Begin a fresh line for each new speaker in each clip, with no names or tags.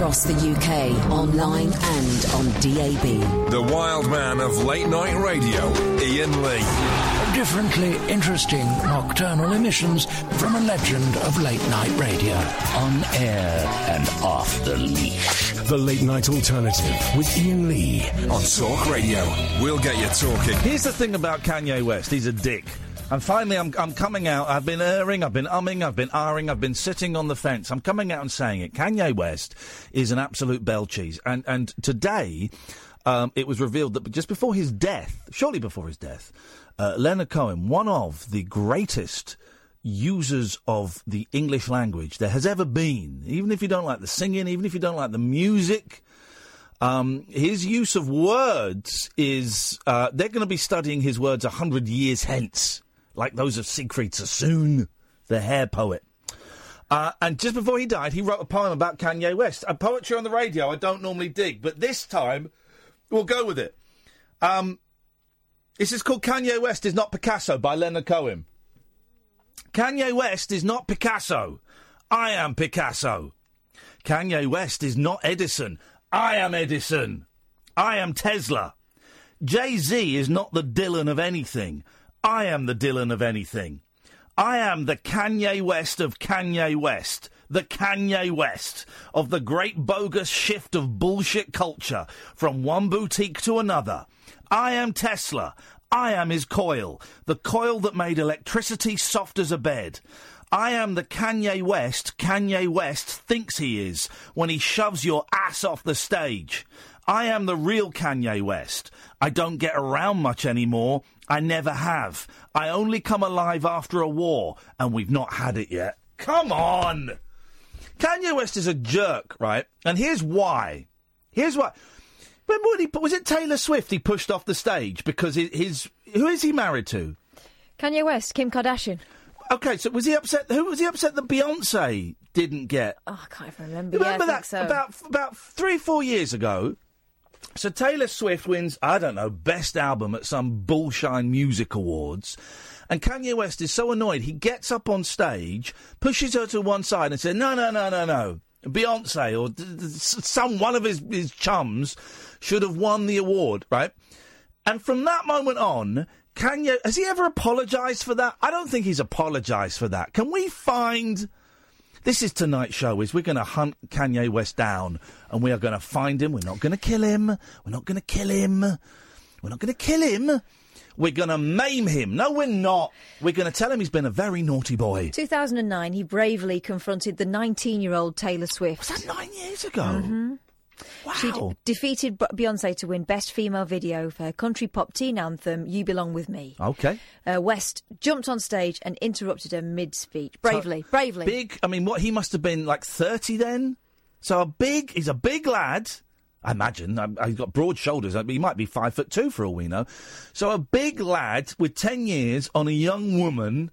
across the UK, online and on DAB.
The wild man of late night radio, Iain Lee.
Differently interesting nocturnal emissions from a legend of late night radio. On air and off the leash.
The Late Night Alternative with Iain Lee.
On Talk Radio. We'll get you talking.
Here's the thing about Kanye West. He's a dick. And finally, I'm, I'm coming out. I've been erring, I've been umming, I've been ahring, I've been sitting on the fence. I'm coming out and saying it. Kanye West is an absolute bell cheese. And, and today, um, it was revealed that just before his death, shortly before his death, uh, Leonard Cohen, one of the greatest users of the English language there has ever been, even if you don't like the singing, even if you don't like the music, um, his use of words is, uh, they're going to be studying his words a hundred years hence, like those of Siegfried Sassoon, the hair poet. Uh, and just before he died, he wrote a poem about Kanye West. A poetry on the radio I don't normally dig, but this time we'll go with it. Um, this is called Kanye West is Not Picasso by Leonard Cohen. Kanye West is not Picasso. I am Picasso. Kanye West is not Edison. I am Edison. I am Tesla. Jay Z is not the Dylan of anything. I am the Dylan of anything. I am the Kanye West of Kanye West. The Kanye West of the great bogus shift of bullshit culture from one boutique to another. I am Tesla. I am his coil. The coil that made electricity soft as a bed. I am the Kanye West Kanye West thinks he is when he shoves your ass off the stage. I am the real Kanye West. I don't get around much anymore. I never have. I only come alive after a war, and we've not had it yet. Come on! Kanye West is a jerk, right? And here's why. Here's why. Remember when he was it Taylor Swift? He pushed off the stage because his, his who is he married to?
Kanye West, Kim Kardashian.
Okay, so was he upset? Who was he upset that Beyonce didn't get?
Oh, I can't even remember. Yeah,
remember
think
that
so.
about about three four years ago? So Taylor Swift wins, I don't know, best album at some bullshine music awards. And Kanye West is so annoyed, he gets up on stage, pushes her to one side and says, no, no, no, no, no. Beyonce or some one of his, his chums should have won the award, right? And from that moment on, Kanye, has he ever apologised for that? I don't think he's apologised for that. Can we find... This is tonight's show. Is we're going to hunt Kanye West down, and we are going to find him. We're not going to kill him. We're not going to kill him. We're not going to kill him. We're going to maim him. No, we're not. We're going to tell him he's been a very naughty boy.
2009, he bravely confronted the 19-year-old Taylor Swift.
Was that nine years ago?
hmm
Wow.
She defeated Beyonce to win Best Female Video for her country pop teen anthem "You Belong with Me."
Okay.
Uh, West jumped on stage and interrupted her mid-speech. Bravely, bravely.
Big. I mean, what he must have been like thirty then. So a big. He's a big lad. I imagine. Um, He's got broad shoulders. He might be five foot two for all we know. So a big lad with ten years on a young woman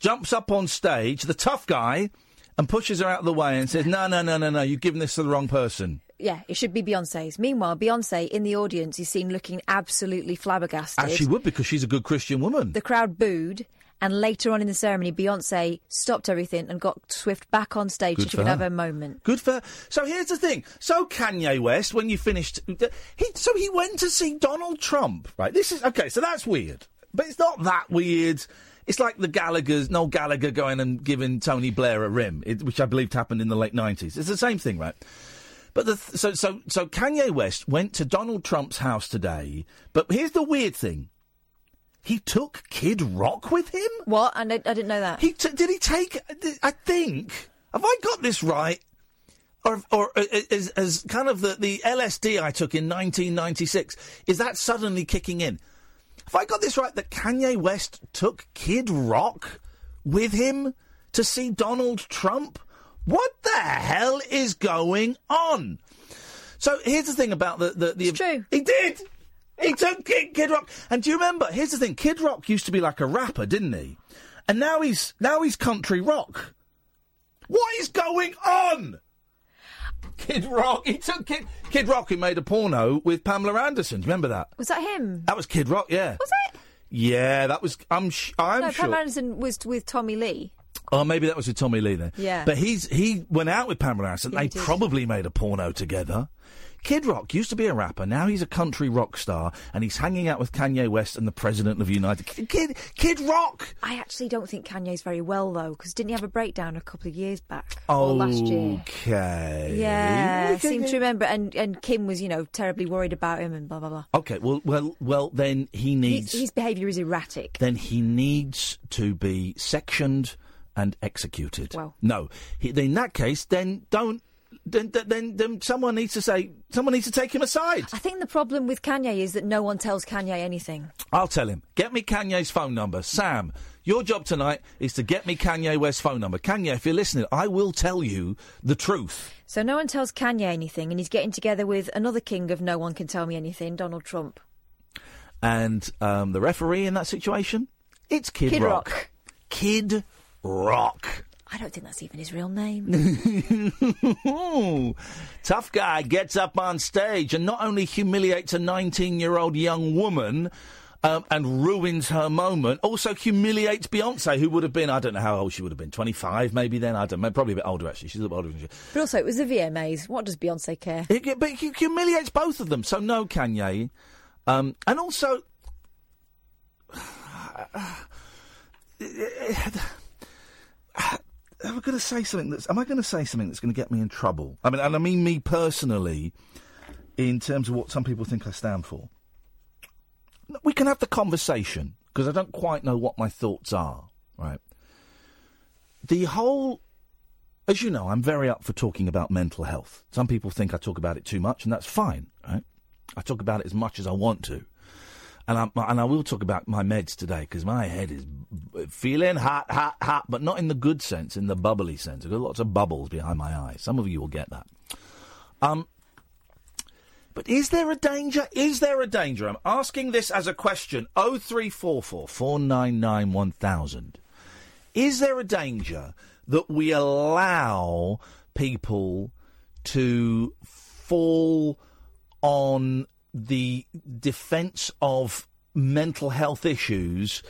jumps up on stage, the tough guy, and pushes her out of the way and says, "No, no, no, no, no. You've given this to the wrong person."
Yeah, it should be Beyonce's. Meanwhile, Beyonce in the audience is seen looking absolutely flabbergasted.
As she would because she's a good Christian woman.
The crowd booed, and later on in the ceremony, Beyonce stopped everything and got Swift back on stage
Good
so she could have
her.
her moment.
Good for. So here's the thing. So Kanye West, when you finished, he so he went to see Donald Trump. Right. This is okay. So that's weird, but it's not that weird. It's like the Gallagher's, Noel Gallagher going and giving Tony Blair a rim, it, which I believed happened in the late nineties. It's the same thing, right? But the th- so so so Kanye West went to Donald Trump's house today. But here's the weird thing. He took Kid Rock with him.
What? I, I didn't know that.
He t- did he take? I think. Have I got this right? Or, or uh, as, as kind of the, the LSD I took in 1996 is that suddenly kicking in? Have I got this right? That Kanye West took Kid Rock with him to see Donald Trump? What the hell is going on? So here's the thing about the the, the
It's true.
He did. He took Kid, Kid Rock. And do you remember? Here's the thing: Kid Rock used to be like a rapper, didn't he? And now he's now he's country rock. What is going on? Kid Rock. He took Kid, Kid Rock. He made a porno with Pamela Anderson. Do you remember that?
Was that him?
That was Kid Rock. Yeah.
Was it?
Yeah, that was. I'm. Sh- I'm
no,
sure.
Pam Anderson was with Tommy Lee.
Oh, maybe that was with Tommy Lee then.
Yeah.
But he's he went out with Pamela Anderson.
He
they probably made a porno together. Kid Rock used to be a rapper. Now he's a country rock star, and he's hanging out with Kanye West and the president of the United Kid Kid Rock.
I actually don't think Kanye's very well though, because didn't he have a breakdown a couple of years back
Oh,
or last year?
Okay.
Yeah,
Okay.
seem to remember. And and Kim was, you know, terribly worried about him and blah blah blah.
Okay. Well, well, well. Then he needs.
His, his behaviour is erratic.
then he needs to be sectioned and executed.
Well.
no. He, in that case, then don't. Then, then, then someone needs to say. Someone needs to take him aside.
I think the problem with Kanye is that no one tells Kanye anything.
I'll tell him. Get me Kanye's phone number. Sam, your job tonight is to get me Kanye West's phone number. Kanye, if you're listening, I will tell you the truth.
So no one tells Kanye anything, and he's getting together with another king of no one can tell me anything, Donald Trump.
And um, the referee in that situation, it's Kid,
Kid
Rock.
Rock.
Kid Rock.
I don't think that's even his real name.
Tough guy gets up on stage and not only humiliates a 19 year old young woman. Um, and ruins her moment. Also humiliates Beyonce, who would have been, I don't know how old she would have been, 25 maybe then? I don't know, probably a bit older actually. She's a bit older than she.
but also, it was the VMAs. What does Beyonce care?
It, but it humiliates both of them. So no, Kanye. Um, and also, am I going to say something that's? Am I going to say something that's going to get me in trouble? I mean, and I mean me personally, in terms of what some people think I stand for. We can have the conversation because I don't quite know what my thoughts are. Right. The whole as you know, I'm very up for talking about mental health. Some people think I talk about it too much, and that's fine, right? I talk about it as much as I want to. And, I'm, and I will talk about my meds today because my head is feeling hot, hot, hot, but not in the good sense, in the bubbly sense. I've got lots of bubbles behind my eyes. Some of you will get that. Um, but is there a danger? Is there a danger? I'm asking this as a question. 0344 499 1000. Is there a danger that we allow people to fall on the defense of mental health issues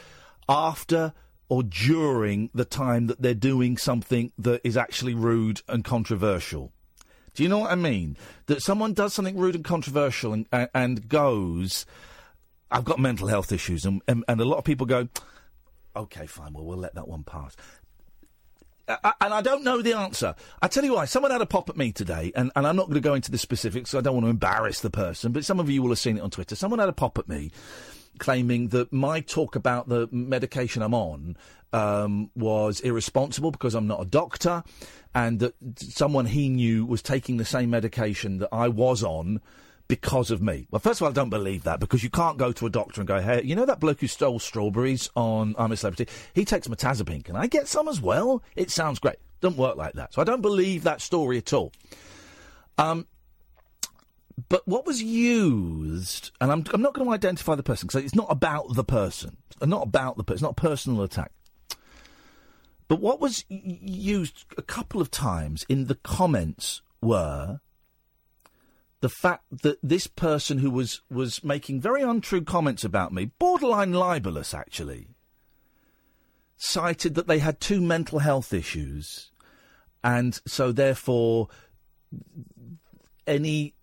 after or during the time that they're doing something that is actually rude and controversial? Do you know what I mean? That someone does something rude and controversial and, and, and goes, I've got mental health issues, and, and, and a lot of people go, okay, fine, well, we'll let that one pass. And I don't know the answer. I tell you why. Someone had a pop at me today, and, and I'm not going to go into the specifics. I don't want to embarrass the person, but some of you will have seen it on Twitter. Someone had a pop at me, claiming that my talk about the medication I'm on um, was irresponsible because I'm not a doctor, and that someone he knew was taking the same medication that I was on because of me. Well, first of all, I don't believe that because you can't go to a doctor and go, hey, you know that bloke who stole strawberries on I'm a Celebrity? He takes mirtazapine. Can I get some as well? It sounds great. Doesn't work like that. So I don't believe that story at all. Um, but what was used, and I'm, I'm not going to identify the person because it's not about the person. It's not about the person. It's not a personal attack. But what was used a couple of times in the comments were the fact that this person who was was making very untrue comments about me, borderline libelous actually, cited that they had two mental health issues, and so therefore any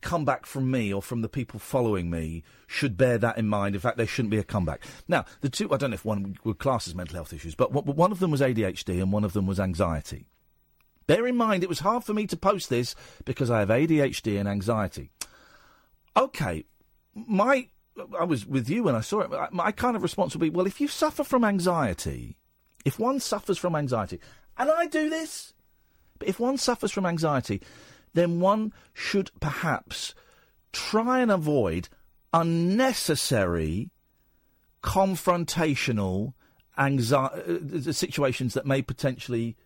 comeback from me or from the people following me should bear that in mind. In fact, there shouldn't be a comeback. Now, the two, I don't know if one would class as mental health issues, but, one- of them was ADHD and one of them was anxiety. Bear in mind, it was hard for me to post this because I have ADHD and anxiety. Okay, my I was with you when I saw it. My- kind of response would be, well, if you suffer from anxiety, if one suffers from anxiety, and I do this, but if one suffers from anxiety, then one should perhaps try and avoid unnecessary confrontational anxi- uh, situations that may potentially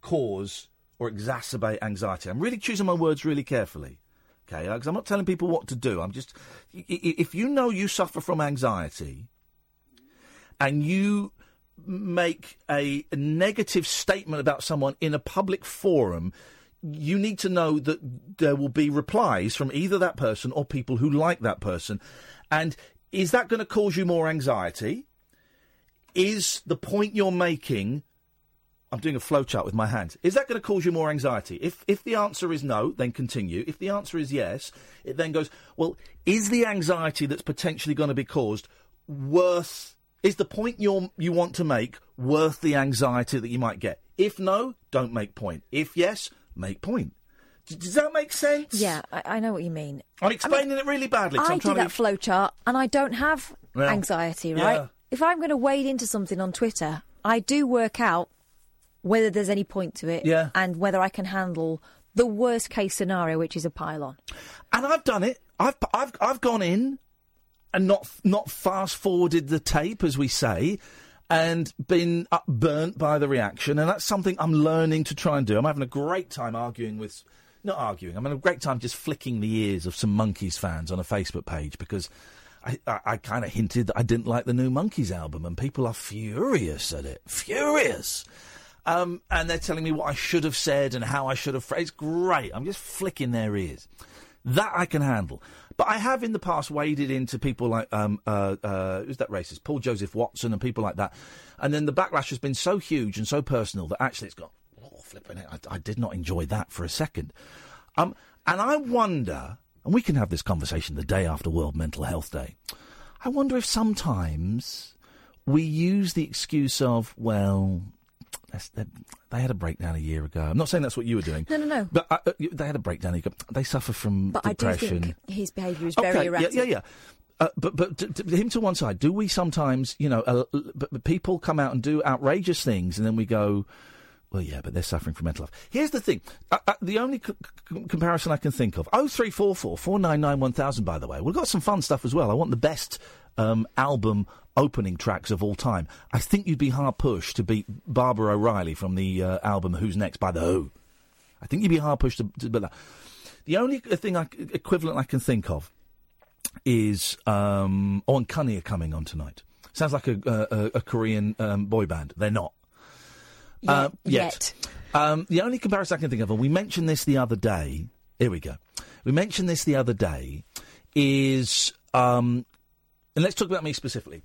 cause or exacerbate anxiety. I'm really choosing my words really carefully. Okay, uh, because I'm not telling people what to do. I'm just, if you know you suffer from anxiety, and you make a negative statement about someone in a public forum, you need to know that there will be replies from either that person or people who like that person. And is that going to cause you more anxiety? Is the point you're making I'm doing a flowchart with my hands. Is that going to cause you more anxiety? If if the answer is no, then continue. If the answer is yes, it then goes. Well, is the anxiety that's potentially going to be caused worth? Is the point you you want to make worth the anxiety that you might get? If no, don't make point. If yes, make point. D- does that make sense?
Yeah, I, I know what you mean.
I'm explaining it really badly.
I
I'm
do that
to.
flow chart and I don't have
Yeah.
anxiety, right?
Yeah.
If I'm going to wade into something on Twitter, I do work out whether there's any point to it
Yeah.
and whether I can handle the worst case scenario, which is a pile-on.
and I've done it. I've I've I've gone in and not not fast forwarded the tape, as we say, and been burnt by the reaction. And that's something I'm learning to try and do. I'm having a great time arguing with. Not arguing. I'm having a great time just flicking the ears of some Monkeys fans on a Facebook page because I, I, I kind of hinted that I didn't like the new Monkeys album, and people are furious at it. Furious. Um, and they're telling me what I should have said and how I should have. It's great. I'm just flicking their ears. That I can handle. But I have in the past waded into people like, um, uh, uh, who's that racist? Paul Joseph Watson and people like that. And then the backlash has been so huge and so personal that actually it's got, oh, flipping it. I, I did not enjoy that for a second. Um, and I wonder, and we can have this conversation the day after World Mental Health Day. I wonder if sometimes we use the excuse of, well, they, they had a breakdown a year ago. I'm not saying that's what you were doing.
No, no, no.
But uh, uh, they had a breakdown. They suffer from
But I do
depression.
think his behaviour is very
okay,
erratic.
yeah, yeah, yeah. Uh, but but to, to him to one side. Do we sometimes, you know, uh, but, but people come out and do outrageous things, and then we go, well, yeah, but they're suffering from mental health. Here's the thing: uh, uh, the only c- c- comparison I can think of. Oh three four four four nine nine one thousand. By the way, we've got some fun stuff as well. I want the best um, album opening tracks of all time. I think you'd be hard pushed to beat Baba O'Riley from the uh, album "Who's Next" by the Who. I think you'd be hard pushed to, to beat that. The only thing I, equivalent I can think of is um, oh, and Cunni are coming on tonight. Sounds like a, a, a Korean um, boy band. They're not.
Yet.
Uh,
yet.
Um, the only comparison I can think of, and we mentioned this the other day. Here we go. We mentioned this the other day. Is um, and let's talk about me specifically.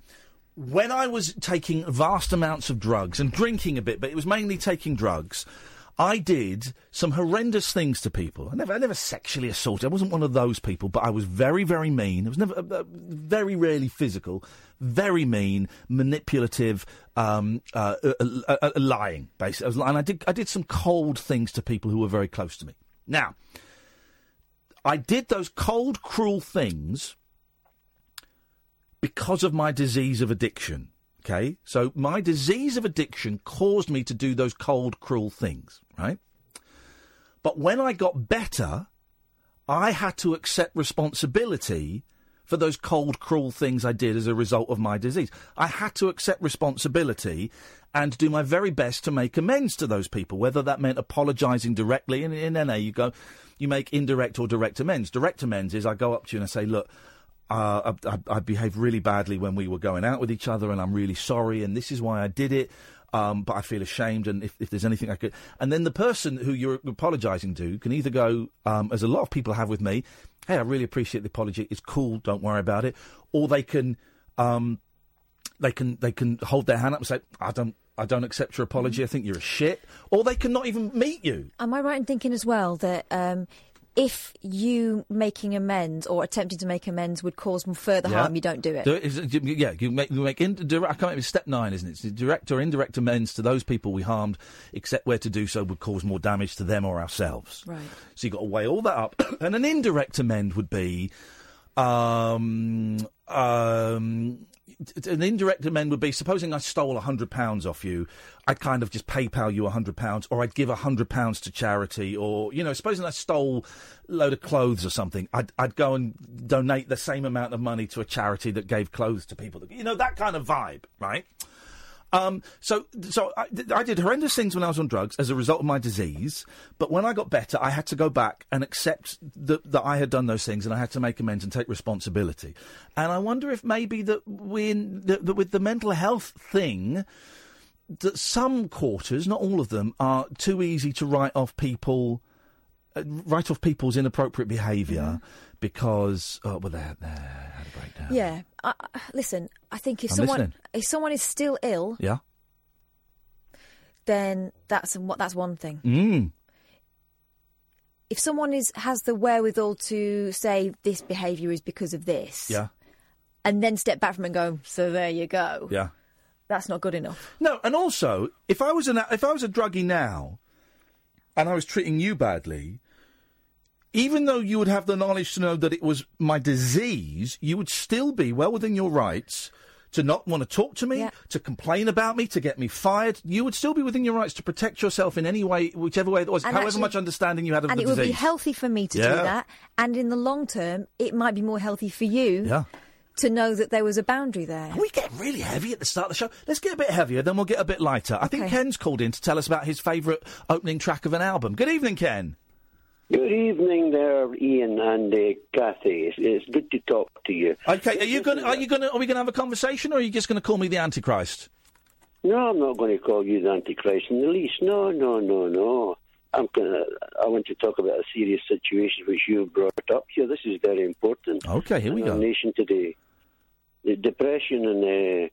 When I was taking vast amounts of drugs and drinking a bit, but it was mainly taking drugs. I did some horrendous things to people. I never, I never sexually assaulted. I wasn't one of those people, but I was very, very mean. I was never, uh, uh, very rarely physical, very mean, manipulative, um, uh, uh, uh, uh, lying. Basically, I was, and I did, I did some cold things to people who were very close to me. Now, I did those cold, cruel things because of my disease of addiction. Okay? So my disease of addiction caused me to do those cold, cruel things, right? But when I got better, I had to accept responsibility for those cold, cruel things I did as a result of my disease. I had to accept responsibility and do my very best to make amends to those people, whether that meant apologising directly. And in NA, you go, you make indirect or direct amends. Direct amends is I go up to you and I say, look, uh, I, I, I behaved really badly when we were going out with each other, and I'm really sorry, and this is why I did it. Um, but I feel ashamed, and if, if there's anything I could, and then the person who you're apologising to can either go, um, as a lot of people have with me, "Hey, I really appreciate the apology. It's cool. Don't worry about it," or they can, um, they can they can hold their hand up and say, "I don't." I don't accept your apology. I think you're a shit. Or they can not even meet you.
Am I right in thinking as well that um, if you making amends or attempting to make amends would cause more further
Yeah.
harm, you don't do it?
Do- it- yeah, you make, you make in, direct, I can't remember, step nine, isn't it? It's direct or indirect amends to those people we harmed, except where to do so would cause more damage to them or ourselves.
Right.
So you've got to weigh all that up. and an indirect amend would be. Um, um, an indirect amend would be supposing I stole hundred pounds off you, I'd kind of just PayPal you hundred pounds, or I'd give hundred pounds to charity, or you know, supposing I stole a load of clothes or something, I'd I'd go and donate the same amount of money to a charity that gave clothes to people, you know, that kind of vibe, right? Um, so, so I, I did horrendous things when I was on drugs as a result of my disease. But when I got better, I had to go back and accept that, that I had done those things, and I had to make amends and take responsibility. And I wonder if maybe that we, that, with the mental health thing, that some quarters, not all of them, are too easy to write off people. Uh, write off people's inappropriate behaviour because oh well they had, a breakdown.
Yeah. I, I- listen, I think if
I'm
someone
listening.
if someone is still ill,
Yeah.
then that's what that's one thing.
Mm.
If someone is has the wherewithal to say this behaviour is because of this,
Yeah.
and then step back from it and go, so there you go.
Yeah.
That's not good enough.
No, and also, if I was an if I was a druggie now, and I was treating you badly, even though you would have the knowledge to know that it was my disease, you would still be well within your rights to not want to talk to me, to complain about me, to get me fired. You would still be within your rights to protect yourself in any way, whichever way it was,
And
however
actually-
much understanding you had of
and
the
it would be healthy for me to
Yeah.
do that. And in the long term, it might be more healthy for you
Yeah.
to know that there was a boundary there.
We get really heavy at the start of the show. Let's get a bit heavier, then we'll get a bit lighter. I think Ken's called in to tell us about his favourite opening track of an album. Good evening, Ken.
Good evening there, Iain and uh, Kathy. It's, it's good to talk to you.
Okay, are you going? Are you going? Are we going to have a conversation, or are you just going to call me the Antichrist?
No, I'm not going to call you the Antichrist in the least. No, no, no, no. I'm gonna. I want to talk about a serious situation which you brought up here. This is very important.
Okay, here we
in our
go.
nation today. The depression and uh,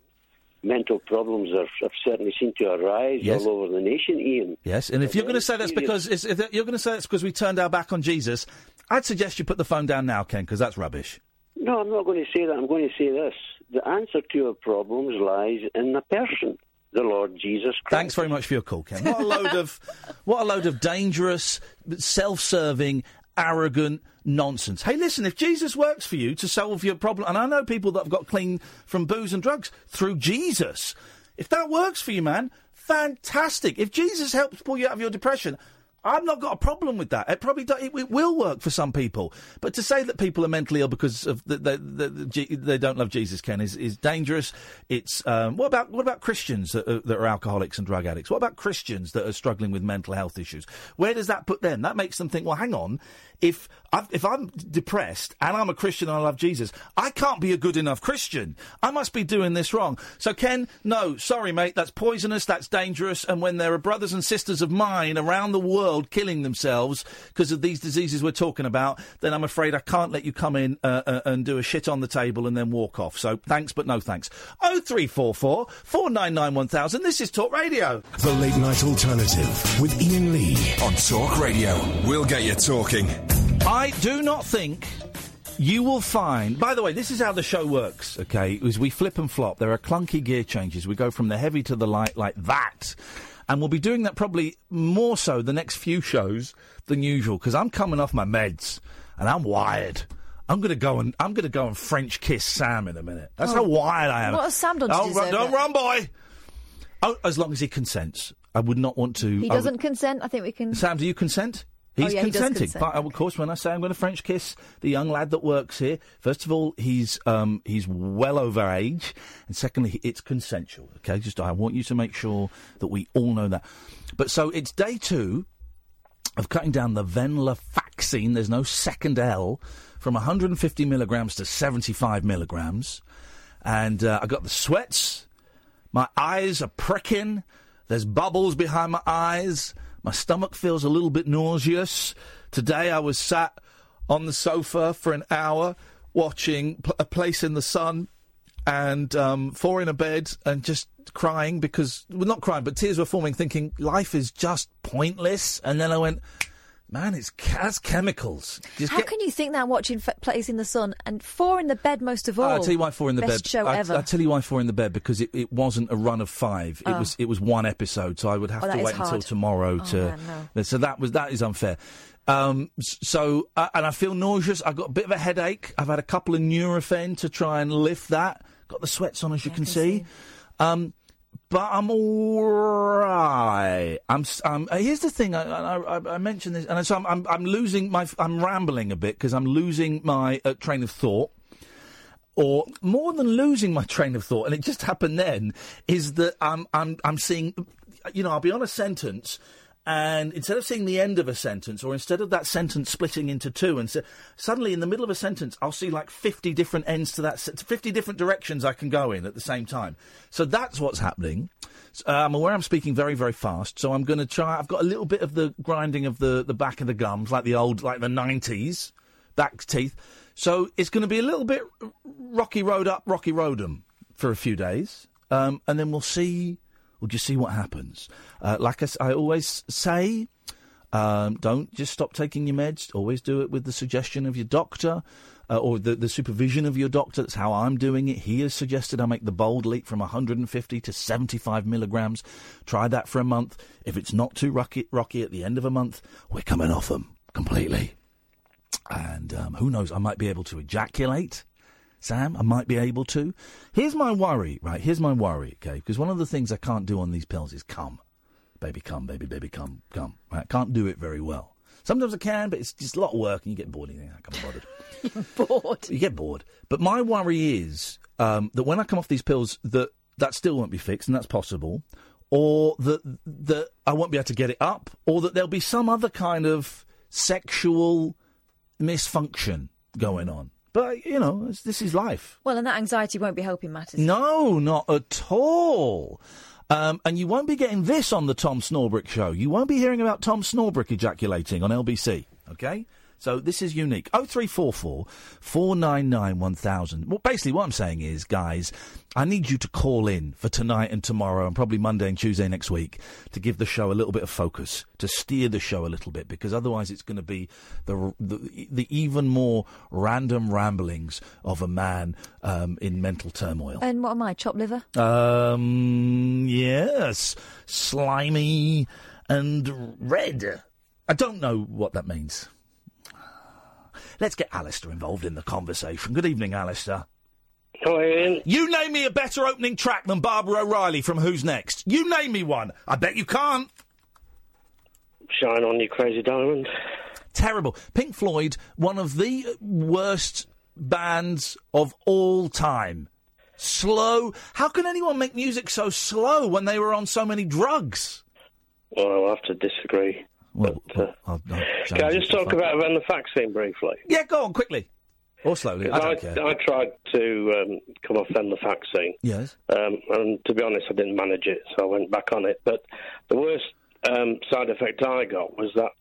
mental problems are, have certainly seemed to arise
Yes.
all over the nation, Iain.
Yes, and if you're going to say that's because if you're going to say that's because we turned our back on Jesus, I'd suggest you put the phone down now, Ken, because that's rubbish.
No, I'm not going to say that. I'm going to say this. The answer to your problems lies in the person, the Lord Jesus Christ.
Thanks very much for your call, Ken. What a load of what a load of dangerous, self-serving, arrogant nonsense. Hey, listen, if Jesus works for you to solve your problem, and I know people that have got clean from booze and drugs through Jesus, if that works for you, man, fantastic. If Jesus helps pull you out of your depression. I've not got a problem with that. It probably do, it, it will work for some people, but to say that people are mentally ill because of the, the, the, they don't love Jesus, Ken, is, is dangerous. It's um, what about what about Christians that are, that are alcoholics and drug addicts? What about Christians that are struggling with mental health issues? Where does that put them? That makes them think, well, hang on, if I've, if I'm depressed and I'm a Christian and I love Jesus, I can't be a good enough Christian. I must be doing this wrong. So, Ken, no, sorry, mate, that's poisonous, that's dangerous. And when there are brothers and sisters of mine around the world killing themselves because of these diseases we're talking about, then I'm afraid I can't let you come in uh, uh, and do a shit on the table and then walk off. So, thanks, but no thanks. 0344 499 1000. This is Talk Radio.
The Late Night Alternative with Iain Lee.
On Talk Radio. We'll get you talking.
I do not think you will find. By the way, this is how the show works. Okay, is we flip and flop. There are clunky gear changes. We go from the heavy to the light like that, and we'll be doing that probably more so the next few shows than usual because I'm coming off my meds and I'm wired. I'm gonna go and I'm gonna go and French kiss Sam in a minute. That's
Oh.
how wired I am.
What has Sam done to
Oh, run, don't
it?
run, boy. Oh, as long as he consents. I would not want to.
He doesn't consent. I think we can.
Sam, do you consent?
Oh,
He's
yeah, he does
consenting.
consent.
But, of course, when I say I'm going to French kiss the young lad that works here, first of all, he's um, he's well over age, and secondly, it's consensual. Okay, just I want you to make sure that we all know that. But so it's day two of cutting down the venlafaxine. There's no second L from 150 milligrams to 75 milligrams, and uh, I got the sweats. My eyes are pricking. There's bubbles behind my eyes. My stomach feels a little bit nauseous. Today I was sat on the sofa for an hour watching A Place in the Sun and um, four in a bed and just crying because, well, not crying, but tears were forming, thinking life is just pointless. And then I went, man, it's that's chemicals. Just
How
get-
can you think that watching F- Place in the Sun and four in the bed most of all?
I'll tell you why four in the
Best
bed.
show
I,
ever.
I'll tell you why four in the bed because it, it wasn't a run of five. It
Oh.
was it was one episode, so I would have
Oh,
to wait until tomorrow
Oh,
to.
man,
So that was that is unfair. Um, so uh, and I feel nauseous. I've got a bit of a headache. I've had a couple of Nurofen to try and lift that. Got the sweats on, as you can, see. Um, but I'm all. I'm. Um, uh, here's the thing. I, I, I- I mentioned this, and so I'm. I'm, I'm losing my. I'm rambling a bit because I'm losing my uh, train of thought. Or more than losing my train of thought, and it just happened then, is that I'm. I'm. I'm seeing. You know, I'll be on a sentence. And instead of seeing the end of a sentence, or instead of that sentence splitting into two, and so, suddenly in the middle of a sentence, I'll see like 50 different ends to that, 50 different directions I can go in at the same time. So that's what's happening. Uh, I'm aware I'm speaking very, very fast, so I'm going to try. I've got a little bit of the grinding of the, the back of the gums, like the old, like the 90s back teeth. So it's going to be a little bit rocky road up, rocky road 'em for a few days, um, and then we'll see We'll just see what happens. Uh, like I always say, um, don't just stop taking your meds. Always do it with the suggestion of your doctor uh, or the, the supervision of your doctor. That's how I'm doing it. He has suggested I make the bold leap from 150 to 75 milligrams. Try that for a month. If it's not too rocky, rocky at the end of a month, we're coming off them completely. And um, who knows, I might be able to ejaculate. Sam, I might be able to. Here's my worry, right? Here's my worry, okay? Because one of the things I can't do on these pills is come. Baby, come, baby, baby, come, come. Right? Can't do it very well. Sometimes I can, but it's just a lot of work and you get bored and you think, I can't be bothered.
Bored.
You get bored. But my worry is um, that when I come off these pills, that that still won't be fixed, and that's possible, or that that I won't be able to get it up, or that there'll be some other kind of sexual misfunction going on. But you know, it's- this is life.
Well, and that anxiety won't be helping matters.
No, not at all. Um, and you won't be getting this on the Tom Swarbrick show. You won't be hearing about Tom Swarbrick ejaculating on LBC. Okay? So this is unique. 0344 499 1000. Well, basically, what I'm saying is, guys, I need you to call in for tonight and tomorrow and probably Monday and Tuesday next week to give the show a little bit of focus, to steer the show a little bit, because otherwise it's going to be the, the, the even more random ramblings of a man um, in mental turmoil.
And what am I, chopped liver?
Um, yes. Slimy and red. I don't know what that means. Let's get Alistair involved in the conversation. Good evening, Alistair.
Hello, Iain.
You name me a better opening track than Baba O'Riley from Who's Next. You name me one. I bet you can't.
Shine on you, crazy diamond.
Terrible. Pink Floyd, one of the worst bands of all time. Slow. How can anyone make music so slow when they were on so many drugs?
Well, I'll have to disagree.
Well,
But, uh,
I'll- I'll-
Can I just talk about venlafaxine briefly?
Yeah, go on quickly. Or slowly. I
I. I tried to um, come off the vaccine,
Yes.
um, and to be honest, I didn't manage it, so I went back on it. But the worst um, side effect I got was that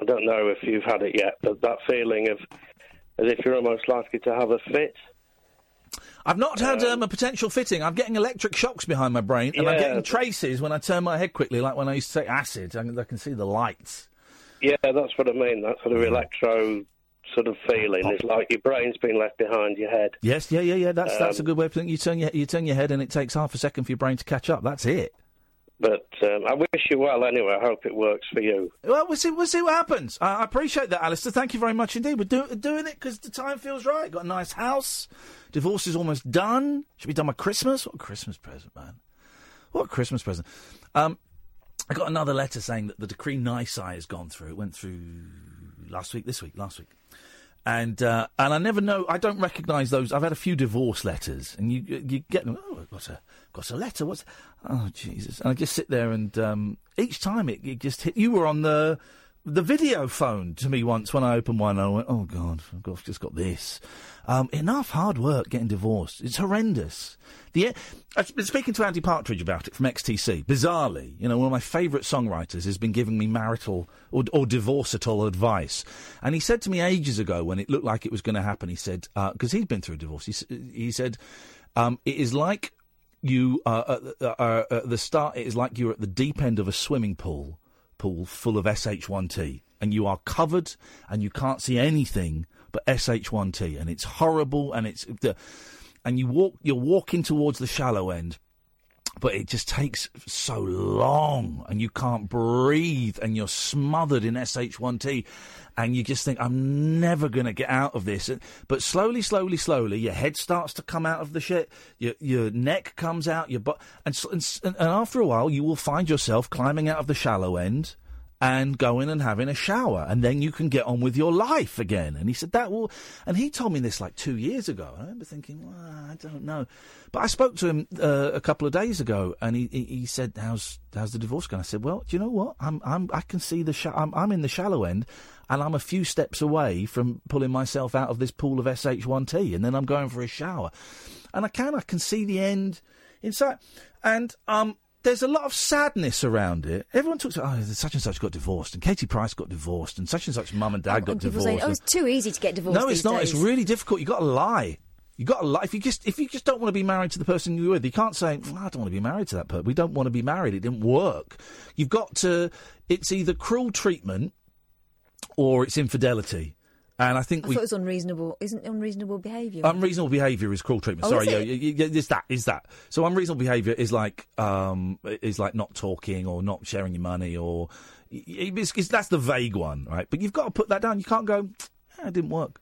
I don't know if you've had it yet, but that feeling of as if you're almost likely to have a fit.
I've not had um, a potential fitting. I'm getting electric shocks behind my brain, and I'm getting traces when I turn my head quickly, like when I used to take acid. I can, I can see the lights.
Yeah, that's what I mean. That sort of electro sort of feeling. It's like your brain's been left behind your head.
Yes, yeah, yeah, yeah. That's that's a
Um,
good way of putting it. You turn your you turn your head, and it takes half a second for your brain to catch up. That's it.
But um, I wish you well anyway. I hope it works for you.
Well, we'll see. We'll see what happens. I, I appreciate that, Alistair. Thank you very much indeed. We're do, doing it because the time feels right. Got a nice house. Divorce is almost done. Should be done by Christmas. What a Christmas present, man! What a Christmas present. Um, I got another letter saying that the decree nisi has gone through. It went through last week, this week, last week. And uh, and I never know. I don't recognise those. I've had a few divorce letters, and you you get them. Oh, I've got a got a letter. What's? Oh Jesus! And I just sit there, and um, each time it, it just hit. You were on the the video phone to me once when I opened one. And I went, oh God, I've just got this. Um, enough hard work getting divorced. It's horrendous. The I've been speaking to Andy Partridge about it from XTC. Bizarrely, you know, one of my favourite songwriters has been giving me marital or, or divorcetal advice. And he said to me ages ago when it looked like it was going to happen, he said, because he's been through a divorce, he, he said, um, it is like you uh, uh, uh, at the start, it is like you're at the deep end of a swimming pool, pool full of SH1T, and you are covered and you can't see anything but SH1T, and it's horrible, and it's and you walk, you're walking towards the shallow end, but it just takes so long and you can't breathe and you're smothered in SH1T and you just think, I'm never going to get out of this. But slowly, slowly, slowly, your head starts to come out of the shit, your, your neck comes out, your butt, and, and, and after a while, you will find yourself climbing out of the shallow end and going and having a shower, and then you can get on with your life again. And he said that will, and he told me this like two years ago. I remember thinking, well, I don't know, but I spoke to him uh, a couple of days ago, and he, he, he said, "How's how's the divorce going?" I said, "Well, do you know what? I'm I'm I can see the sh- I'm I'm in the shallow end." And I'm a few steps away from pulling myself out of this pool of SH1T, and then I'm going for a shower, and I can I can see the end inside, and um, there's a lot of sadness around it. Everyone talks about, oh, such and such got divorced, and Katie Price got divorced, and such and such mum and dad got
and
divorced.
say, oh, it's too easy to get divorced.
no, it's not. It's really difficult. You've got to lie. You got a lot. If you just if you just don't want to be married to the person you're with, you can't say "Well, I don't want to be married to that person. We don't want to be married. It didn't work. You've got to. It's either cruel treatment or it's infidelity. And I think
I
we
thought it was unreasonable. Isn't unreasonable behaviour?
Unreasonable behaviour is cruel treatment.
Oh,
Sorry,
is
yeah,
it?
yeah, yeah, is that is that. So unreasonable behaviour is like um is like not talking or not sharing your money or it's, it's, that's the vague one, right? But you've got to put that down. You can't go. "Ah, it didn't work.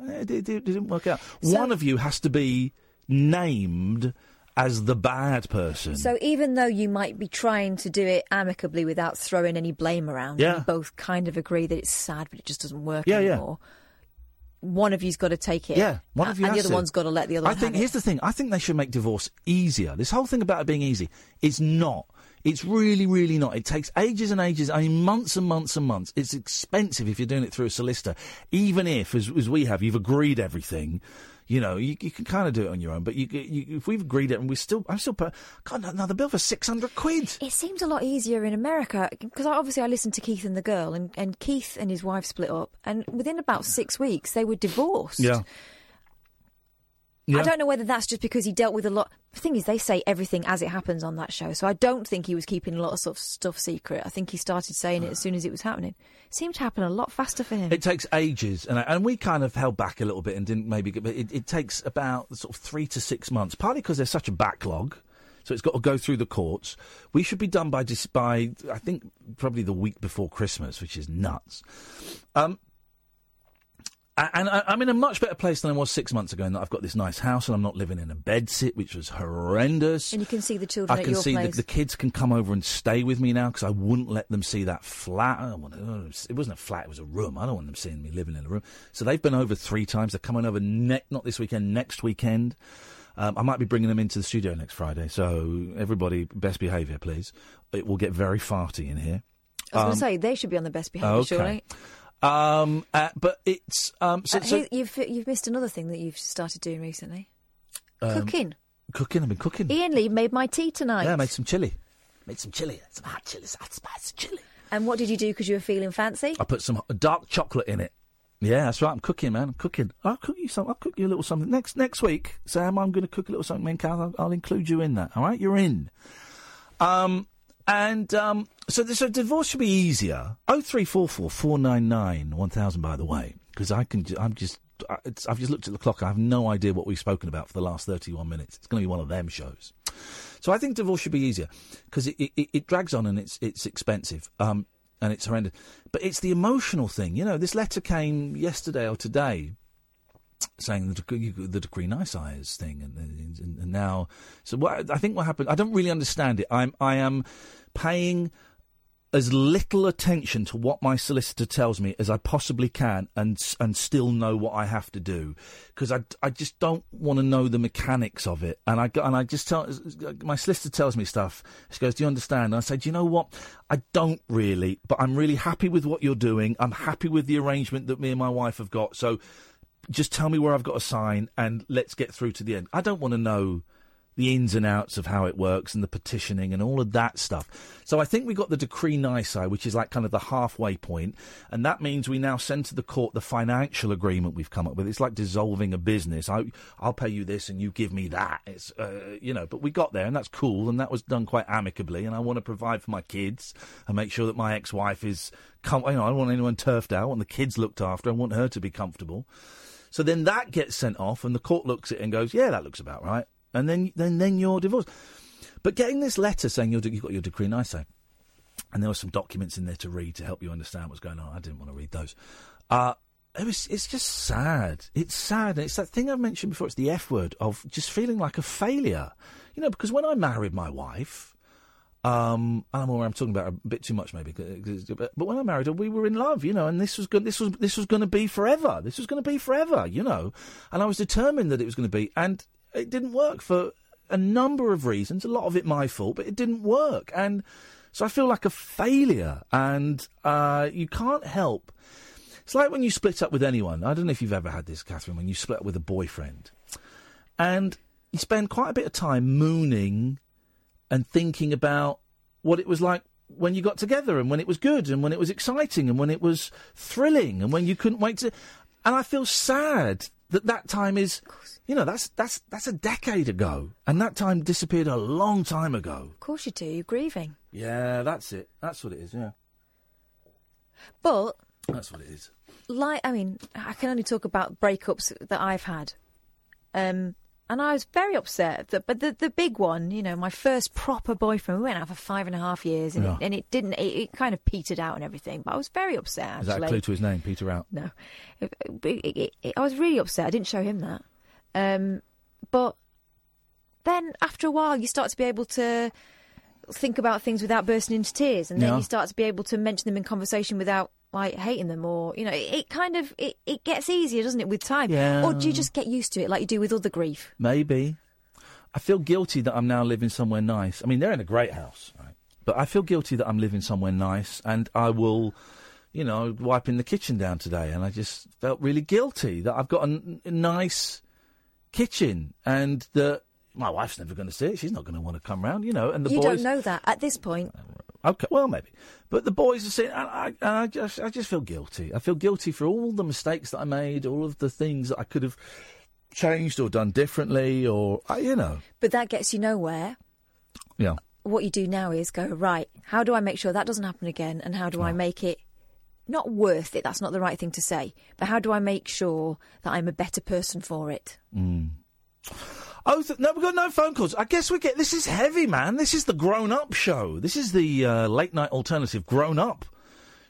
Eh, It, it, it didn't work out. one of you has to be named as the bad person.
So even though you might be trying to do it amicably without throwing any blame around,
Yeah.
you both kind of agree that it's sad, but it just doesn't work
Yeah, yeah.
One of you's got to take it.
Yeah, one of you
and the other
to.
one's got to let the other
I think here's
it.
the thing. I think they should make divorce easier. This whole thing about it being easy, it's not. It's really, really not. It takes ages and ages. I mean, months and months and months. It's expensive if you're doing it through a solicitor. Even if, as, as we have, you've agreed everything. You know, you, you can kind of do it on your own. But you, you, if we've agreed it, and we still, I'm still, put, God, another bill for six hundred quid.
It seems a lot easier in America because obviously I listened to Keith and the girl, and, and Keith and his wife split up, and within about six weeks they were divorced.
Yeah.
I don't know whether that's just because he dealt with a lot. The thing is, they say everything as it happens on that show, so I don't think he was keeping a lot of sort of stuff secret. I think he started saying it as soon as it was happening. It seemed to happen a lot faster for him.
It takes ages, and and we kind of held back a little bit and didn't maybe. Get, but it, it takes about sort of three to six months, partly because there's such a backlog. So it's got to go through the courts. We should be done by by I think probably the week before Christmas, which is nuts. Um, and I, I'm in a much better place than I was six months ago. In that I've got this nice house and I'm not living in a bedsit, which was horrendous.
and you can see the children
I
at
can see that the kids can come over and stay with me now because I wouldn't let them see that flat. I don't want to, it wasn't a flat; it was a room. I don't want them seeing me living in a room. So they've been over three times. They're coming over ne- not this weekend, next weekend. Um, I might be bringing them into the studio next Friday. So everybody, best behaviour, please. It will get very farty in here.
I was going
Um,
to say they should be on the best behaviour,
okay.
surely.
Um, uh, but it's um, so,
Uh,
so-
you've you've missed another thing that you've started doing recently.
um,
Cooking.
Cooking. I've been cooking.
Iain Lee made my tea tonight.
Yeah, I made some chili. Made some chili. Some hot chili. Hot spicy chili.
And what did you do because you were feeling fancy?
I put some dark chocolate in it. Yeah, that's right. I'm cooking, man. I'm cooking. I'll cook you some. I'll cook you a little something next next week, Sam. I'm going to cook a little something. Me and Cal, I'll, I'll include you in that. All right, you're in. Um, and um, so so divorce should be easier. Oh three four four four nine nine one thousand. By the way, because I can. I'm just. I- I've just looked at the clock. I have no idea what we've spoken about for the last 31 minutes. It's going to be one of them shows. So I think divorce should be easier because it, it, it drags on and it's it's expensive um, and it's horrendous. But it's the emotional thing. You know, this letter came yesterday or today saying the decree, the decree nisi thing, and, and, and now. So what I think what happened, I don't really understand it. I'm I am paying as little attention to what my solicitor tells me as I possibly can, and and still know what I have to do, because I, I just don't want to know the mechanics of it, and I and I just tell uh, my solicitor tells me stuff. She goes, "Do you understand?" And I say, "Do you know what? I don't really, but I'm really happy with what you're doing. I'm happy with the arrangement that me and my wife have got. So just tell me where I've got to sign, and let's get through to the end. I don't want to know." the ins and outs of how it works and the petitioning and all of that stuff. So I think we got the decree nisi, which is like kind of the halfway point, and that means we now send to the court the financial agreement we've come up with. It's like dissolving a business. I, I'll pay you this and you give me that. It's uh, you know, but we got there and that's cool and that was done quite amicably. And I want to provide for my kids and make sure that my ex-wife is, com- you know, I don't want anyone turfed out. I want the kids looked after. I want her to be comfortable. So then that gets sent off, and the court looks at it and goes, "Yeah, that looks about right." And then, then, then you're divorced. But getting this letter saying you're, you've got your decree nisi, and there were some documents in there to read to help you understand what's going on. I didn't want to read those. Uh, it was, it's just sad. It's sad. And it's that thing I've mentioned before. It's the F word of just feeling like a failure. You know, because when I married my wife, um, and I'm aware I'm talking about a bit too much, maybe. But when I married her, we were in love, you know, and this was good. This was this was going to be forever. This was going to be forever, you know. And I was determined that it was going to be, and it didn't work for a number of reasons. A lot of it my fault, but it didn't work, and so I feel like a failure. And uh, you can't help. It's like when you split up with anyone. I don't know if you've ever had this, Catherine. When you split up with a boyfriend, and you spend quite a bit of time mooning and thinking about what it was like when you got together and when it was good and when it was exciting and when it was thrilling and when you couldn't wait to. And I feel sad that that time is, you know, that's that's that's a decade ago, and that time disappeared a long time ago.
Of course you do. You're grieving.
Yeah, that's it. That's what it is. Yeah,
But
that's what it is.
like I mean, I can only talk about breakups that I've had. Um and I was very upset. That, but the the big one, you know, my first proper boyfriend, we went out for five and a half years, and,
Yeah.
it, and it didn't. It, it kind of petered out and everything. But I was very upset.
Is that a clue to his name, Peter Out?
no, it- I was really upset. I didn't show him that. Um, but then after a while, you start to be able to think about things without bursting into tears, and then
Yeah.
you start to be able to mention them in conversation without like hating them, or you know, it, it kind of it, it gets easier, doesn't it, with time?
Yeah.
Or do you just get used to it like you do with other grief?
Maybe. I feel guilty that I'm now living somewhere nice. I mean, they're in a great house, right? But I feel guilty that I'm living somewhere nice, and I will, you know, wiping the kitchen down today, and I just felt really guilty that I've got a, n- a nice kitchen, and that my wife's never going to see it. She's not going to want to come round, you know. And the
you
boys,
don't know that at this point.
Okay, well, maybe. But the boys are saying, and I, and I, just, I just feel guilty. I feel guilty for all the mistakes that I made, all of the things that I could have changed or done differently, or, uh, you know.
But that gets you nowhere.
Yeah.
What you do now is go right. How do I make sure that doesn't happen again, and how do I make it not worth it? That's not the right thing to say. But how do I make sure that I'm a better person for it?
Oh, th- no, we've got no phone calls. I guess we get. This is heavy, man. This is the grown up show. This is the uh, late night alternative grown up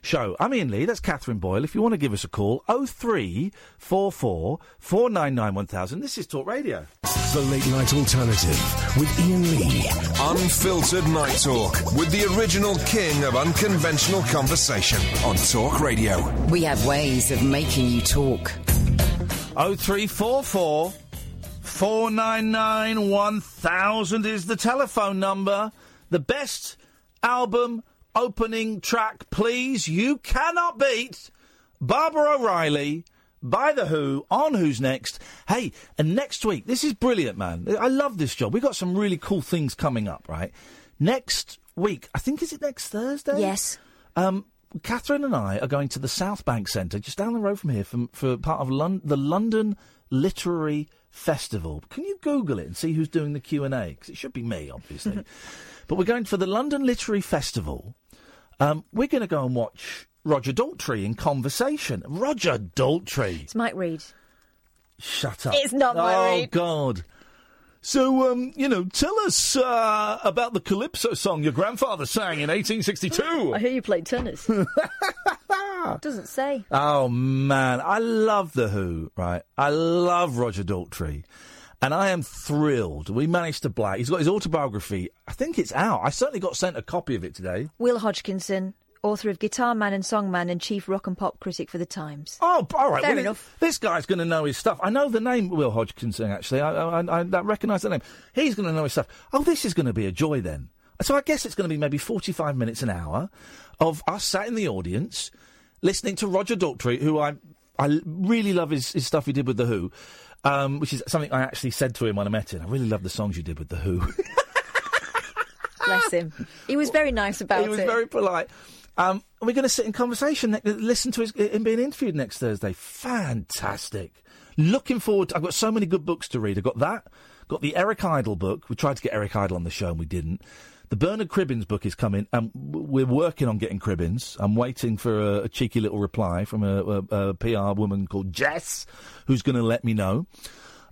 show. I'm Iain Lee. That's Catherine Boyle. If you want to give us a call, 0344 499 1000. This is Talk Radio.
The Late Night Alternative with Iain Lee.
Unfiltered Night Talk with the original king of unconventional conversation on Talk Radio.
We have ways of making you talk.
0344 499 1000 is the telephone number. The best album opening track, please. You cannot beat Baba O'Riley by The Who on Who's Next. Hey, and next week, this is brilliant, man. I love this job. We've got some really cool things coming up, right? Next week, I think, is it next Thursday?
Yes.
Um, Catherine and I are going to the South Bank Centre, just down the road from here, from, for part of Lon- the London Literary Festival. Can you Google it and see who's doing the Q and A? Because it should be me, obviously. but we're going for the London Literary Festival. Um, we're going to go and watch Roger Daltrey in conversation. Roger Daltrey.
It's Mike Read.
Shut up.
It's not my
Oh
read.
God. So, um, you know, tell us uh, about the Calypso song your grandfather sang in 1862.
I hear you played tennis. Doesn't say.
Oh man, I love the Who. Right, I love Roger Daltrey, and I am thrilled. We managed to black. He's got his autobiography. I think it's out. I certainly got sent a copy of it today.
Will Hodgkinson, author of Guitar Man and Song Man and chief rock and pop critic for the Times.
Oh, all right.
Fair
well,
enough.
This guy's going to know his stuff. I know the name Will Hodgkinson. Actually, I, I, I, I recognise the name. He's going to know his stuff. Oh, this is going to be a joy then. So I guess it's going to be maybe forty-five minutes, an hour, of us sat in the audience listening to Roger Daltrey, who I I really love his, his stuff he did with the Who, um, which is something I actually said to him when I met him. I really love the songs you did with the Who.
Bless him. He was very nice about it.
he was
it.
very polite. Um, we're going to sit in conversation, ne- listen to his, him being interviewed next Thursday. Fantastic. Looking forward. To, I've got so many good books to read. I've got that. Got the Eric Idle book. We tried to get Eric Idle on the show and we didn't. The Bernard Cribbins book is coming, and we're working on getting Cribbins. I'm waiting for a, a cheeky little reply from a, a, a PR woman called Jess, who's going to let me know.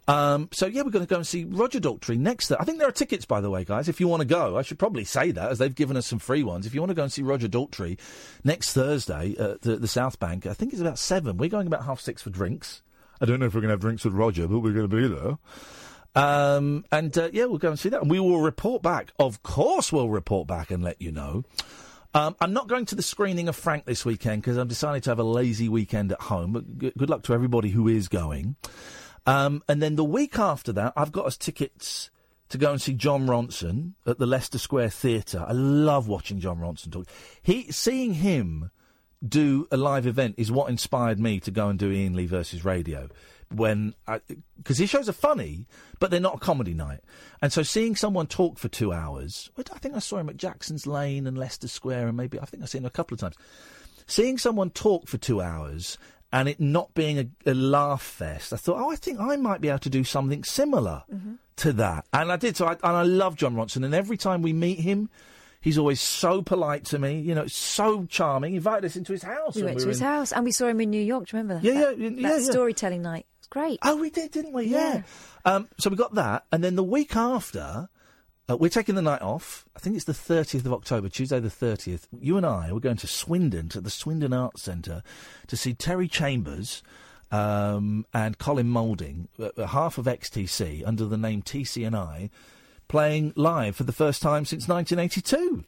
Um, so yeah, we're going to go and see Roger Daltrey next. I think there are tickets, by the way, guys. If you want to go, I should probably say that as they've given us some free ones. If you want to go and see Roger Daltrey next Thursday at the, the South Bank, I think it's about seven. We're going about half six for drinks. I don't know if we're going to have drinks with Roger, but we're going to be there. Um, and uh, yeah, we'll go and see that, and we will report back. Of course, we'll report back and let you know. Um, I'm not going to the screening of Frank this weekend because I'm decided to have a lazy weekend at home. But g- good luck to everybody who is going. Um, and then the week after that, I've got us tickets to go and see Jon Ronson at the Leicester Square Theatre. I love watching Jon Ronson talk. He seeing him do a live event is what inspired me to go and do Iain Lee versus Radio. When uh, because his shows are funny, but they're not a comedy night, and so seeing someone talk for two hours, I think I saw him at Jackson's Lane and Leicester Square, and maybe I think I've seen him a couple of times. Seeing someone talk for two hours and it not being a, a laugh fest, I thought, oh, I think I might be able to do something similar mm-hmm. to that. And I did. So I, and I love Jon Ronson. And every time we meet him, he's always so polite to me. You know, so charming. He invited us into his house.
We went
we
to his
in-
house and we saw him in New York. Do you remember?
Yeah,
that,
yeah, yeah,
that
yeah.
storytelling night. It was great.
Oh, we did, didn't we? Yeah. Um, so we got that, and then the week after, uh, we're taking the night off. I think it's the 30th of October, Tuesday the 30th. You and I we're going to Swindon, to the Swindon Arts Centre, to see Terry Chambers um, and Colin Moulding, uh, half of XTC, under the name TC and I, playing live for the first time since 1982.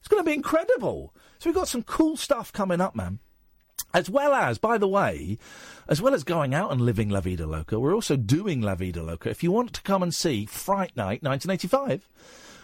It's going to be incredible. So we've got some cool stuff coming up, man. As well as, by the way, as well as going out and living La Vida Loca, we're also doing La Vida Loca. If you want to come and see Fright Night 1985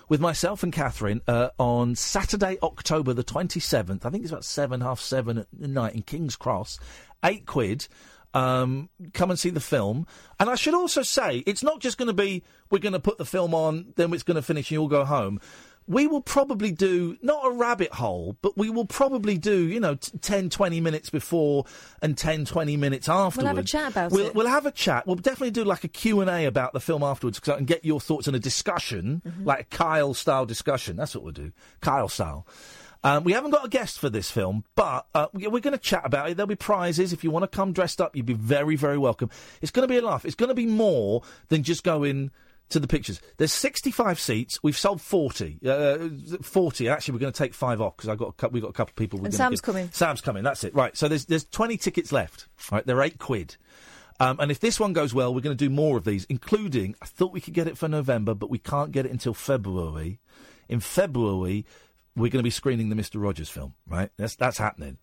with myself and Catherine uh, on Saturday, October the 27th, I think it's about seven, half seven at night in King's Cross, eight quid. Um, come and see the film. And I should also say, it's not just going to be we're going to put the film on, then it's going to finish and you'll go home we will probably do not a rabbit hole, but we will probably do, you know, t- 10, 20 minutes before and 10, 20 minutes afterwards.
We'll have a chat about
we'll,
it.
We'll have a chat. We'll definitely do like a Q&A about the film afterwards because I can get your thoughts in a discussion,
Mm-hmm.
like a Kyle-style discussion. That's what we'll do. Kyle-style. Um, we haven't got a guest for this film, but uh, we're going to chat about it. There'll be prizes. If you want to come dressed up, you'd be very, very welcome. It's going to be a laugh. It's going to be more than just going to the pictures. There's 65 seats. We've sold 40. Uh, 40. Actually, we're going to take five off because I got a cou- we've got a couple of people. We're
And Sam's
give-
coming.
Sam's coming. That's it. Right. So there's there's 20 tickets left. Right. They're eight quid. Um, and if this one goes well, we're going to do more of these, including I thought we could get it for November, but we can't get it until February. In February, we're going to be screening the Mister Rogers film. Right. That's that's happening.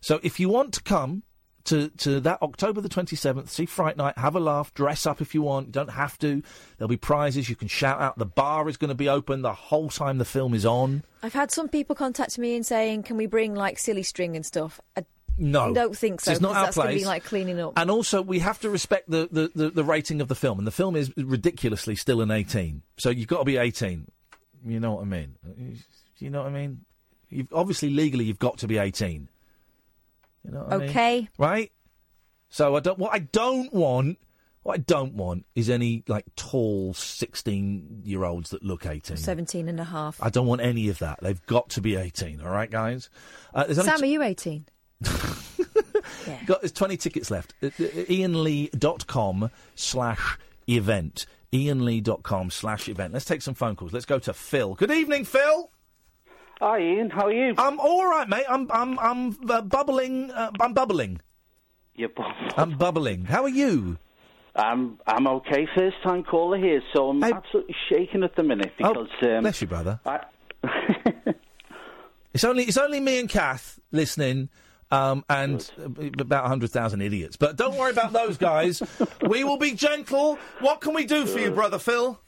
So if you want to come to, to that October the 27th, see Fright Night, have a laugh, dress up if you want. You don't have to. There'll be prizes. You can shout out. The bar is going to be open the whole time the film is on.
I've had some people contact me and saying, "Can we bring like silly string and stuff?" I
No.
don't think so.
It's not our
that's going to
place.
be like cleaning up.
And also, we have to respect the, the, the, the rating of the film. And the film is ridiculously still an 18. So you've got to be 18. You know what I mean? You know what I mean? You've, obviously, legally, you've got to be 18. You know what I mean?
Okay.
Right? So I don't. What I don't want, what I don't want, is any like tall sixteen-year-olds that look eighteen.
17 and a half.
I don't want any of that. They've got to be eighteen. All right, guys. Uh,
Sam, are you 18? yeah.
got there's 20 tickets left. Uh, uh, IainLee.com slash event. IainLee.com slash event. Let's take some phone calls. Let's go to Phil. Good evening, Phil.
Hi, Iain. How are you?
I'm all right, mate. I'm I'm I'm uh, bubbling. Uh, I'm bubbling.
You're
I'm bubbling. How are you?
I'm I'm okay. First time caller here, so I'm absolutely shaking at the minute because um,
Bless you, brother.
I,
It's only it's only me and Kath listening, um, and uh, about hundred thousand idiots. But don't worry about those guys. we will be gentle. What can we do for you, brother Phil?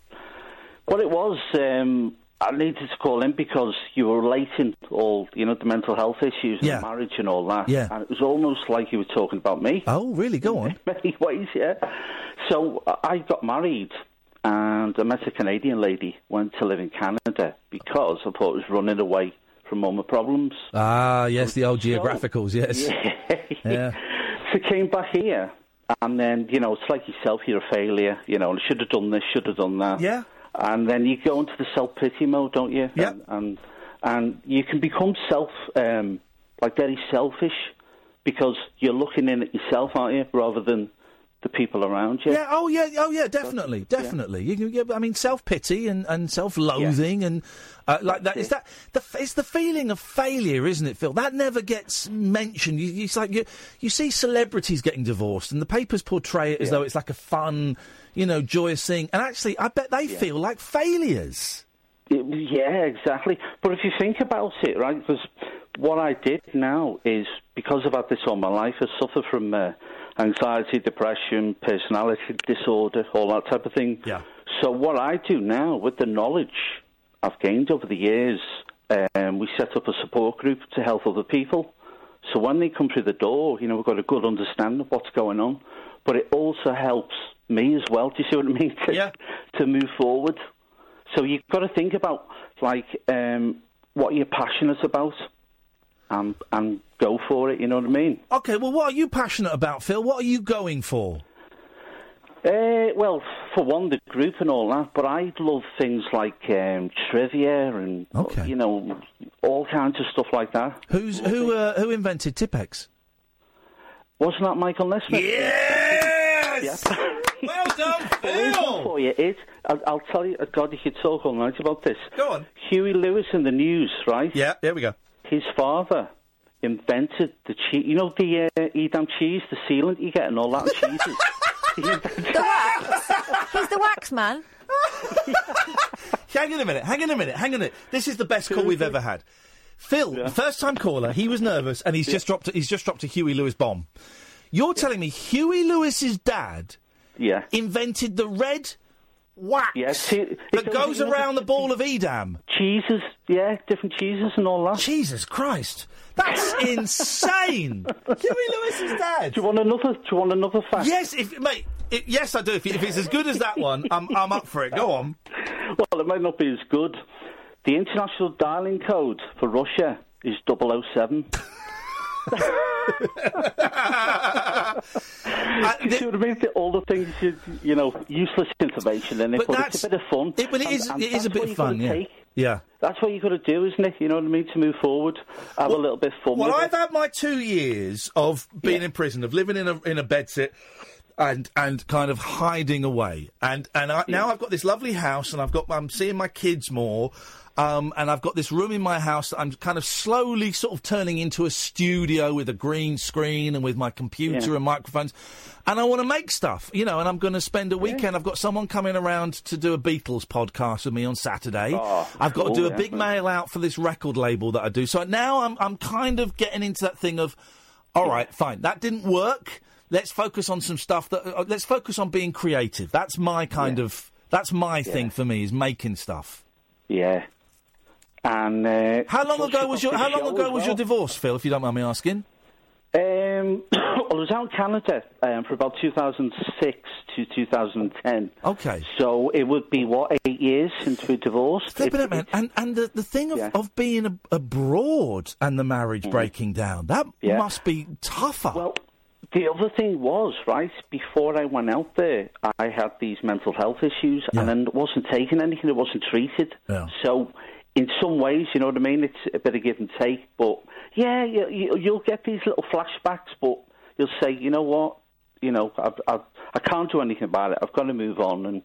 what it was, um, I needed to call in because you were relating all you know the mental health issues
Yeah.
and marriage and all that.
Yeah.
and it was almost like you were talking about me.
Oh, really? Go on.
In many ways, yeah. So I- I got married. And I met a Canadian lady, went to live in Canada because I thought it was running away from all my problems.
Ah, yes, the old geographicals. Yes. Yeah.
So came back here, and then you know it's like yourself, you're a failure. You know, and should have done this, should have done that.
Yeah.
And then you go into the self pity mode, don't you?
Yeah.
And, and and you can become self, um, like very selfish, because you're looking in at yourself, aren't you, rather than the people around you.
Yeah. Oh, yeah. Oh, yeah. Definitely. Definitely. You can. Yeah, I mean, self pity and, and self loathing and uh, like that. Is that the? It's the feeling of failure, isn't it, Phil? That never gets mentioned. You, it's like you you see celebrities getting divorced, and the papers portray it as though it's like a fun, you know, joyous thing. And actually, I bet they feel like failures.
Yeah, exactly. But if you think about it, right, because what I did now is because I've had this all my life, I suffer from uh, anxiety, depression, personality disorder, all that type of thing.
Yeah.
So what I do now, with the knowledge I've gained over the years, um, we set up a support group to help other people. So when they come through the door, you know, we've got a good understanding of what's going on. But it also helps me as well. Do you see what I mean? To, to move forward. So you've got to think about like um, what you're passionate about. And and go for it. You know what I mean?
Okay, well, what are you passionate about, Phil? What are you going for?
Uh, well, for one, the group and all that, but I love things like um, trivia and you know all kinds of stuff like that.
Who's who? Uh, who invented Tipp-Ex?
Wasn't that Michael Nesmith?
Yes. well done,
Phil. For you, it. I'll, I'll tell you. God, you could talk all night about this.
Go on.
Huey Lewis and the News, right?
Yeah. There we go.
His father invented the cheese. You know the uh, Edam cheese, the sealant you get, and all that cheeses.
The wax. He's the wax man.
hang on a minute. Hang on a minute. Hang on a minute. This is the best call we've ever had. Phil, first time caller. He was nervous, and he's just dropped. A, he's just dropped a Huey Lewis bomb. You're telling me Huey Lewis's dad
yeah.
invented the red wax
Yeah, che-
that goes around the ball of Edam?
cheeses, yeah, different cheeses and all that.
Jesus Christ, that's insane! Huey Lewis's dad.
Do you want another? Do you want another fact?
Yes, if mate. It, yes, I do. If, if it's as good as that one, I'm, I'm up for it. Go on.
Well, it might not be as good. The international dialing code for Russia is 007. you see what I mean? All the things, you, you know, useless information in it,
But
but, it's a bit of fun.
It, but it
And-
is.
and
it is a bit of fun. Yeah.
take.
Yeah.
That's what you've got to do, isn't it? You know what I mean? To move forward, have a little bit of fun
Well, I've
it.
had my two years of being in prison, of living in a in a bedsit, and and kind of hiding away, and and I, now I've got this lovely house, and I've got I'm seeing my kids more. Um, and I've got this room in my house that I'm kind of slowly sort of turning into a studio with a green screen and with my computer
Yeah.
and microphones. And I want to make stuff, you know, and I'm going to spend a weekend. I've got someone coming around to do a Beatles podcast with me on Saturday.
Oh,
I've got
cool,
to do a
yeah.
big mail out for this record label that I do. So now I'm I'm kind of getting into that thing of, all right, fine, that didn't work. Let's focus on some stuff that. Uh, let's focus on being creative. That's my kind of. That's my thing for me is making stuff.
Yeah. And uh,
How long ago was your How long ago
as
was your divorce, Phil? If you don't mind me asking.
Um, well, I was out in Canada um, for about 2006 to 2010.
Okay.
So it would be, what, eight years since we divorced?
Flipping it, man. And and the, the thing of, of being a, abroad and the marriage breaking down, that
Mm. Yeah.
must be tougher.
Well, the other thing was, right, before I went out there, I had these mental health issues and then wasn't taking anything, it wasn't treated.
Yeah.
So, in some ways, you know what I mean, it's a bit of give and take. But, yeah, you, you'll get these little flashbacks, but you'll say, you know what, you know, I, I, I can't do anything about it. I've got to move on and.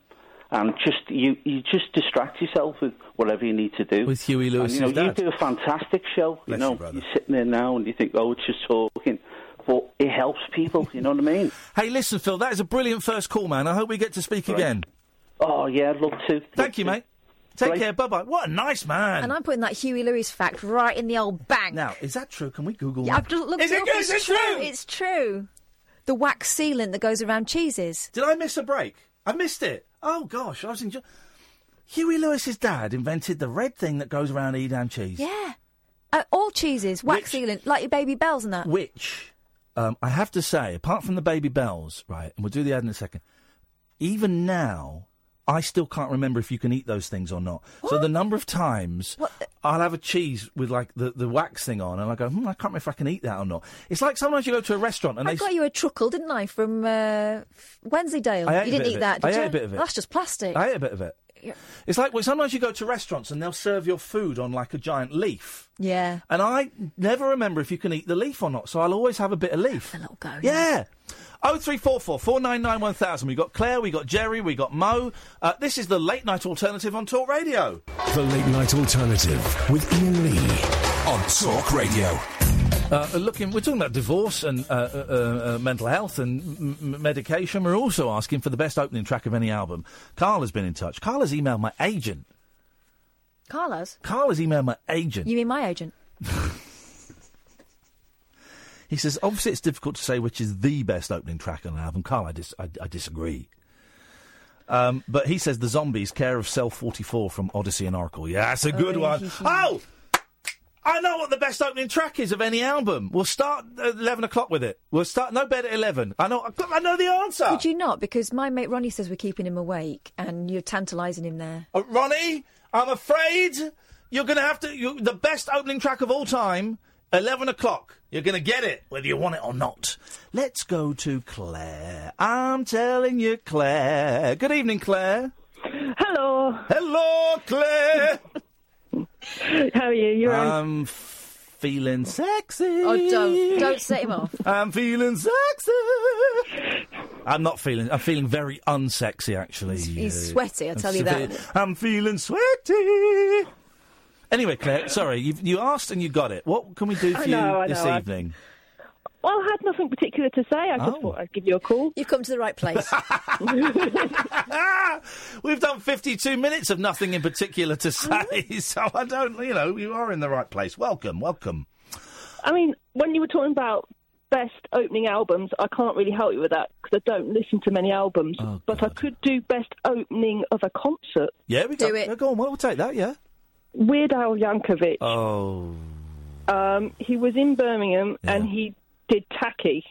And just you, you just distract yourself with whatever you need to do.
With Huey
And, you know,
dad.
you do a fantastic show.
Bless
you know,
you,
are sitting there now and you think, oh, it's just talking, but it helps people. You know what I mean?
Hey, listen, Phil, that is a brilliant first call, man. I hope we get to speak
Right.
again.
Oh yeah, I'd love to.
Thank you, mate. Take
Right.
care. Bye bye. What a nice man.
And I'm putting that Huey Lewis fact right in the old bank.
Now, is that true? Can we Google
Yeah,
that?
I've just looked
Is
it
it
up.
good?
It's
Is it true?
It's true. The wax sealant that goes around cheeses.
Did I miss a break? I missed it. Oh gosh, I was enjoying. Huey Lewis's dad invented the red thing that goes around Edam cheese.
Yeah. Uh, all cheeses, wax sealant, like your Babybels and that.
Which, um, I have to say, apart from the Babybels, right, and we'll do the ad in a second, even now, I still can't remember if you can eat those things or not. What? So the number of times what? I'll have a cheese with like the, the wax thing on, and I go, hmm, I can't remember if I can eat that or not. It's like sometimes you go to a restaurant and
I
they
got you a truckle, didn't I, from uh, Wensleydale?
I
you didn't eat that. Did
I
you?
ate a bit of it.
That's just plastic.
I ate a bit of it. Yeah. It's like well, sometimes you go to restaurants and they'll serve your food on like a giant leaf.
Yeah.
And I never remember if you can eat the leaf or not, so I'll always have a bit of leaf. A
little go.
yeah. yeah. 0344 499 We've got Claire, we've got Jerry, we've got Mo. Uh, this is the Late Night Alternative on Talk Radio.
The Late Night Alternative with Iain Lee
on Talk Radio.
Uh, uh looking, we're talking about divorce and uh, uh, uh, uh mental health and m- medication. We're also asking for the best opening track of any album. Carl has been in touch. Carl has emailed my agent.
Carla's?
Carl has emailed my agent.
You mean my agent?
He says, obviously, it's difficult to say which is the best opening track on an album. Carl, I, dis- I, I disagree. Um, but he says The Zombies, Care of Cell 44 from Odessey and Oracle. Yeah, that's a good
Oh,
one.
he- he-
Oh! I know what the best opening track is of any album. We'll start at 11 o'clock with it. We'll start no bed at 11. I know, I know the answer.
Could you not? Because my mate Ronnie says we're keeping him awake and you're tantalising him there.
Uh, Ronnie, I'm afraid you're going to have to. You, the best opening track of all time 11 o'clock. You're going to get it, whether you want it or not. Let's go to Claire. I'm telling you, Claire. Good evening, Claire.
Hello.
Hello, Claire.
How are you? You're
I'm feeling sexy.
Oh, don't don't set him off.
I'm feeling sexy. I'm not feeling. I'm feeling very unsexy, actually.
He's
Uh,
sweaty, I'll
I'm
tell you
fe-
that.
I'm feeling sweaty. Anyway, Claire, sorry, you, you asked and you got it. What can we do for
I
you
know, I
this
know, I-
evening?
Well, I had nothing particular to say. I just
Oh.
thought I'd give you a call.
You've come to the right place.
We've done 52 minutes of nothing in particular to uh-huh. say, so I don't, you know, you are in the right place. Welcome, welcome.
I mean, when you were talking about best opening albums, I can't really help you with that because I don't listen to many albums.
Oh,
but I could do best opening of a concert.
Yeah, we go.
Do it.
Go on, we'll take that, yeah.
Weird Al Yankovic.
Oh.
Um, he was in Birmingham and he did Tacky.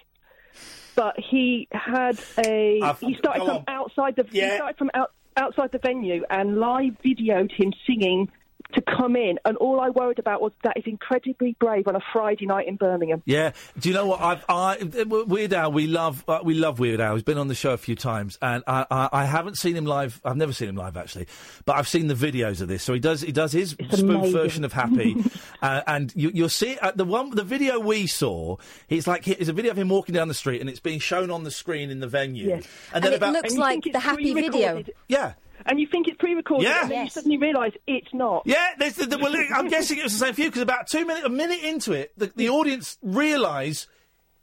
But he had a.
I've-
he started from
on.
outside the. He started from out, outside the venue and live videoed him singing to come in. And all I worried about was that is incredibly brave on a Friday night in Birmingham.
Yeah. Do you know what? I've, I Weird Al. We love uh, we love Weird Al. He's been on the show a few times, and I, I, I haven't seen him live. I've never seen him live actually, but I've seen the videos of this. So he does he does his spoof
amazing.
version of Happy, uh, and you, you'll see uh, the one the video we saw. He's like it's a video of him walking down the street, and it's being shown on the screen in the venue.
Yes.
And then
it
about
looks
And
like the happy video.
yeah.
And you think it's pre-recorded,
Yeah.
and then you suddenly realise it's not.
Yeah, there's the, the, well, I'm guessing it was the same for you because about two minutes, a minute into it, the, the audience realise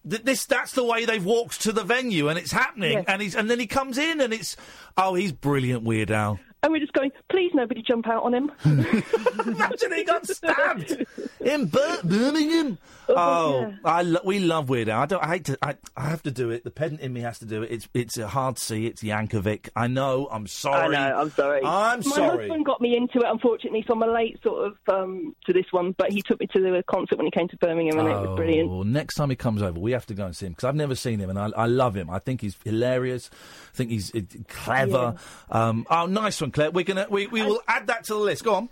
that this that's the way they've walked to the venue and it's happening,
Yes.
and he's and then he comes in and it's oh he's brilliant, Weird Al.
And we're just going, please nobody jump out on him.
Imagine he got stabbed in Bir- Birmingham. Oh,
yeah.
I lo- we love Weird Al. I don't. I hate to. I, I have to do it. The pedant in me has to do it. It's it's a hard C. It's Yankovic. I know. I'm sorry.
I know, I'm sorry.
I'm
My
sorry.
husband got me into it, unfortunately, so I'm a late sort of um, to this one, but he took me to the concert when he came to Birmingham, and it was brilliant.
Oh, next time he comes over, we have to go and see him because I've never seen him and I, I love him. I think he's hilarious. I think he's uh, clever. Um, oh, nice one, Claire. We're gonna we, we will add that to the list. Go on.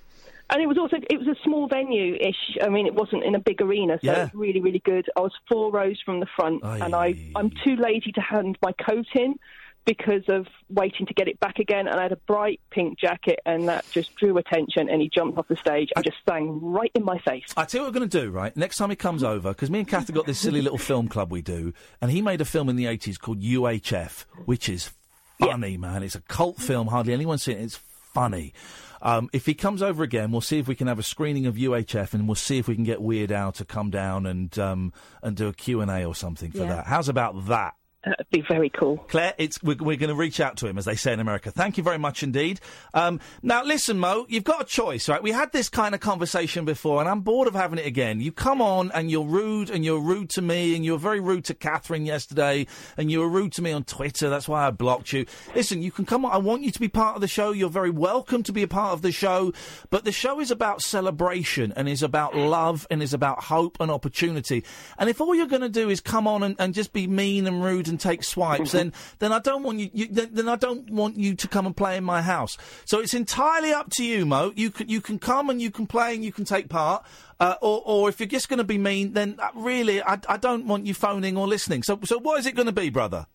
And it was also it was a small venue-ish. I mean, it wasn't in a big arena, so
Yeah.
it was really, really good. I was four rows from the front, and I I'm too lazy to hand my coat in because of waiting to get it back again. And I had a bright pink jacket, and that just drew attention. And he jumped off the stage and just sang right in my face.
I tell you what we're going to do, right? Next time he comes over, because me and Kath have got this silly little film club we do, and he made a film in the 80s called UHF, which is funny, man. It's a cult film. Hardly anyone's seen it. It's funny. Um, if he comes over again, we'll see if we can have a screening of UHF, and we'll see if we can get Weird Al to come down and um, and do a Q and A or something for
Yeah.
that. How's about that?
That'd be very cool.
Claire, it's, we're, we're going to reach out to him, as they say in America. Thank you very much indeed. Um, now, listen, Mo, you've got a choice, right? We had this kind of conversation before, and I'm bored of having it again. You come on and you're rude, and you're rude to me, and you were very rude to Catherine yesterday, and you were rude to me on Twitter. That's why I blocked you. Listen, you can come on. I want you to be part of the show. You're very welcome to be a part of the show. But the show is about celebration, and is about love, and is about hope and opportunity. And if all you're going to do is come on and, and just be mean and rude and take swipes, then then I don't want you, you then, then I don't want you to come and play in my house. So it's entirely up to you, Mo. You can you can come and you can play and you can take part. Uh, or, or if you're just going to be mean, then uh, really, I, I don't want you phoning or listening. So, so what is it going to be, brother?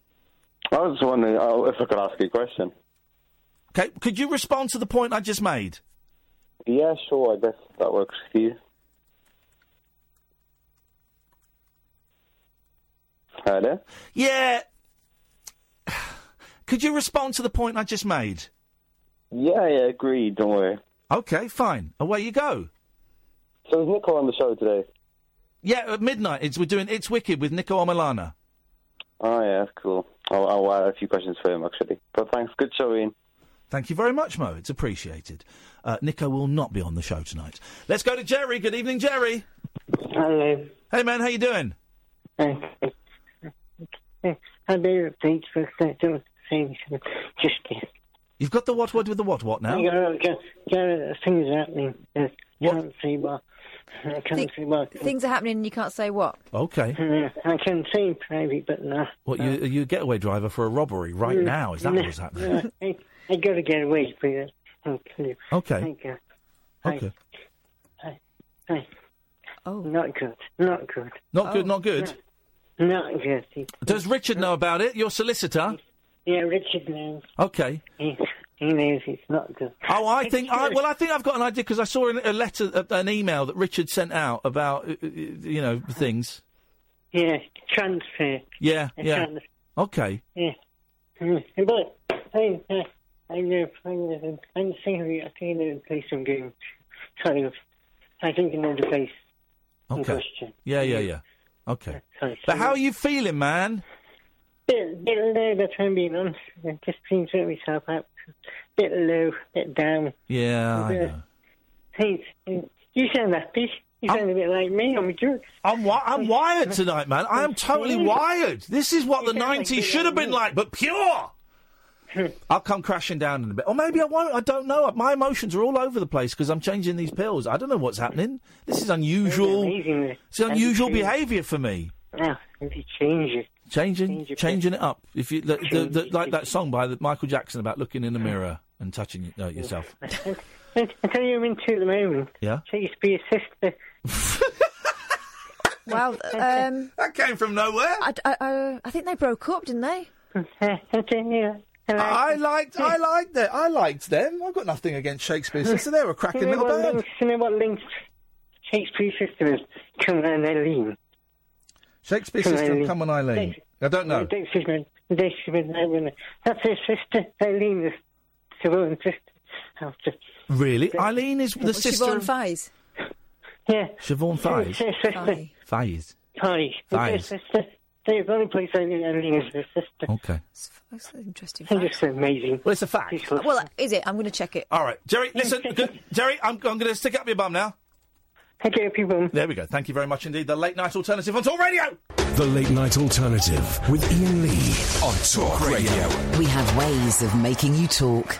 I was wondering uh, if I could ask you a question.
Okay, could you respond to the point I just made?
Yeah, sure. I guess that works for you. Hello?
Yeah. Could you respond to the point I just made?
Yeah, yeah, agreed. Don't worry.
Okay, fine. Away you go.
So is Nico on the show today?
Yeah, at midnight. It's we're doing It's Wicked with Nico Amalana.
Oh, yeah, that's cool. I'll, I'll add a few questions for him, actually. But thanks. Good show, Iain.
Thank you very much, Mo. It's appreciated. Uh, Nico will not be on the show tonight. Let's go to Jerry. Good evening, Jerry.
Hello.
Hey, man. How you doing?
Uh, I made thanks for. Things just
You've got the what? What with the what? What now?
I got, got, got things happening. I can't see what. I can't
Think-
see what.
Things are happening and you can't say what.
Okay.
Uh, I can see private, but no.
What? You are you a getaway driver for a robbery right
Mm,
now? Is that
no,
what's happening?
no, I, I got to get away from it. Okay.
Okay.
Thank.
Okay.
I, I,
Oh.
Not good. Not good.
Not good. Not good.
Not good. He-
Does Richard know about it? Your solicitor?
Yeah, Richard knows.
Okay.
He, he knows it's not good.
Oh, I think. I, well, I think I've got an idea because I saw a a letter, a- an email that Richard sent out about, uh, uh, you know, things.
Yeah, transfer.
Yeah,
A
yeah.
trans-
Okay.
Yeah. Mm, But I, I, I know, I know, I'm thinking, I think I know the place I'm going. Kind of. I think I know the place
Okay.
question.
Yeah, yeah, yeah. Okay.
Sorry,
But how are you feeling, man?
Bit, bit low, that's I'm being honest. I just been sorting myself out. Bit low, bit down.
Yeah, I know.
Hey, you sound happy. You sound a bit like me on my drugs.
I'm wi- I'm wired tonight, man. I am totally wired. This is what the '90s should have been like, but pure. I'll come crashing down in a bit, or maybe I won't. I don't know. My emotions are all over the place because I'm changing these pills. I don't know what's happening. This is unusual.
Amazing.
It's unusual
Have you changed?
behaviour for me.
Yeah, if you change it.
Changing,
Change your
changing it up. If you the, the,
Change
the, like that song by the, Michael Jackson about looking in the mirror and touching uh, yourself.
I tell you, I'm into at the moment.
Yeah.
Shakespeare's sister.
Well, um,
that came from nowhere.
I, I, I, I think they broke up, didn't they?
I liked, I liked that. I liked them. I've got nothing against Shakespeare. Sister, they're a cracking
you know
little band.
links, you know what links Shakespeare's sister is? Come on, Eileen.
Shakespeare's
Come on,
sister,
Eileen.
come on, Eileen. I don't know.
Shakespeare's Shakespeare's That's her sister, Eileen, the Siobhan's sister. I'll just-
Really, Eileen is the sister.
Siobhan
of
Fahey?
Yeah.
Siobhan
It's
Fahey.
her sister.
Fahey.
Fahey. It's
Fahey.
Sister. The only place Eileen, Eileen is her sister.
Okay.
It's, an interesting
It's
fact.
just amazing.
Well, it's a fact.
Well, is it? I'm going to check it.
All right, Jerry. Listen, good, Jerry. I'm, I'm going to stick up your bum now.
Okay, people.
There we go. Thank you very much indeed. The late night alternative on Talk Radio.
The Late Night Alternative with Iain Lee.
On Talk Radio.
We have ways of making you talk.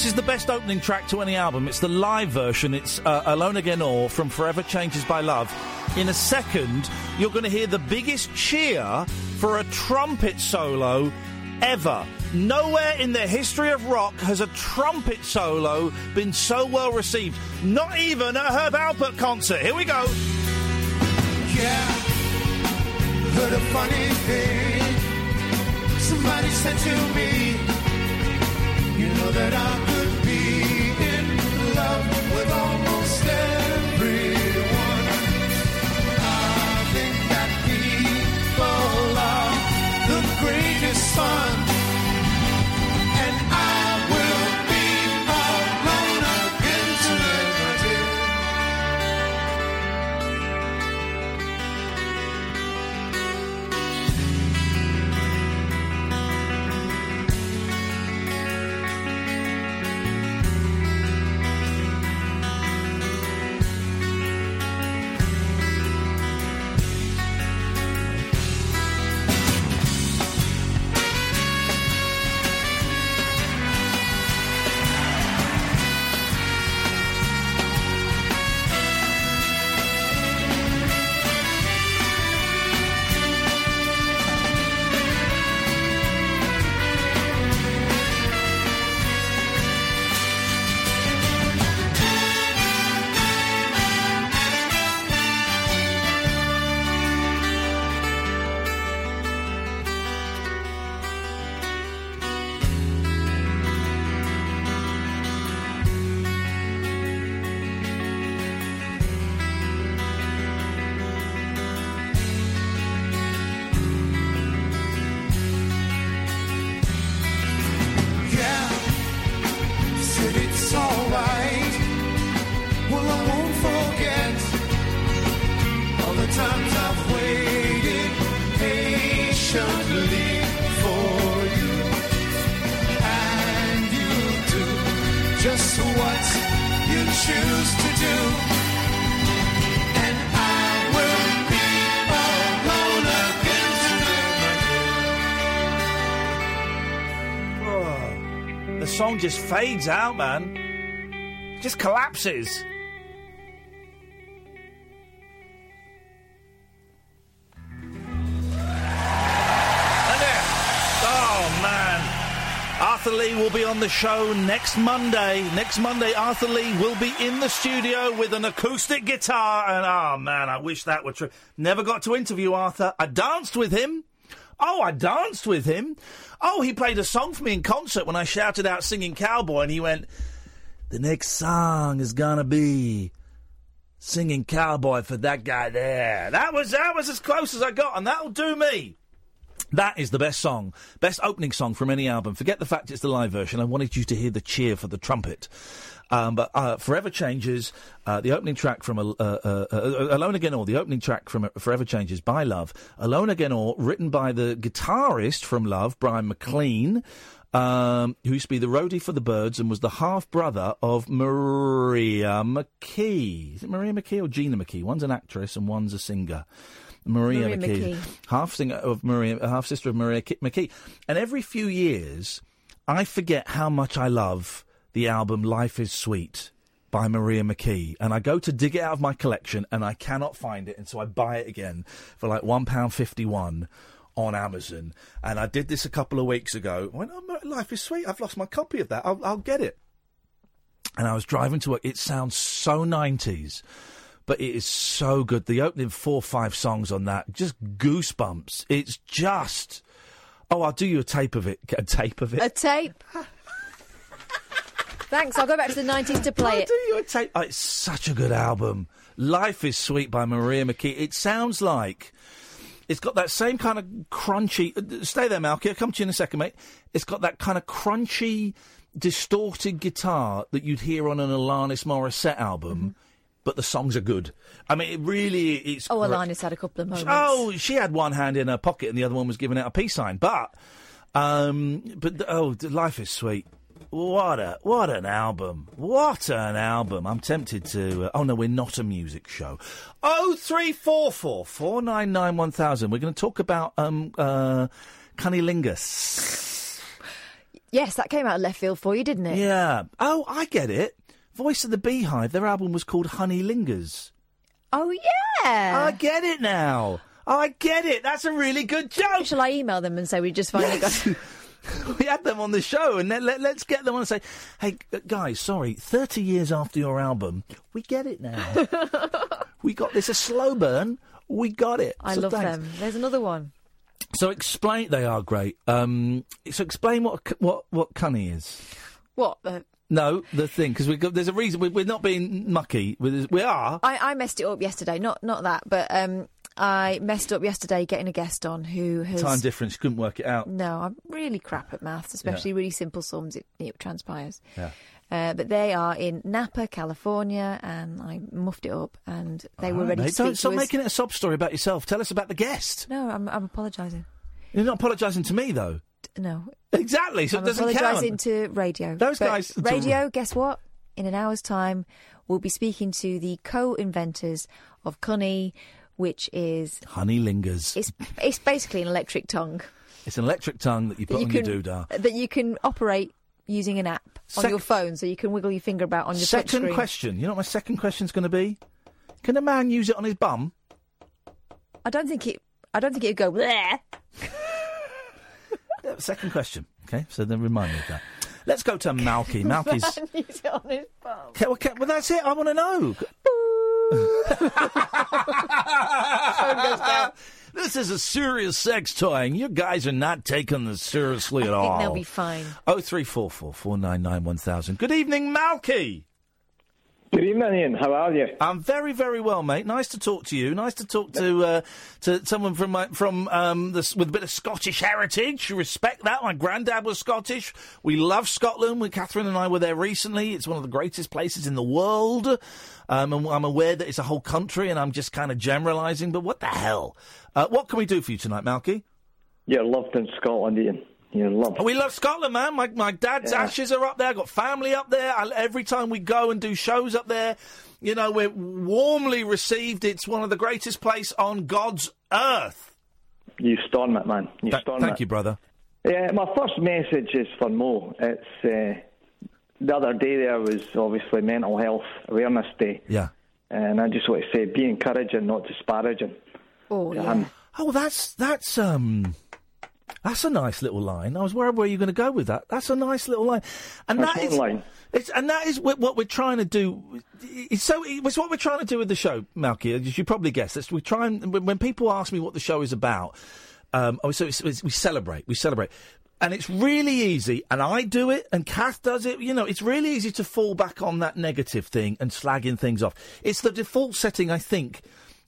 This is the best opening track to any album. It's the live version. It's uh, Alone Again or from Forever Changes by Love. In a second, you're going to hear the biggest cheer for a trumpet solo ever. Nowhere in the history of rock has a trumpet solo been so well received. Not even at Herb Alpert concert. Here we go.
Yeah, heard a funny thing. Somebody said to me, know that I could be in love with almost
just fades out, man. Just collapses. Oh, man. Arthur Lee will be on the show next Monday. Next Monday, Arthur Lee will be in the studio with an acoustic guitar. And oh, man, I wish that were true. Never got to interview Arthur. I danced with him. Oh, I danced with him. Oh, he played a song for me in concert when I shouted out singing cowboy, and he went, The next song is gonna be singing cowboy for that guy there. That was that was as close as I got, and that'll do me. That is the best song, best opening song from any album. Forget the fact it's the live version. I wanted you to hear the cheer for the trumpet. Um, but uh, Forever Changes, uh, the opening track from uh, uh, uh, Alone Again Or, the opening track from Forever Changes by Love. Alone Again Or, written by the guitarist from Love, Bryan MacLean, um, who used to be the roadie for the Byrds and was the half brother of Maria McKee. Is it Maria McKee or Gina McKee? One's an actress and one's a singer. Maria,
Maria
McKee,
McKee.
half singer of Maria, half sister of Maria McKee. And every few years, I forget how much I love the album Life is Sweet by Maria McKee. And I go to dig it out of my collection and I cannot find it. And so I buy it again for like £1.51 on Amazon. And I did this a couple of weeks ago. I went, oh, Life is Sweet. I've lost my copy of that. I'll, I'll get it. And I was driving to work. It sounds so 90s. But it is so good. The opening four or five songs on that, just goosebumps. It's just. Oh, I'll do you a tape of it. Get a tape of it.
A tape. Thanks. I'll go back to the 90s to play it.
do you a tape. Oh, it's such a good album. Life is Sweet by Maria McKee. It sounds like it's got that same kind of crunchy. uh, Stay there, Malky. I'll come to you in a second, mate. It's got that kind of crunchy, distorted guitar that you'd hear on an Alanis Morissette album. But the songs are good. I mean, it really is.
Oh. Alanis had a couple of moments.
Oh, she had one hand in her pocket and the other one was giving out a peace sign. But, um, but oh, life is sweet. What a what an album! What an album! I'm tempted to. Uh, oh no, we're not a music show. Oh three four four four nine nine one thousand. We're going to talk about um uh, cunnilingus.
Yes, that came out of left field for you, didn't it?
Yeah. Oh, I get it. Voice of the Beehive. Their album was called Honey Lingers.
Oh, yeah.
I get it now. I get it. That's a really good joke.
Shall I email them and say we just finally got.
we had them on the show, and let, let, us get them on and say, "Hey, guys, sorry, thirty years after your album, we get it now. we got this a slow burn. We got it.
I
So
love
thanks.
them. There's another one.
So explain. They are great. Um, so explain what what what Cunni is.
What? The...
No, the thing because we got there's a reason we, we're not being mucky. We, we are.
I, I messed it up yesterday. Not not that, but um, I messed up yesterday getting a guest on who has.
Time difference. Couldn't work it out.
No, I'm really crap at maths, especially really simple sums. It, it transpires.
Yeah.
Uh, but they are in Napa, California, and I muffed it up, and they were ready
mate,
to speak
Don't stop
to us.
making it a sob story about yourself. Tell us about the guest.
No, I'm, I'm apologising.
You're not apologising to me though.
No,
Exactly. So
I'm
it doesn't
apologising
count.
to radio.
Those
But
guys-
Radio, guess what? In an hour's time, we'll be speaking to the co-inventors of Cunni, which is
Honey lingers.
it's it's basically an electric tongue
It's an electric tongue that you
that
put
you
on
can
your doodah.
that you can operate using an app on
Sec-
your phone, so you can wiggle your finger about on your
Second question. You know what my second question's going to be? Can a man use it on his bum?
I don't think it. I don't think it'd go there.
Second question. Okay, so then remind me of that. Let's go to Malky. Malky's.
Use it on his bum.
Okay, well, okay, well, that's it. I want to know. this is a serious sex toy, and you guys are not taking this seriously at
I
all.
they'll be fine.
Oh three four four four nine nine one thousand. Good evening, Malky.
Good evening, Iain. How are you?
I'm very, very well, mate. Nice to talk to you. Nice to talk to uh, to someone from my, from um, this, with a bit of Scottish heritage. Respect that. My granddad was Scottish. We love Scotland. We, Catherine and I were there recently. It's one of the greatest places in the world. Um, and I'm aware that it's a whole country, and I'm just kind of generalising. But what the hell? Uh, what can we do for you tonight, Malky?
You're loved in Scotland, Iain. You love.
Oh, we love Scotland, man. My my dad's
Yeah.
ashes are up there. I've got family up there. I, every time we go and do shows up there, you know, we're warmly received. It's one of the greatest place on God's earth.
You storm it, man. You
Th-
storm
thank
it.
Thank you, brother.
Yeah, my first message is for Mo. It's uh, the other day there was obviously Mental Health Awareness Day.
Yeah.
And I just want to say, be encouraging, not disparaging.
Oh,
to him.
Oh, that's that's um, that's a nice little line. I was worried where you going to go with that. That's a nice little line, and
That's
that is
line.
It's, and that is what, what we're trying to do. It's so it's what we're trying to do with the show, Malky. As you probably guessed, it's, we try and when, when people ask me what the show is about, um, oh, so it's, it's, we celebrate, we celebrate. And it's really easy, and I do it, and Kath does it. You know, it's really easy to fall back on that negative thing and slagging things off. It's the default setting, I think,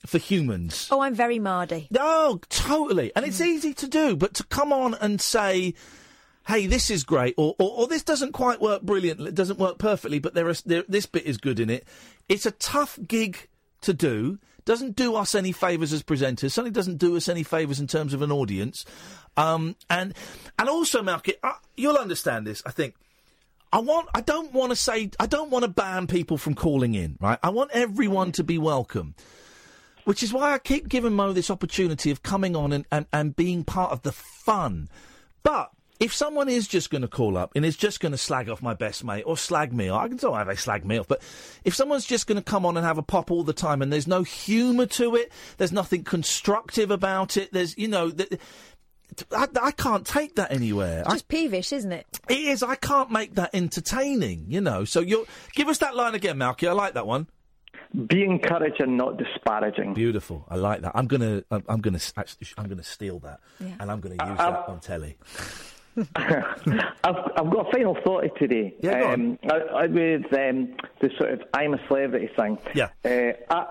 for humans.
Oh, I'm very Mardy.
No, totally. And it's easy to do, but to come on and say, hey, this is great, or, or, or this doesn't quite work brilliantly, it doesn't work perfectly, but there is, there, this bit is good in it. It's a tough gig to do. Doesn't do us any favours as presenters. Certainly doesn't do us any favours in terms of an audience. Um, and and also, uh, you'll understand this. I think I want. I don't want to say. I don't want to ban people from calling in. Right. I want everyone to be welcome. Which is why I keep giving Mo this opportunity of coming on and, and, and being part of the fun. But if someone is just going to call up and is just going to slag off my best mate or slag me off, I can tell how they slag me off, but if someone's just going to come on and have a pop all the time and there's no humour to it, there's nothing constructive about it, there's, you know, th- I, I can't take that anywhere. It's
Just peevish, isn't it?
it is. I can't make that entertaining, you know. So you give us that line again, Malky. I like that one.
Be encouraging, not disparaging.
Beautiful. I like that. I'm gonna. I'm, I'm gonna. Actually, I'm gonna steal that,
Yeah.
and I'm gonna use
I-
that on telly.
I've, I've got a final thought today.
Yeah, go on.
um, I, I, with um, the sort of I'm a celebrity thing.
Yeah.
Uh, I,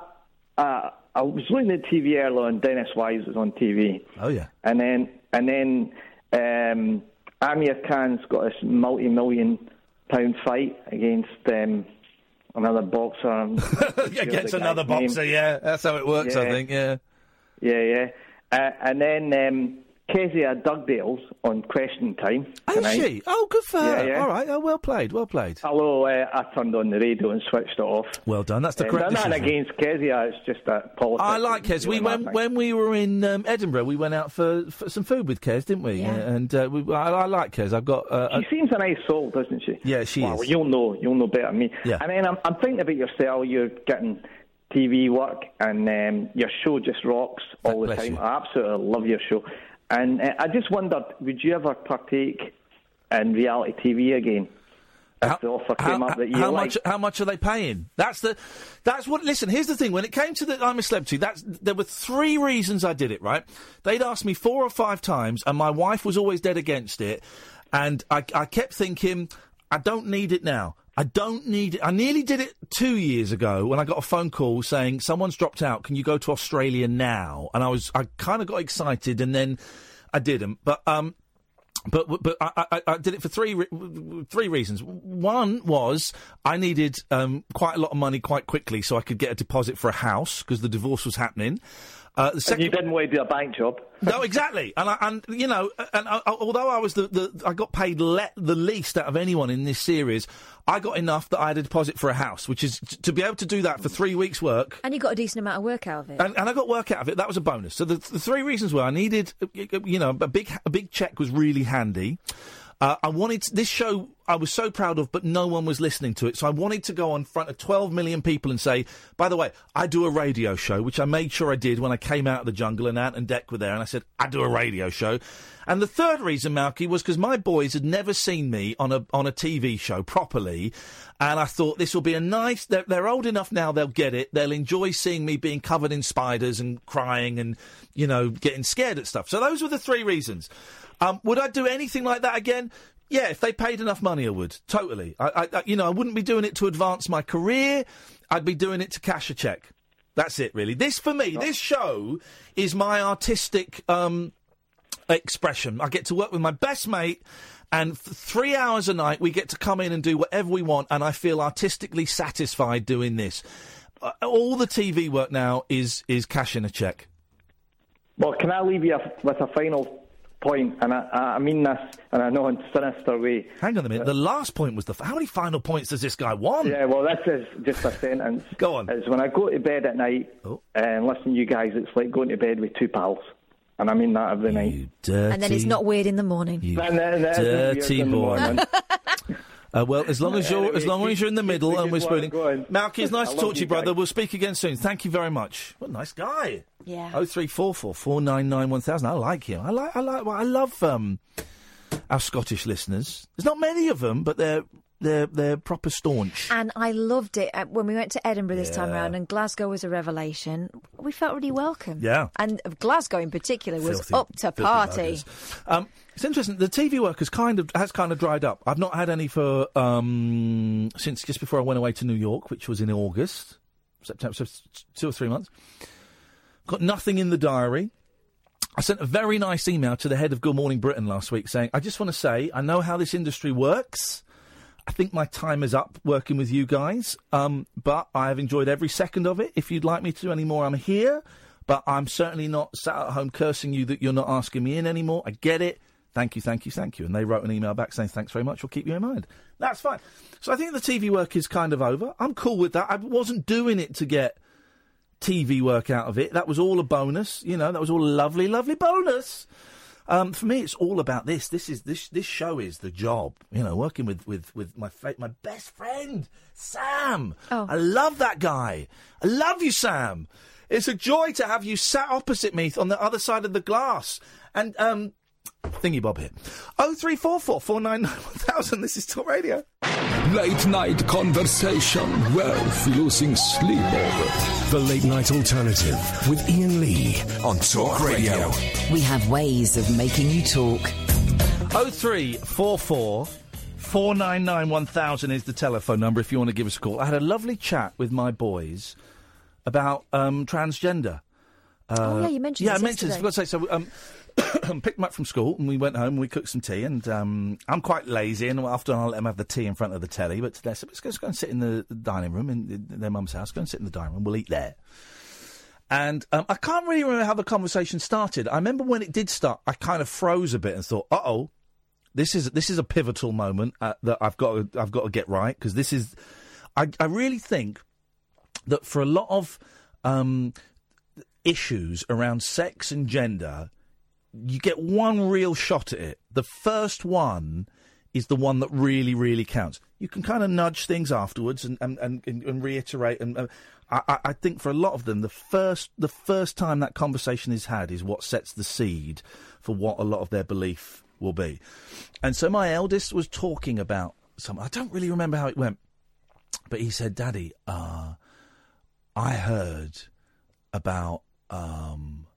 I, I was looking at TV earlier and Dennis Wise was on TV.
Oh yeah.
And then and then um, Amir Khan's got this multi-million pound fight against um, another boxer.
Against another boxer. Yeah, that's how it works. I think. Yeah.
Yeah, yeah. Uh, and then um, Kezia Dugdale's on Question Time.
Is she? Oh, good for her.
Yeah, yeah.
All right. Oh, well played. Well played.
Hello, uh, I turned on the radio and switched it off.
Well done. That's the
Uh,
correct
Not against Kezia, it's just that politics.
I like Kez. We when when we were in um, Edinburgh, we went out for, for some food with Kez, didn't we?
Yeah.
And uh, we, I, I like Kez. I've got. Uh,
She seems a nice soul, doesn't she?
Yeah, she
well,
is.
you'll know. You'll know better than me.
Yeah.
And then I'm, I'm thinking about yourself. You're getting TV work, and um, your show just rocks all the time.
you.
I absolutely love your show. And uh, I just wondered, would you ever partake in reality TV again? If the offer came up that you
how much? How much are they paying? That's the. That's what. Listen. Here's the thing. When it came to the I'm a celebrity, that's there were three reasons I did it. Right? They'd asked me four or five times, and my wife was always dead against it. And I, I kept thinking, I don't need it now. I don't need it. I nearly did it two years ago when I got a phone call saying someone's dropped out. Can you go to Australia now? And I was, I kind of got excited, and then I didn't. But um, but but I, I, I did it for three re- three reasons. One was I needed um, quite a lot of money quite quickly so I could get a deposit for a house because the divorce was happening. Uh, the
and
second,
you didn't want to do a bank job.
no, exactly, and I, and you know, and I, although I was the, the I got paid le- the least out of anyone in this series, I got enough that I had a deposit for a house, which is to be able to do that for three weeks' work.
And you got a decent amount of work out of it.
And, and I got work out of it. That was a bonus. So the, the three reasons were I needed, uh, you know, a big a big check was really handy. Uh, I wanted this show. I was so proud of, but no one was listening to it. So I wanted to go on front of 12 million people and say, by the way, I do a radio show, which I made sure I did when I came out of the jungle and Ant and Dec were there, and I said, I do a radio show. And the third reason, Malky, was because my boys had never seen me on a on a TV show properly, and I thought this will be a nice. They're, they're old enough now; they'll get it. They'll enjoy seeing me being covered in spiders and crying and you know getting scared at stuff. So those were the three reasons. Um, would I do anything like that again? Yeah, if they paid enough money, I would. Totally. I, I, you know, I wouldn't be doing it to advance my career. I'd be doing it to cash a check. That's it, really. This for me, this show is my artistic um, expression. I get to work with my best mate, and for three hours a night, we get to come in and do whatever we want, and I feel artistically satisfied doing this. Uh, all the TV work now is is cashing a check.
Well, can I leave you with a final point, and I, I mean this, and I know in a sinister way.
Hang on a minute. The last point was the. F- how many final points does this guy want?
Yeah, well, this is just a sentence.
Go on.
Is when I go to bed at night
Oh.
and listen to you guys, it's like going to bed with two pals. And I mean that every night.
Dirty,
And then it's not weird in the morning.
Then- then- then it's
dirty
weird in the
boy. Uh, well, as long as you're
Anyway,
as long as you're in the middle and we're
thinking
spooning.
what
Malky, it's nice
I
to talk to you,
you
brother.
guys.
We'll speak again soon. Thank you very much. What a nice guy.
Yeah.
Oh three four four four nine nine one thousand. I like him. I like. I like. Well, I love um, our Scottish listeners. There's not many of them, but they're they're they're proper staunch.
And I loved it uh, when we went to Edinburgh this time
Yeah.
around, and Glasgow was a revelation. We felt really welcome.
Yeah.
And Glasgow in particular was
Filthy-
up to
filthy
party.
buggers. Um, it's interesting. The TV work has kind of has kind of dried up. I've not had any for um, since just before I went away to New York, which was in August, September, so it's two or three months. Got nothing in the diary. I sent a very nice email to the head of Good Morning Britain last week saying, I just want to say, I know how this industry works. I think my time is up working with you guys, um, but I have enjoyed every second of it. If you'd like me to do any more, I'm here. But I'm certainly not sat at home cursing you that you're not asking me in anymore. I get it. Thank you, thank you, thank you. And they wrote an email back saying, thanks very much. We'll keep you in mind. That's fine. So I think the TV work is kind of over. I'm cool with that. I wasn't doing it to get TV work out of it. That was all a bonus. You know, that was all a lovely, lovely bonus. Um, for me, it's all about this. This is this this show is the job. You know, working with with with my fa- my best friend Sam.
Oh.
I love that guy. I love you, Sam. It's a joy to have you sat opposite me on the other side of the glass. And um, thingy bob here. Oh three four four four nine nine one thousand. This is Talk Radio.
Late night conversation wealth, losing sleep over. The Late Night Alternative with Iain Lee
on Talk Radio.
We have ways of making you talk.
Oh three four four four nine nine one thousand is the telephone number if you want to give us a call. I had a lovely chat with my boys about um, transgender. Uh,
Oh, yeah, you mentioned
Yeah,
this
I mentioned this. I've got to say, so um, picked them up from school and we went home. and We cooked some tea, and um, I'm quite lazy, and often I'll let them have the tea in front of the telly. But today, I said, let's go, let's go and sit in the dining room in their mum's house. Go and sit in the dining room. We'll eat there. And um, I can't really remember how the conversation started. I remember when it did start, I kind of froze a bit and thought, "Uh oh, this is this is a pivotal moment uh, that I've got to, I've got to get right because this is." I, I really think that for a lot of um, issues around sex and gender, you get one real shot at it. The first one is the one that really, really counts. You can kind of nudge things afterwards and and, and, and, reiterate. And uh, I, I- think for a lot of them, the first the first time that conversation is had is what sets the seed for what a lot of their belief will be. And so my eldest was talking about some. I don't really remember how it went, but he said, "Daddy, uh, I heard about um,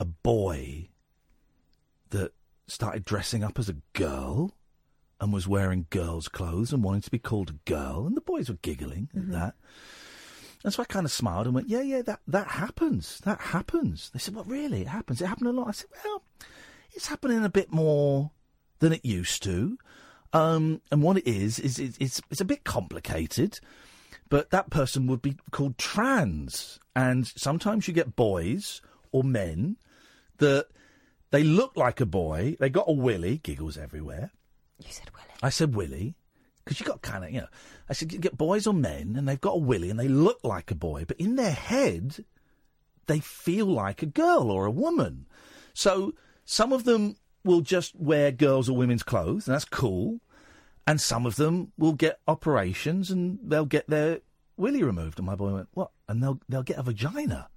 a boy that started dressing up as a girl and was wearing girls' clothes and wanting to be called a girl, and the boys were giggling at that. And so I kind of smiled and went, "Yeah, yeah, that that happens. That happens." They said, "Well, really? It happens. It happened a lot." I said, "Well, it's happening a bit more than it used to." Um, and what it is is it's, it's it's a bit complicated, but that person would be called trans. And sometimes you get boys or men that they look like a boy, they got a willy, giggles everywhere.
You said Willie.
I said willy because you got kind of you know. I said you get boys or men, and they've got a willy, and they look like a boy, but in their head, they feel like a girl or a woman. So some of them will just wear girls or women's clothes, and that's cool. And some of them will get operations, and they'll get their willy removed. And my boy went, "What?" And they'll they'll get a vagina.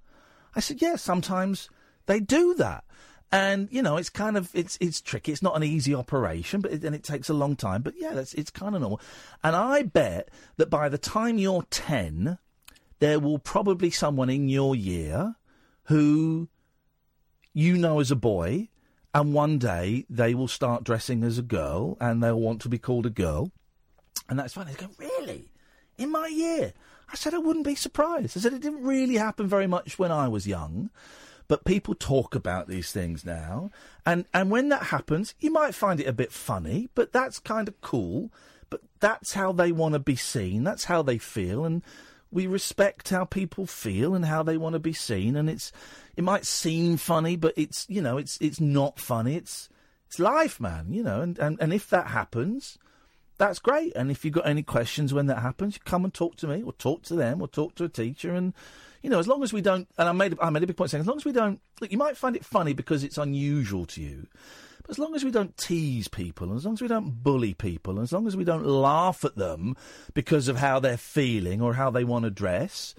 I said, "Yeah, sometimes they do that." And you know, it's kind of it's it's tricky. It's not an easy operation, but it, and it takes a long time. But yeah, that's it's kind of normal. And I bet that by the time you're ten, there will probably someone in your year who you know as a boy, and one day they will start dressing as a girl, and they'll want to be called a girl, and that's fine. They go, really, in my year. I said I wouldn't be surprised. I said it didn't really happen very much when I was young, but people talk about these things now, and and when that happens, you might find it a bit funny, but that's kind of cool. But that's how they want to be seen. That's how they feel, and we respect how people feel and how they want to be seen, and it's it might seem funny, but it's you know it's it's not funny. It's it's life, man. You know, and and, and if that happens, that's great. And if you've got any questions when that happens, you come and talk to me, or talk to them, or talk to a teacher, and you know, as long as we don't. And I made I made a big point saying, as long as we don't, look, you might find it funny because it's unusual to you. But as long as we don't tease people, and as long as we don't bully people, and as long as we don't laugh at them because of how they're feeling or how they want to dress,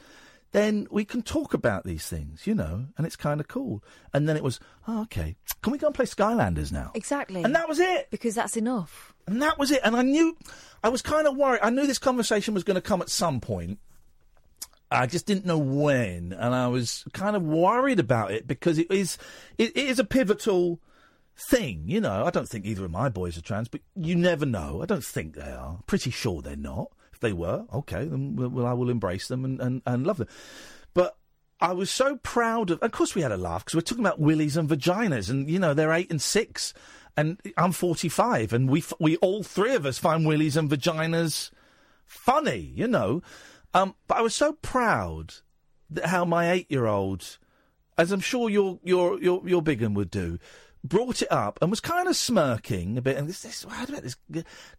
then we can talk about these things, you know, and it's kind of cool. And then it was, oh, okay, can we go and play Skylanders now?
Exactly.
And that was it.
Because that's enough.
And that was it. And I knew, I was kind of worried. I knew this conversation was going to come at some point. I just didn't know when, and I was kind of worried about it because it is, it, it is a pivotal thing. You know, I don't think either of my boys are trans, but you never know. I don't think they are. Pretty sure they're not. If they were, okay, then we'll, I will embrace them and, and, and love them. But I was so proud of. Of course, we had a laugh because we're talking about willies and vaginas, and you know they're eight and six, and I'm 45, and we we all three of us find willies and vaginas funny, you know. Um, but I was so proud that how my eight-year-old, as I'm sure your your your your big one would do, brought it up and was kind of smirking a bit. And this, this, how about this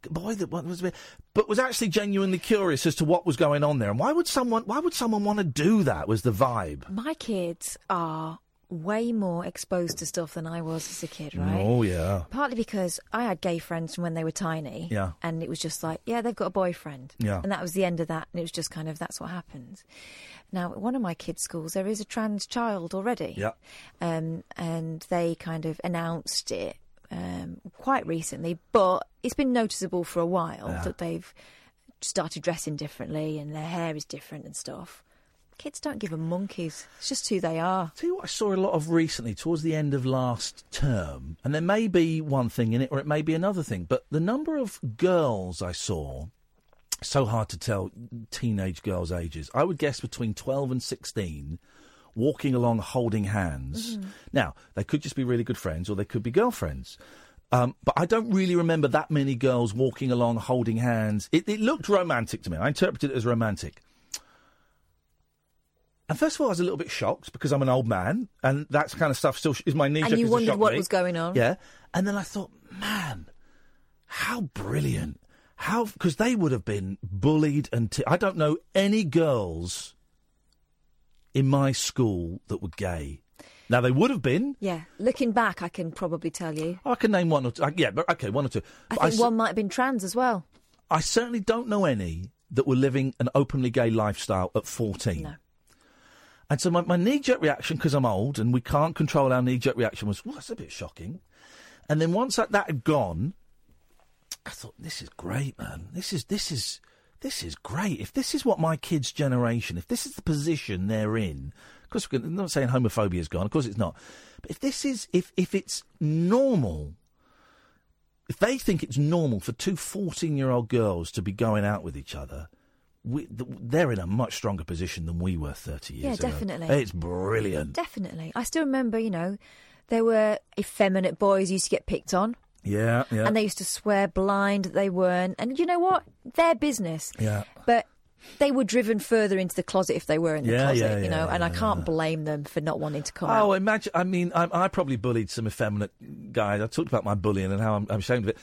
boy that was a bit, but was actually genuinely curious as to what was going on there. And why would someone why would someone want to do that? Was the vibe?
My kids are way more exposed to stuff than I was as a kid, right?
Oh yeah.
Partly because I had gay friends from when they were tiny.
Yeah.
And it was just like, yeah, they've got a boyfriend.
Yeah.
And that was the end of that. And it was just kind of, that's what happened. Now, at one of my kids' schools, there is a trans child already.
Yeah.
Um, and they kind of announced it um, quite recently, but it's been noticeable for a while
Yeah.
that they've started dressing differently and their hair is different and stuff. Kids don't give a monkeys. It's just who they are.
Tell you what I saw a lot of recently, towards the end of last term, and there may be one thing in it, or it may be another thing, but the number of girls I saw, so hard to tell teenage girls' ages, I would guess between 12 and 16, walking along holding hands.
Mm-hmm.
Now, they could just be really good friends, or they could be girlfriends. Um, but I don't really remember that many girls walking along holding hands. It, it looked romantic to me. I interpreted it as romantic. And first of all, I was a little bit shocked because I'm an old man, and that kind of stuff still sh- is my knee.
And you wondered what
me.
was going on.
Yeah, and then I thought, man, how brilliant! How because they would have been bullied and t- I don't know any girls in my school that were gay. Now they would have been.
Yeah. Looking back, I can probably tell you.
I can name one or two. uh, Yeah, but okay, one or two.
I think one might have been trans as well.
I certainly don't know any that were living an openly gay lifestyle at 14.
No.
And so my, my knee jerk reaction, because I'm old and we can't control our knee jerk reaction, was, well, that's a bit shocking. And then once that, that had gone, I thought, this is great, man. This is, this is, this is great. If this is what my kids' generation, if this is the position they're in, of course, we're not saying homophobia is gone, of course it's not. But if this is, if, if it's normal, if they think it's normal for two 14 year old girls to be going out with each other, we, they're in a much stronger position than we were 30 years ago.
Yeah,
ago.
definitely.
It's brilliant.
Definitely. I still remember, you know, there were effeminate boys used to get picked on.
Yeah, yeah.
And they used to swear blind that they weren't. And you know what? Their business.
yeah.
But they were driven further into the closet if they were in the
Yeah,
closet,
yeah,
you know,
yeah,
and I can't blame them for not wanting to come
Oh,
out.
imagine. I mean, I, I probably bullied some effeminate guys. I talked about my bullying and how I'm, I'm ashamed of it.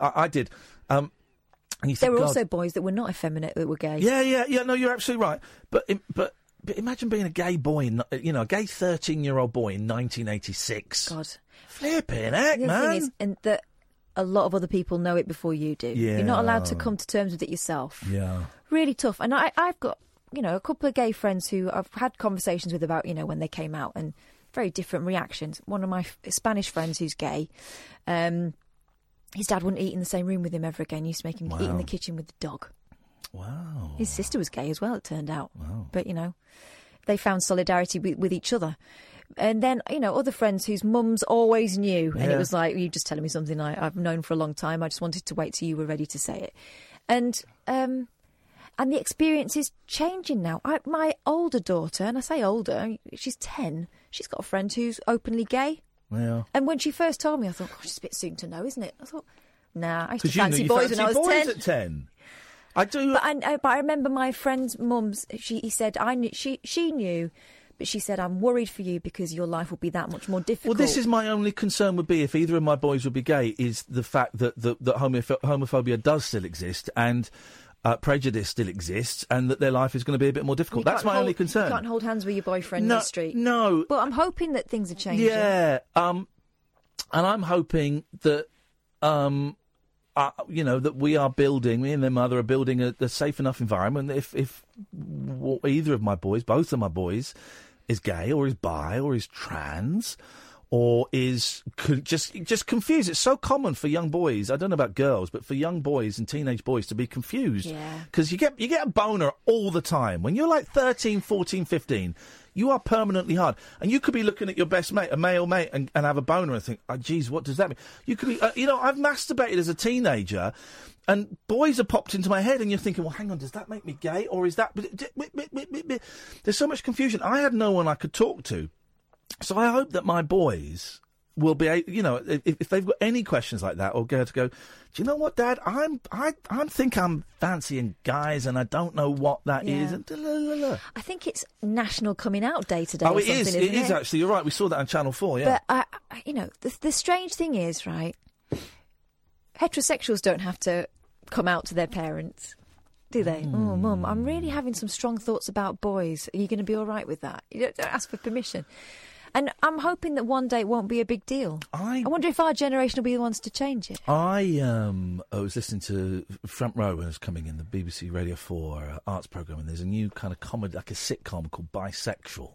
I, I did. Um,
There were
God-
also boys that were not effeminate that were gay.
Yeah, yeah, yeah. No, you're absolutely right. But but but imagine being a gay boy, in, you know, a gay 13 year old boy in 1986.
God.
Flipping heck,
The
man.
thing is, and that a lot of other people know it before you do. You're not allowed to come to terms with it yourself.
yeah.
really tough. And I, I've got, you know, a couple of gay friends who I've had conversations with about, you know, when they came out and very different reactions. One of my Spanish friends who's gay, um, his dad wouldn't eat in the same room with him ever again. He used to make him eat in the kitchen with the dog.
Wow.
His sister was gay as well, it turned out.
Wow.
But, you know, they found solidarity with, with each other. And then, you know, other friends whose mums always knew. And it was like, you just telling me something I, I've known for a long time. I just wanted to wait till you were ready to say it. And, um, and the experience is changing now. I, my older daughter, and I say older, she's 10, she's got a friend who's openly gay.
Yeah.
And when she first told me, I thought, gosh, it's a bit soon to know, isn't it? I thought, nah, I used to
Because you, knew
fancy
you
boys
fancy
when I was
boys
10.
at 10. I do.
But I, I- but I remember my friend's mum's. She he said I knew she she knew, but she said I'm worried for you because your life will be that much more difficult.
Well, this is my only concern would be if either of my boys would be gay is the fact that that, that homophobia does still exist and uh, prejudice still exists and that their life is going to be a bit more difficult. That's my
hold-
only concern.
You can't hold hands with your boyfriend in
No,
the street.
No,
but I'm hoping that things are changing.
Yeah, um, and I'm hoping that, um, uh, you know, that we are building. Me and their mother are building a, a safe enough environment. If if either of my boys, both of my boys, is gay or is bi or is trans. Or is just just confused. It's so common for young boys. I don't know about girls, but for young boys and teenage boys to be confused.
Yeah.
Because you get you get a boner all the time. When you're like 13, 14, 15, you are permanently hard. And you could be looking at your best mate, a male mate, and, and have a boner and think, oh, geez, what does that mean? You could be, uh, you know, I've masturbated as a teenager, and boys have popped into my head, and you're thinking, well, hang on, does that make me gay? Or is that. There's so much confusion. I had no one I could talk to. So I hope that my boys will be, you know, if, if they've got any questions like that, or go to go, do you know what, Dad? I'm, I, I think I'm fancying guys, and I don't know what that is.
Yeah.
La, la, la.
I think it's National Coming Out Day today.
Oh, it is. It
isn't
is actually. You're right. We saw that on Channel Four. Yeah.
But I, I, you know, the, the strange thing is, right? Heterosexuals don't have to come out to their parents, do they? Hmm. Oh, mum, I'm really having some strong thoughts about boys. Are you going to be all right with that? You don't, don't ask for permission. And I'm hoping that one day it won't be a big deal.
I,
wonder if our generation will be the ones to change it.
I um I was listening to Front Row when it was coming in the BBC Radio Four uh, arts program, and there's a new kind of comedy, like a sitcom called Bisexual,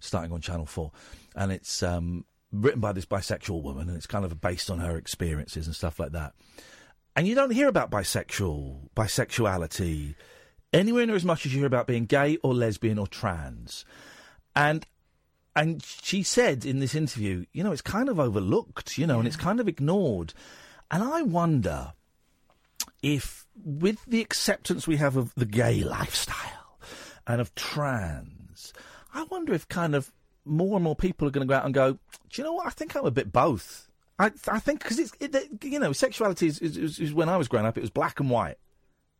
starting on Channel Four, and it's um written by this bisexual woman, and it's kind of based on her experiences and stuff like that. And you don't hear about bisexual bisexuality anywhere near as much as you hear about being gay or lesbian or trans, and and she said in this interview, you know, it's kind of overlooked, you know, and it's kind of ignored. And I wonder if, with the acceptance we have of the gay lifestyle and of trans, I wonder if kind of more and more people are going to go out and go, do you know what? I think I'm a bit both. I, I think because it's, it, it- you know, sexuality is, is, is, is when I was growing up, it was black and white.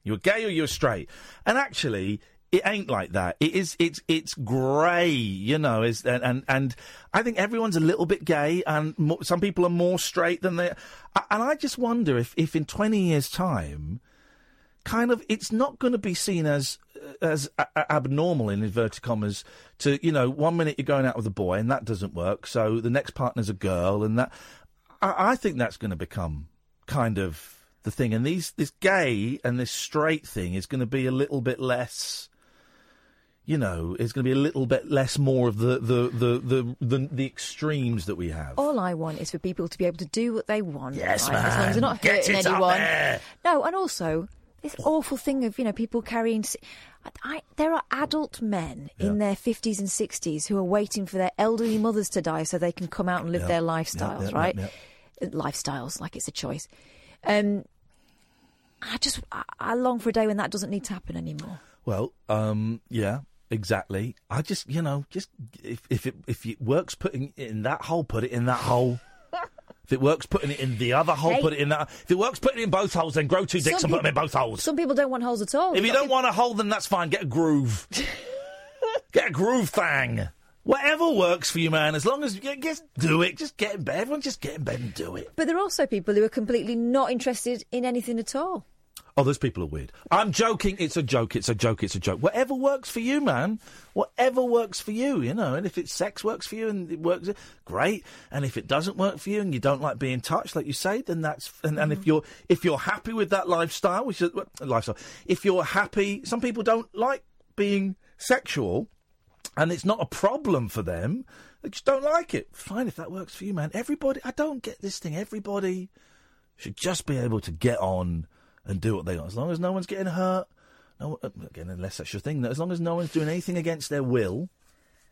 You were gay or you were straight. And actually, it ain't like that. It is. It's it's grey, you know. Is and, and and I think everyone's a little bit gay, and mo some people are more straight than they. And I just wonder if if in twenty years' time, kind of, it's not going to be seen as as a- a- abnormal in inverted commas to you know one minute you're going out with a boy and that doesn't work, so the next partner's a girl, and that I, I think that's going to become kind of the thing. And these this gay and this straight thing is going to be a little bit less. You know, it's going to be a little bit less more of the the the the, the, the extremes that we have.
All I want is for people to be able to do what they want.
Yes,
right? As long as
man.
they're not
Get
hurting
it up
anyone. No, and also this awful thing of you know people carrying. I, there are adult men in their fifties and sixties who are waiting for their elderly mothers to die so they can come out and live
Yeah.
their lifestyles.
yeah, yeah,
right?
yeah.
Uh, Lifestyles, like it's a choice. Um, I just I, I long for a day when that doesn't need to happen anymore.
Well, um, yeah, exactly. I just, you know, just if if it if it works putting it in that hole, put it in that hole. if it works putting it in the other hole,
Hey.
put it in that. If it works putting it in both holes, then grow two dicks
Some
and put them in both holes.
Some people don't want holes at all.
If you don't want a hole, then that's fine. Get a groove. get a groove thing. Whatever works for you, man. As long as you just do it. Just get in bed. Everyone just get in bed and do it.
But there are also people who are completely not interested in anything at all.
Oh, those people are weird. I'm joking. It's a joke. It's a joke. It's a joke. Whatever works for you, man. Whatever works for you, you know. And if it's sex works for you and it works, great. And if it doesn't work for you and you don't like being touched, like you say, then that's. And, and if mm. you're if you're happy with that lifestyle, which is well, lifestyle, if you're happy, some people don't like being sexual, and it's not a problem for them. They just don't like it. Fine, if that works for you, man. Everybody, I don't get this thing. Everybody should just be able to get on and do what they want. As long as no one's getting hurt, no uh, again, unless that's your thing. As long as no one's doing anything against their will,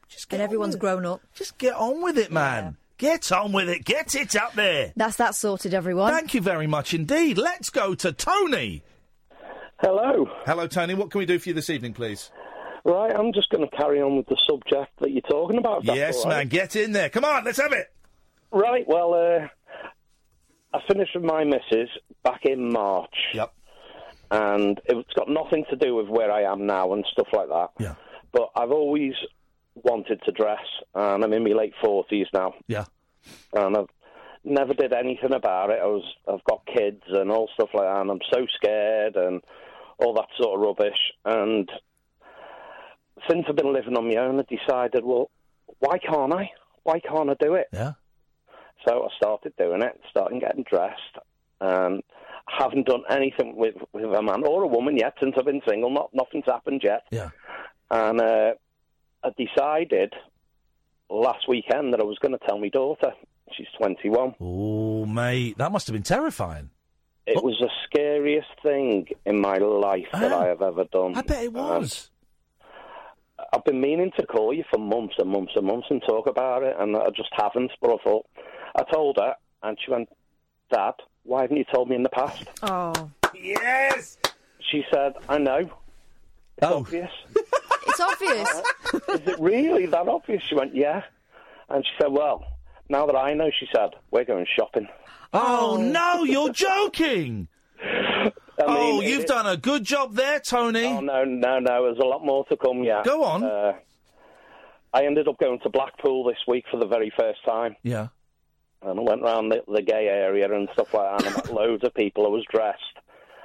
just get
and everyone's
on with
grown up.
it. Just get on with it, man. Get on with it. Get it up there.
That's that sorted, everyone.
Thank you very much indeed. Let's go to Tony.
Hello.
Hello, Tony. What can we do for you this evening, please?
Right, I'm just going to carry on with the subject that you're talking about.
yes,
all right.
man. Get in there. Come on, let's have it.
Right, well, uh, I finished with my missus back in March.
Yep.
and it's got nothing to do with where I am now and stuff like that.
Yeah.
But I've always wanted to dress, and I'm in my late forties now,
Yeah.
and I've never did anything about it. I was, I've got kids and all stuff like that, and I'm so scared and all that sort of rubbish. And since I've been living on my own, I decided, well, why can't I? Why can't I do it?
Yeah.
So I started doing it, starting getting dressed, and I haven't done anything with with a man or a woman yet since I've been single. Not nothing's happened yet.
Yeah.
And uh, I decided last weekend that I was going to tell my daughter. She's 21.
Oh, mate, that must have been terrifying.
It was the scariest thing in my life that I have ever done.
I bet it was.
I've been meaning to call you for months and months and months and talk about it, and I just haven't. But I thought, I told her, and she went, Dad, why haven't you told me in the past?
Oh.
Yes!
She said, I know. It's
Oh.
obvious.
It's obvious.
Is it really that obvious? She went, Yeah. And she said, Well, now that I know, she said, We're going shopping.
Oh, no, you're joking! oh,
mean,
you've
it-
done a good job there, Tony.
Oh, no, no, no. There's a lot more to come yet.
Go on.
Uh, I ended up going to Blackpool this week for the very first time.
Yeah.
And I went around the, the gay area and stuff like that, and I met loads of people. I was dressed.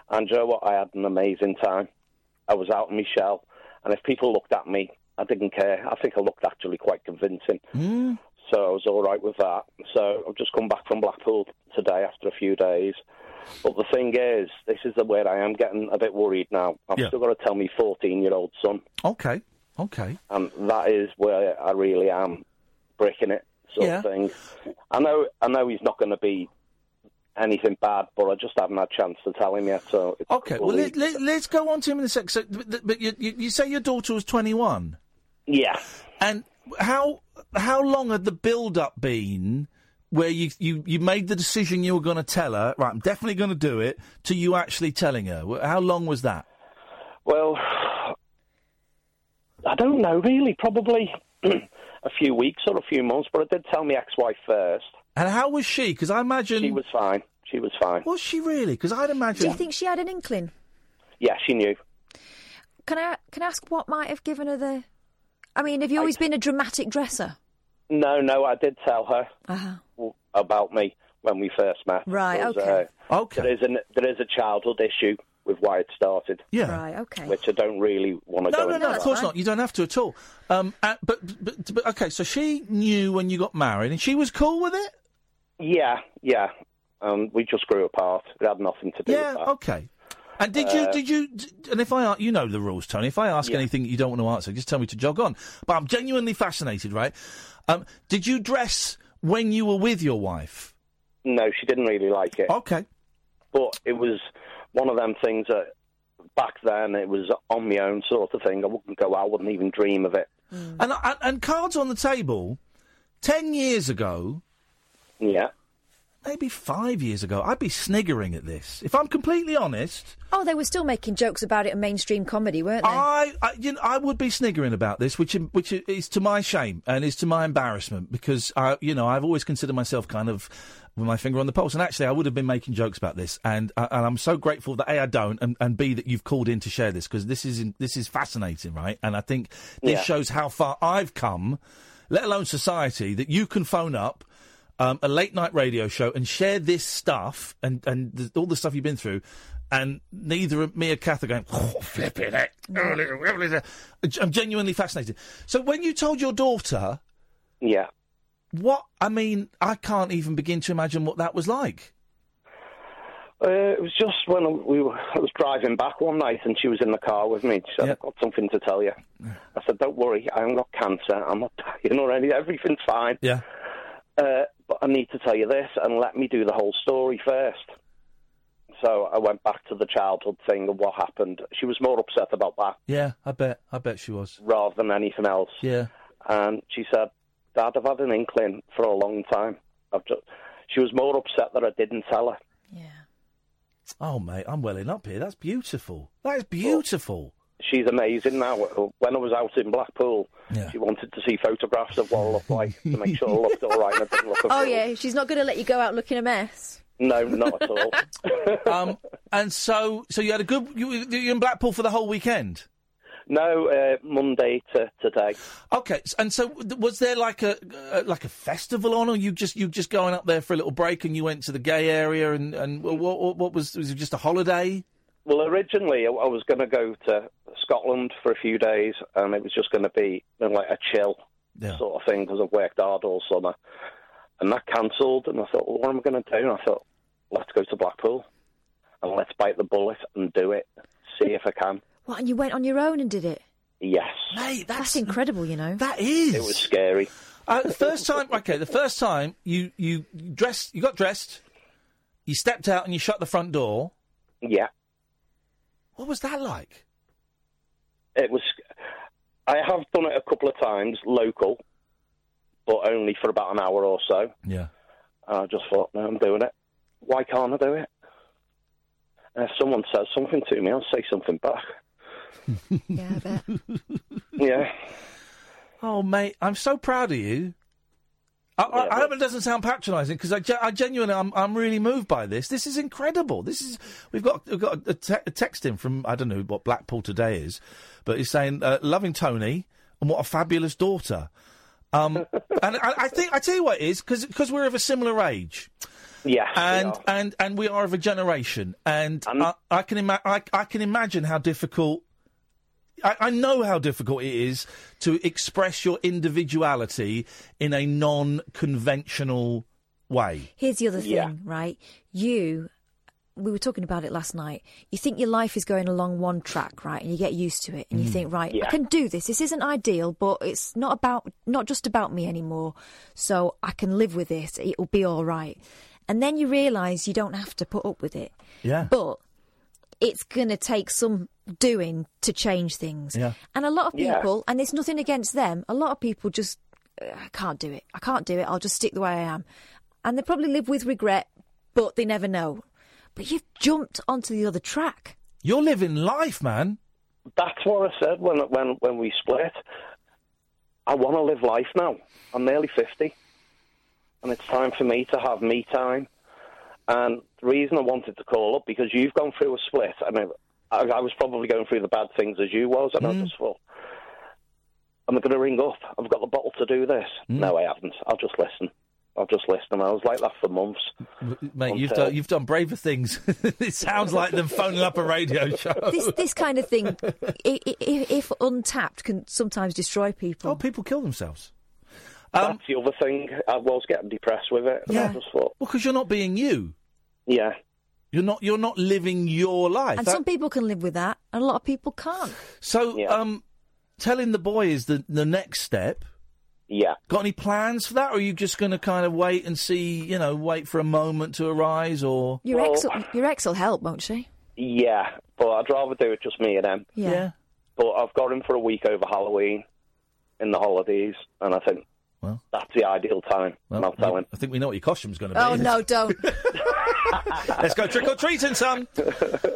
And you know what? I had an amazing time. I was out in my shell. And if people looked at me, I didn't care. I think I looked actually quite convincing.
Mm.
So I was all right with that. So I've just come back from Blackpool today after a few days. But the thing is, this is the where I am getting a bit worried now. I've
Yeah.
still got to tell me 14 year old son.
Okay, okay.
And that is where I really am breaking it, sort
Yeah.
of thing. I know, I know he's not going to be anything bad, but I just haven't had a chance to tell him yet. So it's
Okay, well, let, let, let's go on to him in a sec. So, but but you, you, you say your daughter was 21?
Yeah.
And how how long had the build-up been where you, you, you made the decision you were going to tell her, right, I'm definitely going to do it, to you actually telling her? How long was that?
Well, I don't know really. Probably a few weeks or a few months, but I did tell my ex-wife first.
And how was she? Because I imagine...
She was fine. She was fine.
Was she really? Because I'd imagine.
Do you think she had an inkling?
Yeah, she knew.
Can I can I ask what might have given her the? I mean, have you always been a dramatic dresser?
No, no, I did tell her
Uh-huh.
about me when we first met.
Right, okay.
Uh, okay. There is, an, there is a childhood issue with why it started.
Yeah.
Right, okay.
Which I don't really want to
No,
go
no,
into.
no, of course not. You don't have to at all. Um, uh, but, but, but, okay, so she knew when you got married and she was cool with it?
Yeah, yeah. Um, we just grew apart. It had nothing to do
Yeah,
with that.
okay. And did you,
Uh,
did you, and if I, a- you know the rules, Tony, if I ask anything you don't want to answer, just tell me to jog on. But I'm genuinely fascinated, right? Um, did you dress when you were with your wife?
No, she didn't really like it.
Okay.
But it was one of them things that back then it was on my own sort of thing. I wouldn't go out, I wouldn't even dream of it.
And, and, and cards on the table, 10 years ago,
Yeah.
Maybe five years ago, I'd be sniggering at this. If I'm completely honest,
Oh, they were still making jokes about it in mainstream comedy, weren't they?
I, I, you know, I would be sniggering about this, which which is to my shame and is to my embarrassment because I, you know, I've always considered myself kind of with my finger on the pulse, and actually, I would have been making jokes about this, and uh, and I'm so grateful that a I don't, and, and b that you've called in to share this because this is in, this is fascinating, right? And I think this
Yeah.
shows how far I've come, let alone society, that you can phone up. Um, a late night radio show and share this stuff and, and th- all the stuff you've been through, and neither me or Kath are going, oh, flipping it. I'm genuinely fascinated. So when you told your daughter,
Yeah.
what, I mean, I can't even begin to imagine what that was like.
Uh, it was just when we were, I was driving back one night and she was in the car with me. She said, I've got something to tell you. I said, don't worry, I haven't got cancer. I'm not dying or anything. Everything's fine.
Yeah.
Uh, but I need to tell you this and let me do the whole story first. So I went back to the childhood thing and what happened. She was more upset about that
Yeah, I bet. I bet she was.
rather than anything else.
Yeah.
And she said, Dad, I've had an inkling for a long time. I've just... She was more upset that I didn't tell her. Yeah.
Oh, mate, I'm welling up here. That's beautiful. That is beautiful.
She's amazing now. When I was out in Blackpool, she wanted to see photographs of what I looked like to make sure I looked all right and I didn't look
Oh
fool.
yeah, she's not going to let you go out looking a mess.
No, not at all.
um, and so, so you had a good. You, you were in Blackpool for the whole weekend.
No, uh, Monday to today.
Okay, and so was there like a uh, like a festival on, or you just you just going up there for a little break, and you went to the gay area, and and what, what, what was was it just a holiday?
Well, originally I I was going to go to Scotland for a few days, and it was just going to be you know, like a chill
Yeah.
sort of thing because I've worked hard all summer, and that cancelled. And I thought, well, what am I going to do? And I thought, let's go to Blackpool, and let's bite the bullet and do it. See if I can.
What? And you went on your own and did it?
Yes,
Mate,
That's incredible. You know.
That is.
it was scary.
Uh, the first time, okay, the first time you you dressed, you got dressed, you stepped out, and you shut the front door.
Yeah,
What was that like?
it was. I have done it a couple of times local, but only for about an hour or so.
Yeah.
And I just thought, no, I'm doing it. Why can't I do it? And if someone says something to me, I'll say something back.
yeah, I bet.
Yeah.
Oh, mate, I'm so proud of you. I, I, I hope it doesn't sound patronising because I, I genuinely, I'm, I'm really moved by this. This is incredible. This is we've got we've got a, te- a text in from I don't know what Blackpool today is, but he's saying uh, loving Tony and what a fabulous daughter. Um, and I, I think I tell you what it is because we're of a similar age.
Yeah,
and and and we are of a generation, and I, I can ima- I, I can imagine how difficult. I, I know how difficult it is to express your individuality in a non-conventional way.
Here's the other thing,
Yeah.
right? You, we were talking about it last night. You think your life is going along one track, right? And you get used to it, and you
Mm.
think, right,
Yeah.
I can do this. This isn't ideal, but it's not about, not just about me anymore. So I can live with this. It'll be all right. And then you realise you don't have to put up with it.
Yeah.
But it's going to take some doing to change things.
Yeah.
And a lot of
Yeah.
people, and it's nothing against them, a lot of people just, "Uh, I can't do it. I can't do it. I'll just stick the way I am. And they probably live with regret, but they never know. But you've jumped onto the other track.
You're living life, man.
That's what I said when when when we split. I want to live life now. I'm nearly fifty, and it's time for me to have me time. And the reason I wanted to call up because you've gone through a split. I mean, I, I was probably going through the bad things as you was, and I mm. just thought, I'm going to ring up. I've got the bottle to do this. Mm. No, I haven't. I'll just listen. I'll just listen. And I was like that for months.
Mate, you've done you've done braver things. it sounds like them phoning up a radio show.
This this kind of thing, i- i- if, if untapped, can sometimes destroy people.
Oh, people kill themselves.
That's um, the other thing. I was getting depressed with it. and I
Yeah.
just thought,
Well, because you're not being you.
Yeah.
You're not. You're not living your life.
And
That-
some people can live with that, and a lot of people can't.
So, um, telling the boy is the the next step.
Yeah.
Got any plans for that, or are you just going to kind of wait and see? You know, wait for a moment to arise, or
Your ex, your ex will help, won't she?
Yeah, but I'd rather do it just me and them.
Yeah. Yeah.
But I've got him for a week over Halloween in the holidays, and I think
Well.
that's the ideal time. and I'll tell him.
I think we know what your costume's going to be.
Oh no, don't.
Let's go trick or treating, son.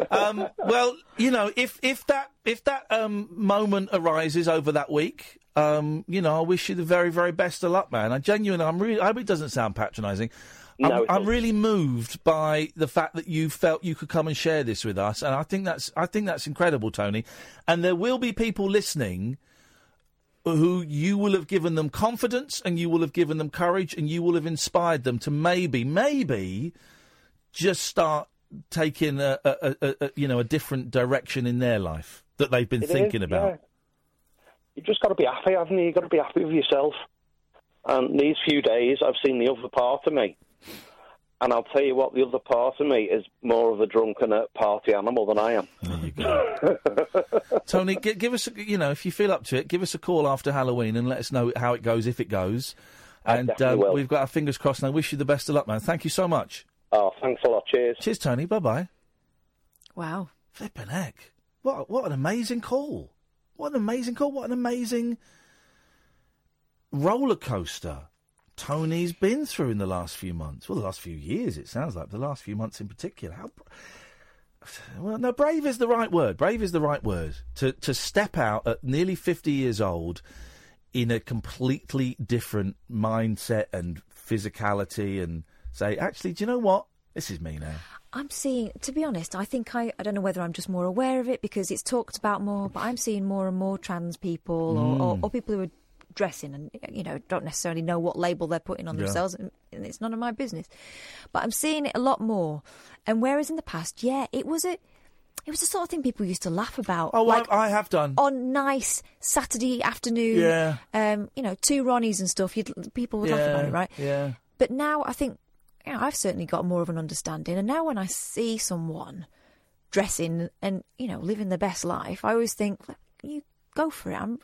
Um, well, you know, if if that if that um, moment arises over that week, um, you know, I wish you the very very best of luck, man. I genuinely, I'm really. I hope it doesn't sound patronising.
No,
I'm, I'm really moved by the fact that you felt you could come and share this with us, and I think that's I think that's incredible, Tony. And there will be people listening who you will have given them confidence and you will have given them courage and you will have inspired them to maybe, maybe just start taking a, a, a, a you know a different direction in their life that they've been
It is,
thinking
yeah.
about.
You've just got to be happy, haven't you? You've got to be happy with yourself. And these few days, I've seen the other part of me. And I'll tell you what, the other part of me is more of a drunken uh, party animal than I am.
Tony, gi- give us a, you know if you feel up to it, give us a call after Halloween and let us know how it goes if it goes. And
definitely
um,
will.
we've got our fingers crossed. And I wish you the best of luck, man. Thank you so much.
Oh, thanks a lot. Cheers.
Cheers, Tony. Bye bye.
Wow.
Flippin' heck. What, what an amazing call. What an amazing call. What an amazing roller coaster Tony's been through in the last few months. Well, the last few years, it sounds like. The last few months in particular. How. Well, no, brave is the right word. Brave is the right word. To, to step out at nearly 50 years old in a completely different mindset and physicality and say, actually, do you know what? This is me now.
I'm seeing, to be honest, I think I, I don't know whether I'm just more aware of it because it's talked about more, but I'm seeing more and more trans people or, or,
Mm.
or people who are dressing and, you know, don't necessarily know what label they're putting on
Yeah.
themselves, and, and it's none of my business. But I'm seeing it a lot more. And whereas in the past, yeah, it was a. It was the sort of thing people used to laugh about.
Oh,
like
I, I have done.
on nice Saturday afternoon.
Yeah.
Um, you know, two Ronnies and stuff. You'd, people would laugh about it, right?
yeah.
But now I think you know, I've certainly got more of an understanding. And now when I see someone dressing and you know living the best life, I always think you go for it. I'm,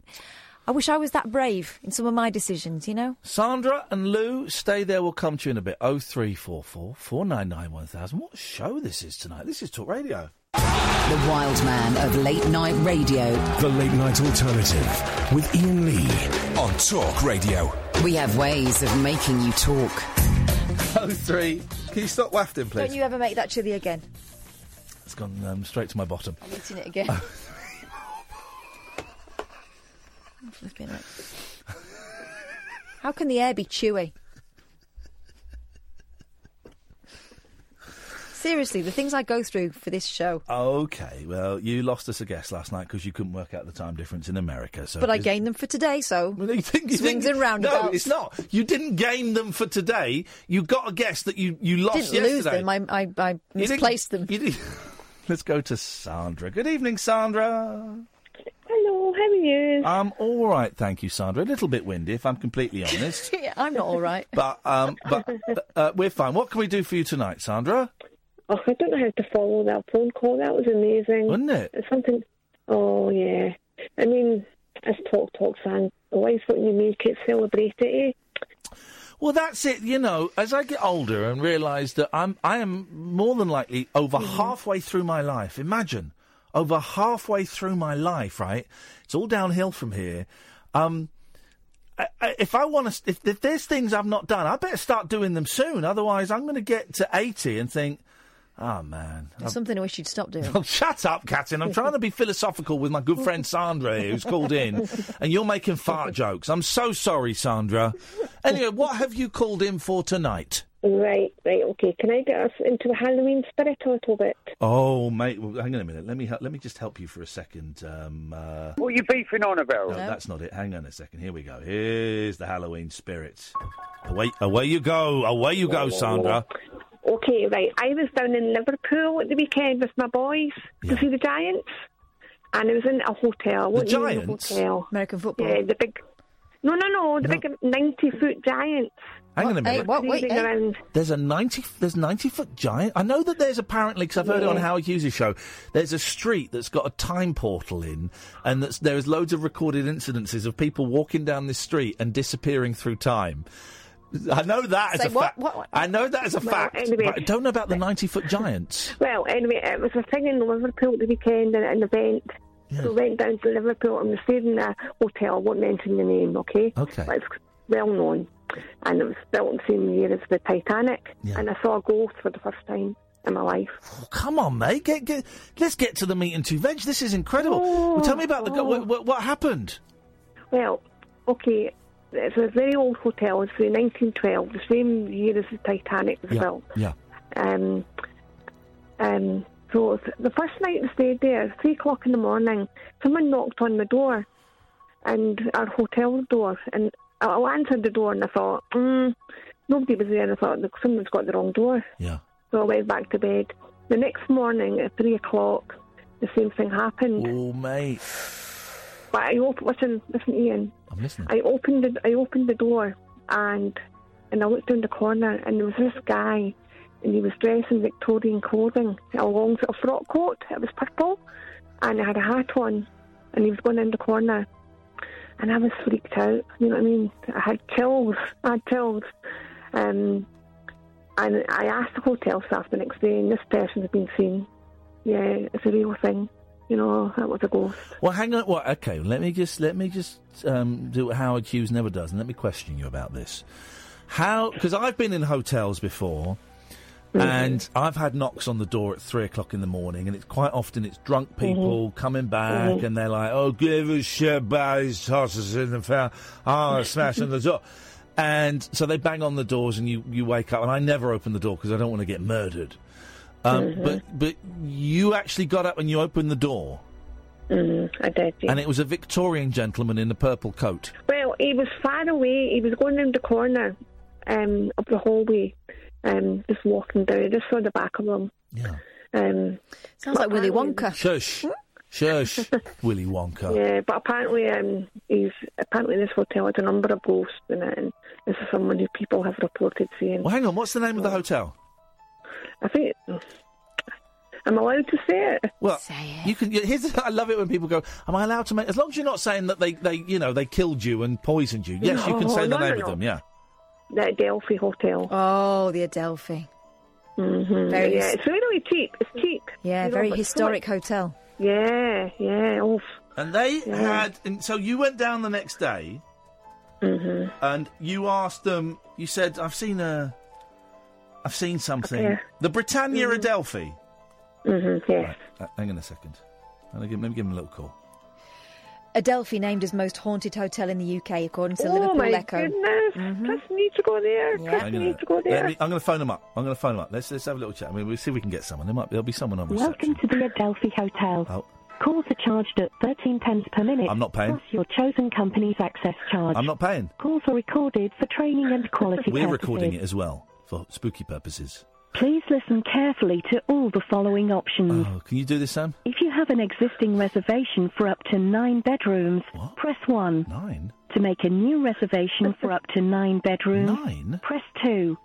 I wish I was that brave in some of my decisions. You know.
Sandra and Lou, stay there. We'll come to you in a bit. Oh three four four four nine nine one thousand. What show this is tonight? This is Talk Radio.
The wild man of late night radio.
The Late Night Alternative with Iain Lee.
On Talk Radio.
We have ways of making you talk.
Oh three. Can you stop wafting, please?
Don't you ever make that chili again?
It's gone um, straight to my bottom.
I'm eating it again. I'm flipping it. How can the air be chewy? Seriously, the things I go through for this show.
Okay, well, you lost us a guest last night because you couldn't work out the time difference in America. So
but I gained them for today, so
you think, you
swings
think-
and roundabouts.
No, it's not. You didn't gain them for today. You got a guess that you you lost
Didn't lose
yesterday.
them. I, I, I misplaced them.
Let's go to Sandra. Good evening, Sandra.
How are you?
I'm all right, thank you, Sandra. A little bit windy, if I'm completely honest,
yeah, I'm not all right.
but um, but uh, we're fine. What can we do for you tonight, Sandra?
Oh, I don't know how to follow that phone call. That was amazing.
Wasn't it?
It's something. Oh yeah. I mean, as Talk Talk sang, always when you make it, celebrate it. Eh?
Well, that's it. You know, as I get older and realise that I'm, I am more than likely over halfway through my life. Imagine, over halfway through my life, right? It's all downhill from here. Um, I, I, if I want to, if, if there's things I've not done, I better start doing them soon. Otherwise, I'm going to get to 80 and think, oh man,
It's something I wish you'd stop doing.
Oh, shut up, Catherine. I'm trying to be philosophical with my good friend Sandra here, who's called in, and you're making fart jokes. I'm so sorry, Sandra. Anyway, what have you called in for tonight?
Right, right, okay. Can I get us into the Halloween spirit a little bit?
Oh, mate, well, hang on a minute. Let me hel- let me just help you for a second. Um, uh...
What are you beefing on about?
No, that's not it. Hang on a second. Here we go. Here's the Halloween spirit. Away, away you go. Away you go, Sandra.
Okay, right. I was down in Liverpool at the weekend with my boys to see the Giants, and I was in a hotel. I
The
wasn't
Giants?
hotel.
American football.
Yeah, the big. No, no, no, the big ninety-foot Giants.
Hang on a minute.
cruising around.
There's a ninety. There's ninety foot giant. I know that there's apparently because I've heard it on Howard Hughes' show. There's a street that's got a time portal in, and that's, there is loads of recorded incidences of people walking down this street and disappearing through time. I know that as
Say
a fact. I know that as a
Well,
fact.
anyway.
but I don't know about the ninety foot giants.
Well, anyway, it was a thing in Liverpool the weekend, and an event. So we went down to Liverpool and we stayed in a hotel. I won't mention the name, okay?
Okay.
But it's well known. And it was built the same year as the Titanic. And I saw a ghost for the first time in my life.
Oh, come on, mate. Get, get, let's get to the meat and two veg. This is incredible. well, tell me about the. Oh, oh. What, what, what happened?
Well, okay, it's a very old hotel. It's from 1912, the same year as the Titanic was
Yeah.
built.
Yeah.
Um, um, so the first night I stayed there, three o'clock in the morning, someone knocked on my door, and our hotel door, and I, I answered the door, and I thought, mm, nobody was there, and I thought someone's got the wrong door.
Yeah.
So I went back to bed. The next morning at three o'clock, the same thing happened.
Oh, mate.
But I op- listen, listen, Iain.
I'm listening.
I opened the I opened the door and and I looked down the corner and there was this guy and he was dressed in Victorian clothing, a long sort of frock coat. It was purple, and he had a hat on, and he was going in the corner, and I was freaked out. You know what I mean? I had chills. I had chills. Um, and I asked the hotel staff the next day, and this person's been seen. Yeah, it's a real thing. You know, that was a ghost.
Well, hang on. Well, okay. Let me just let me just um, do what Howard Hughes never does, and let me question you about this. How? Because I've been in hotels before, and I've had knocks on the door at three o'clock in the morning, and it's quite often it's drunk people coming back,
Mhm.
and they're like, "Oh, give us shit about his tosses in the fair, oh, smashing the door." And so they bang on the doors, and you, you wake up. And I never open the door because I don't want to get murdered. Um,
Mhm.
But but you actually got up and you opened the door,
Mm, I did. yeah.
and it was a Victorian gentleman in a purple coat.
Well, he was far away. He was going round the corner um, of the hallway, um, just walking down. I just saw the back of him.
Yeah.
Um,
Sounds like Willy Wonka.
Shush, shush, Willy Wonka.
Yeah, but apparently, um, he's apparently this hotel has a number of ghosts in it, and this is someone who people have reported seeing.
Well, hang on. What's the name of the hotel?
I think I'm allowed to say it.
Well, you can. Here's, I love it when people go, "Am I allowed to make?" As long as you're not saying that they, they, you know, they killed you and poisoned you. Yes, you can
No,
say the name
no,
of them. Yeah.
The Adelphi Hotel.
Oh, the Adelphi.
Mm-hmm.
Very
yeah,
his-
it's really cheap. It's cheap.
Yeah,
You
very
but
historic
so
hotel.
Yeah, yeah. Oh,
And they
Yeah.
had. And so you went down the next day,
Mhm.
and you asked them. You said, "I've seen a, I've seen something."
Yeah.
The Britannia Adelphi.
Mm-hmm, yes.
Uh, hang on a second. Let me give, let me give him a little call.
Adelphi named as most haunted hotel in the UK, according to the
oh
Liverpool
my
Echo.
goodness! Chris needs to go there. Chris
Hang on a
needs to go there.
Me, I'm going to phone them up. I'm going to phone them up. Let's let's have a little chat. I mean, we'll see if we can get someone. There might there'll be someone on reception.
Welcome to the Adelphi Hotel.
Oh.
Calls are charged at 13 pence per minute.
I'm not paying.
Plus your chosen company's access charge.
I'm not paying.
Calls are recorded for training and quality
We're
purposes.
recording it as well for spooky purposes.
Please listen carefully to all the following options.
Oh, can you do this, Sam?
If you have an existing reservation for up to nine bedrooms, press 1.
Nine?
To make a new reservation for up to nine bedrooms,
Nine?
press 2.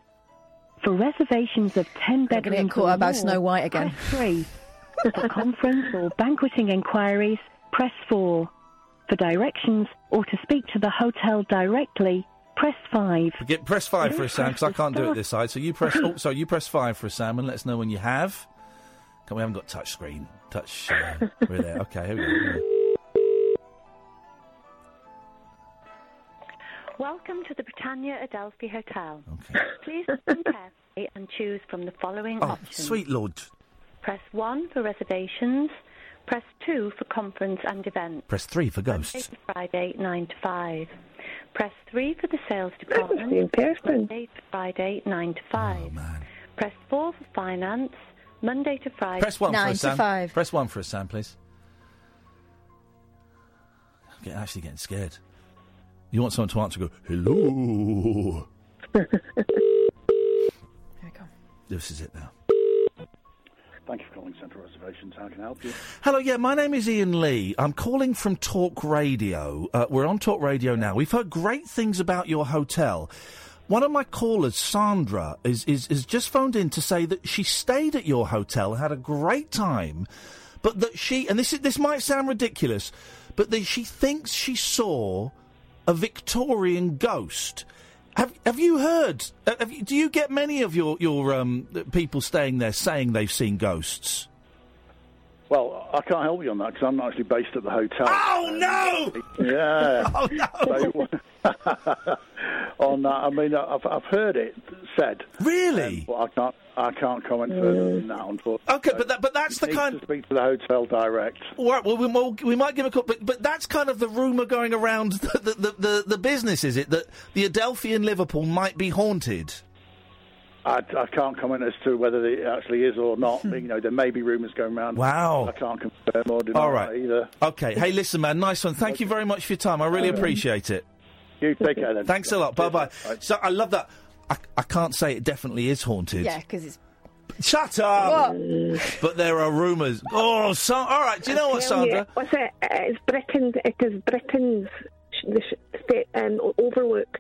For reservations of 10
They're gonna
bedrooms
get caught
or
out by
more,
Snow White again.
Press 3. For conference or banqueting inquiries, press 4. For directions or to speak to the hotel directly, press 5.
Get press five for a Sam because I can't do it this side. So you press. Oh, sorry, you press five for a Sam and let us know when you have. Come, we haven't got touch screen. Touch. Uh, we're there. Okay, here we go. Here we go.
Welcome to the Britannia Adelphi Hotel. Okay. Please listen carefully and choose from the following
Oh,
options.
sweet lord.
Press 1 for reservations. Press 2 for conference and events.
Press three for ghosts.
to Friday, 9 to 5. Press 3 for the sales department.
be in person.
Monday to Friday, 9 to 5. Press 4 for finance. Monday to Friday.
Press one for a Sam. Press one for a Sam, please. I'm get- actually getting scared. You want someone to answer? Go hello.
There we go.
This is it now.
Thank you for calling Central Reservations. How can I help you?
Hello, yeah, my name is Iain Lee. I'm calling from Talk Radio. Uh, we're on Talk Radio now. We've heard great things about your hotel. One of my callers, Sandra, is, is, is just phoned in to say that she stayed at your hotel, had a great time, but that she, and this, is, this might sound ridiculous, but that she thinks she saw a Victorian ghost. Have Have you heard? uh, Have you, do you get many of your your um, people staying there saying they've seen ghosts?
Well, I can't help you on that because I'm not actually based at the hotel.
Oh no!
Yeah.
Oh no!
on that, I mean, I've, I've heard it said.
Really?
Um, but I can't. I can't comment further than that. Unfortunately.
Okay, but that, but that's the
You need
kind.
to speak to the hotel direct.
All right, well, we, well, we might give a call, but, but that's kind of the rumour going around the, the, the, the, the business, is it? That the Adelphi in Liverpool might be haunted.
I, I can't comment as to whether it actually is or not. you know, there may be rumours going around.
Wow.
I can't confirm or deny
All right.
either.
Okay. Hey, listen, man. Nice one. Thank you very much for your time. I really
Okay.
appreciate it.
You take care then.
Thanks a lot. Bye bye. So I love that. I, I can't say it definitely is haunted.
Yeah, because it's.
Shut up.
What?
But there are rumours. Oh, so, all right. Do you know what,
Tell you,
Sandra?
What's it? It's Britain's. It is Britain's sh- the sh- state um, o- overlook.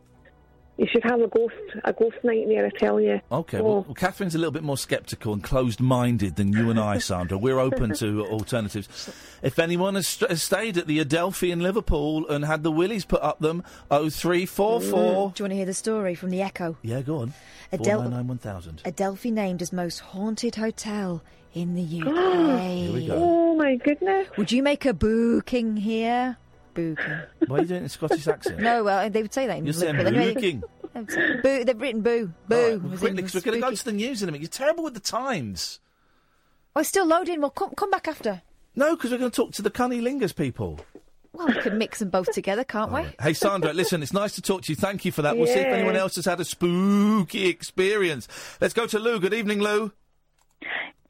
You should have a ghost a ghost night there. I tell you.
Okay,
Oh.
well, well, Catherine's a little bit more sceptical and closed-minded than you and I, Sandra. We're open to alternatives. If anyone has, st- has stayed at the Adelphi in Liverpool and had the willies put up them, oh three four
Mm. Do you want to hear the story from the Echo?
Yeah, go on.
Adel-
Four nine nine one thousand.
Adelphi named as most haunted hotel in the UK.
Here we go.
Oh my goodness!
Would you make a booking here? Booking.
Why are you doing it in a Scottish accent?
No, well, they would say that in
You're saying
Liverpool. Anyway,
booking.
they would say Boo. They've written boo. Boo.
All right, well, quickly,
in
'cause we're going to go to the news in a minute. You're terrible with the times.
Oh, it's still loading. Well, come, come back after.
No, because we're going to talk to the Cunny Lingers people.
Well, we can mix them both together, can't we?
Hey, Sandra, listen, it's nice to talk to you. Thank you for that. We'll see if
Yeah.
anyone else has had a spooky experience. Let's go to Lou. Good evening, Lou.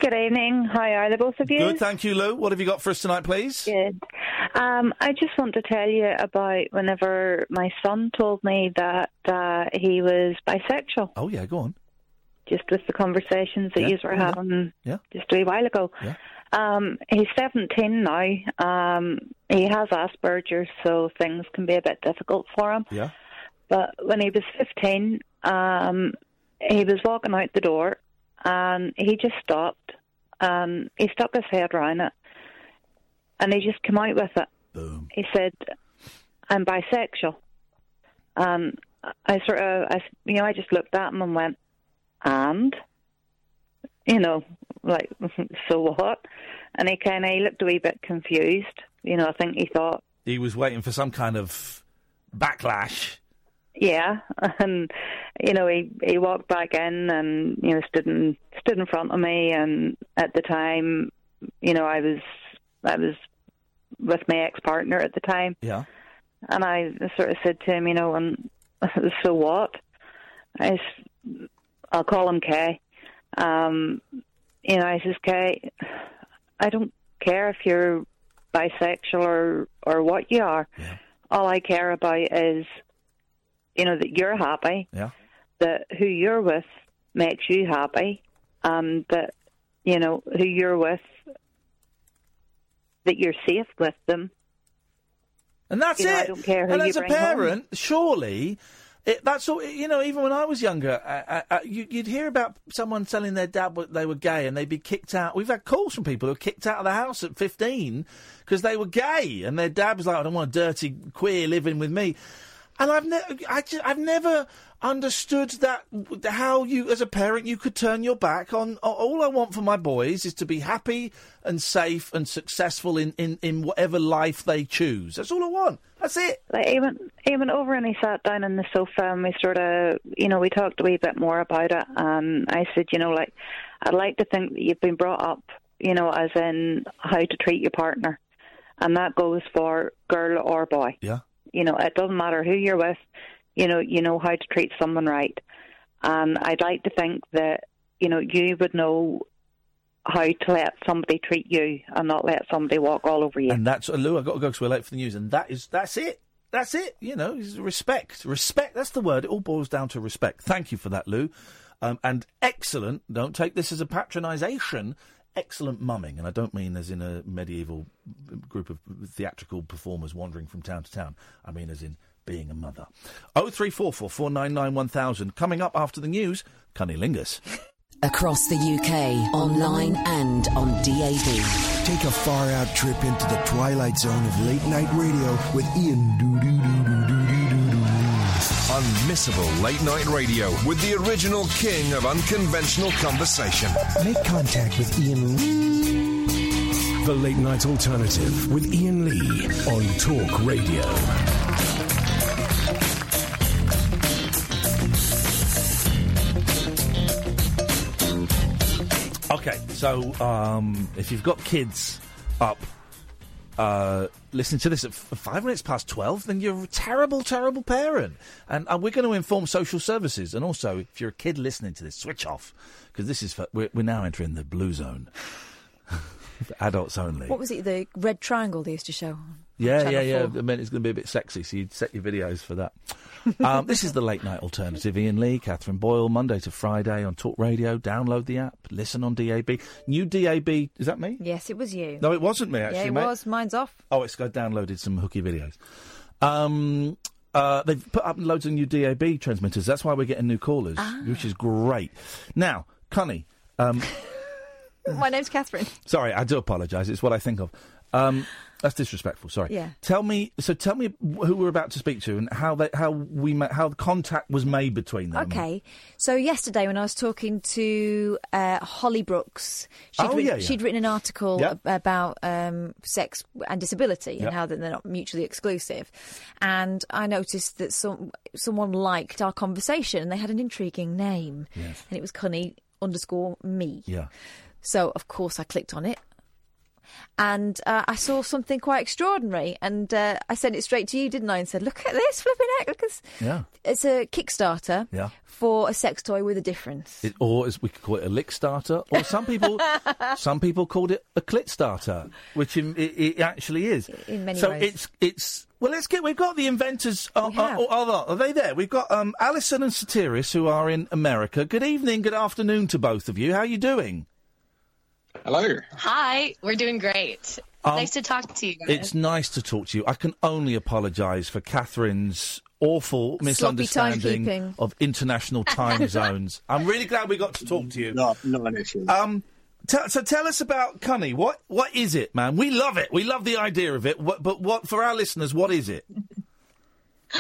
Good evening. How are the both of you?
Good, thank you, Lou. What have you got for us tonight, please?
Good. Um, I just want to tell you about whenever my son told me that uh, he was bisexual.
Oh yeah, go on.
Just with the conversations that
Yeah,
you were having
Yeah.
just a wee while ago.
Yeah.
Um, he's 17 now. Um, he has Asperger's, so things can be a bit difficult for him.
Yeah.
But when he was 15, um, he was walking out the door and he just stopped and he stuck his head round it and he just came out with it.
Boom.
He said, I'm bisexual. And I sort of, I, you know, I just looked at him and went, and? You know, like, so what? And he kind of, he looked a wee bit confused. You know, I think he thought,
He was waiting for some kind of backlash.
Yeah, and you know he he walked back in and you know stood in stood in front of me, and at the time, you know I was I was with my ex partner at the time,
Yeah.
and I sort of said to him, you know, and so what? I I'll call him Kay. Um, you know, I says Kay, I don't care if you're bisexual or or what you are. All I care about is, you know, that you're happy.
Yeah.
That who you're with makes you happy, and that you know who you're with, that you're safe with them.
And that's
You know,
it.
I don't care who
and
you
as a
bring home.
parent, surely. It, that's all. You know, even when I was younger, uh, uh, uh, you, you'd hear about someone telling their dad they were gay, and they'd be kicked out. We've had calls from people who were kicked out of the house at fifteen because they were gay, and their dad was like, "I don't want a dirty queer living with me." And I've never, I I've never understood that how you, as a parent, you could turn your back on. All I want for my boys is to be happy and safe and successful in, in, in whatever life they choose. That's all I want. That's it.
Like even even over and he sat down on the sofa and we sort of you know we talked a wee bit more about it and I said you know like I'd like to think that you've been brought up you know as in how to treat your partner and that goes for girl or boy
Yeah.
You know it doesn't matter who you're with you know you know how to treat someone right and I'd like to think that you know you would know how to let somebody treat you and not let somebody walk all over you
And that's Lou. I've got to go because we're late for the news, and that is that's it. That's it. You know, respect. Respect. That's the word. It all boils down to respect. Thank you for that, Lou. Um, and excellent. Don't take this as a patronisation excellent mumming, and I don't mean as in a medieval group of theatrical performers wandering from town to town. I mean as in being a mother. Oh three four four four nine nine one thousand. Coming up after the news, Cunnilingus.
Across the UK, online and on DAB.
Take a far out trip into the twilight zone of late night radio with Iain Doo Doo Doo Doo.
Unmissable late night radio with the original king of unconventional conversation.
Make contact with Iain Lee.
The Late Night Alternative with Iain Lee on Talk Radio.
Okay, so um, if you've got kids up uh, listening to this at f- five minutes past 12, then you're a terrible, terrible parent. And uh, we're going to inform social services. And also, if you're a kid listening to this, switch off. Because this is for, we're, we're now entering the blue zone. Adults only.
What was it? The red triangle they used to show.
Yeah,
Channel
yeah, yeah.
4?
I meant it's going to be a bit sexy, so you'd set your videos for that. um, this is the late night alternative. Iain Lee, Catherine Boyle, Monday to Friday on Talk Radio. Download the app, listen on DAB. New DAB, is that me?
Yes, it was you.
No, it wasn't me, actually,
Yeah, it
mate.
was. Mine's off.
Oh, it's because I downloaded some hooky videos. Um, uh, they've put up loads of new DAB transmitters. That's why we're getting new callers,
Ah.
which is great. Now, Connie, um,
My name's Catherine.
sorry, I do apologise. It's what I think of. Um, that's disrespectful. Sorry.
Yeah.
Tell me. So tell me who we're about to speak to and how they, how we ma- how the contact was made between them.
Okay, so yesterday when I was talking to uh, Holly Brooks, she'd,
Oh,
written,
yeah, yeah.
she'd written an article ab- about um, sex and disability and how they're not mutually exclusive. And I noticed that some someone liked our conversation and they had an intriguing name,
Yes.
and it was Cunni underscore me.
Yeah.
So of course I clicked on it. And uh, I saw something quite extraordinary, and uh, I sent it straight to you, didn't I? And said, "Look at this flipping heck! Look, it's,
Yeah.
it's a Kickstarter
Yeah.
for a sex toy with a difference."
It, or as we could call it, a lick starter, or some people, some people called it a clit starter, which in, it, it actually is.
In many
so
ways.
it's it's well. Let's get. We've got the inventors. Uh,
have.
uh, are, are they there? We've got um, Alison and Satiris who are in America. Good evening. Good afternoon to both of you. How are you doing?
Hello. Hi, we're doing great.
Um,
nice to talk to you guys.
It's nice to talk to you. I can only apologise for Catherine's awful misunderstanding of international time zones. I'm really glad we got to talk to you.
Not, not an issue.
Um, t- so tell us about Cunni. What what is it, man? We love it. We love the idea of it. What, but what for our listeners? What is it?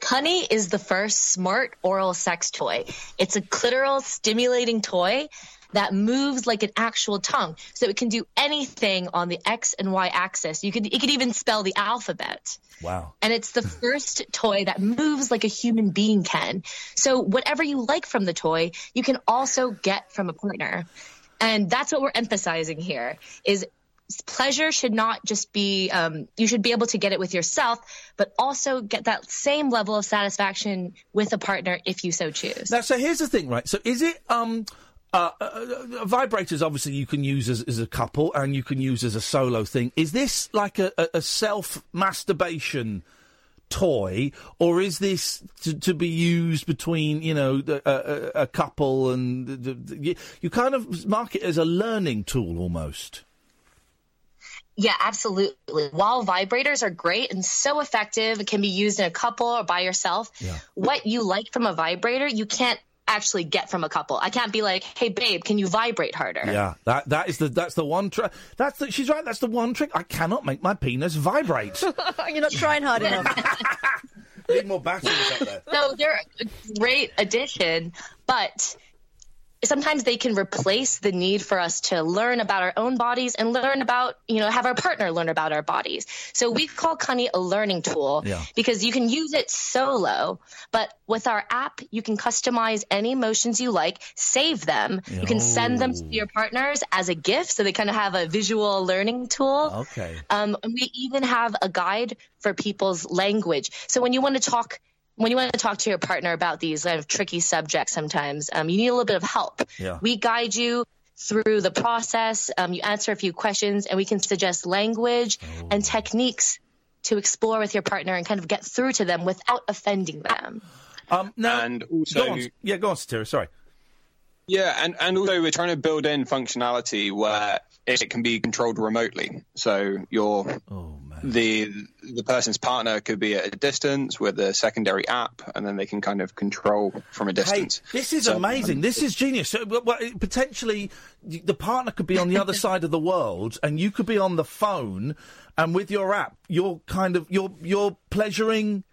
Cunni is the first smart oral sex toy. It's a clitoral stimulating toy that moves like an actual tongue, so it can do anything on the X and Y axis. You could it could even spell the alphabet.
Wow.
And it's the first toy that moves like a human being can. So whatever you like from the toy, you can also get from a partner. And that's what we're emphasizing here is pleasure should not just be um, you should be able to get it with yourself but also get that same level of satisfaction with a partner if you so choose
Now, so here's the thing, right? So is it um. Uh, uh, uh, vibrators, obviously, you can use as, as a couple and you can use as a solo thing. Is this like a, a, a self masturbation toy, or is this to, to be used between you know the- a, a, a couple and the, the, you, you kind of mark it as a learning tool almost?
Yeah, absolutely. While vibrators are great and so effective, it can be used in a couple or by yourself. What you like from a vibrator, you can't actually get from a couple. I can't be like, "Hey babe, can you vibrate harder?"
Yeah, that that is the that's the one trick. That's the, she's right. That's the one trick. I cannot make my penis vibrate.
You're not trying hard enough.
Need more batteries up there.
So they're a great addition, but sometimes they can replace the need for us to learn about our own bodies and learn about, you know, have our partner learn about our bodies. So we call Cunni a learning tool
Yeah.
because you can use it solo, but with our app, you can customize any motions you like, save them. You can send them to your partners as a gift so they kind of have a visual learning tool.
Okay.
Um, and we even have a guide for people's language. So when you want to talk, when you want to talk to your partner about these kind of tricky subjects, sometimes um, you need a little bit of help.
Yeah.
We guide you through the process. Um, you answer a few questions, and we can suggest language and techniques to explore with your partner and kind of get through to them without offending them.
Um, no,
and
go on. Yeah, go on, Satira. Sorry.
Yeah, and, and also we're trying to build in functionality where it can be controlled remotely. So your the the person's partner could be at a distance with a secondary app, and then they can kind of control from a distance.
Hey, this is
So-
amazing. This is genius. So, but potentially, the partner could be on the other side of the world, and you could be on the phone, and with your app, you're kind of you're you're pleasuring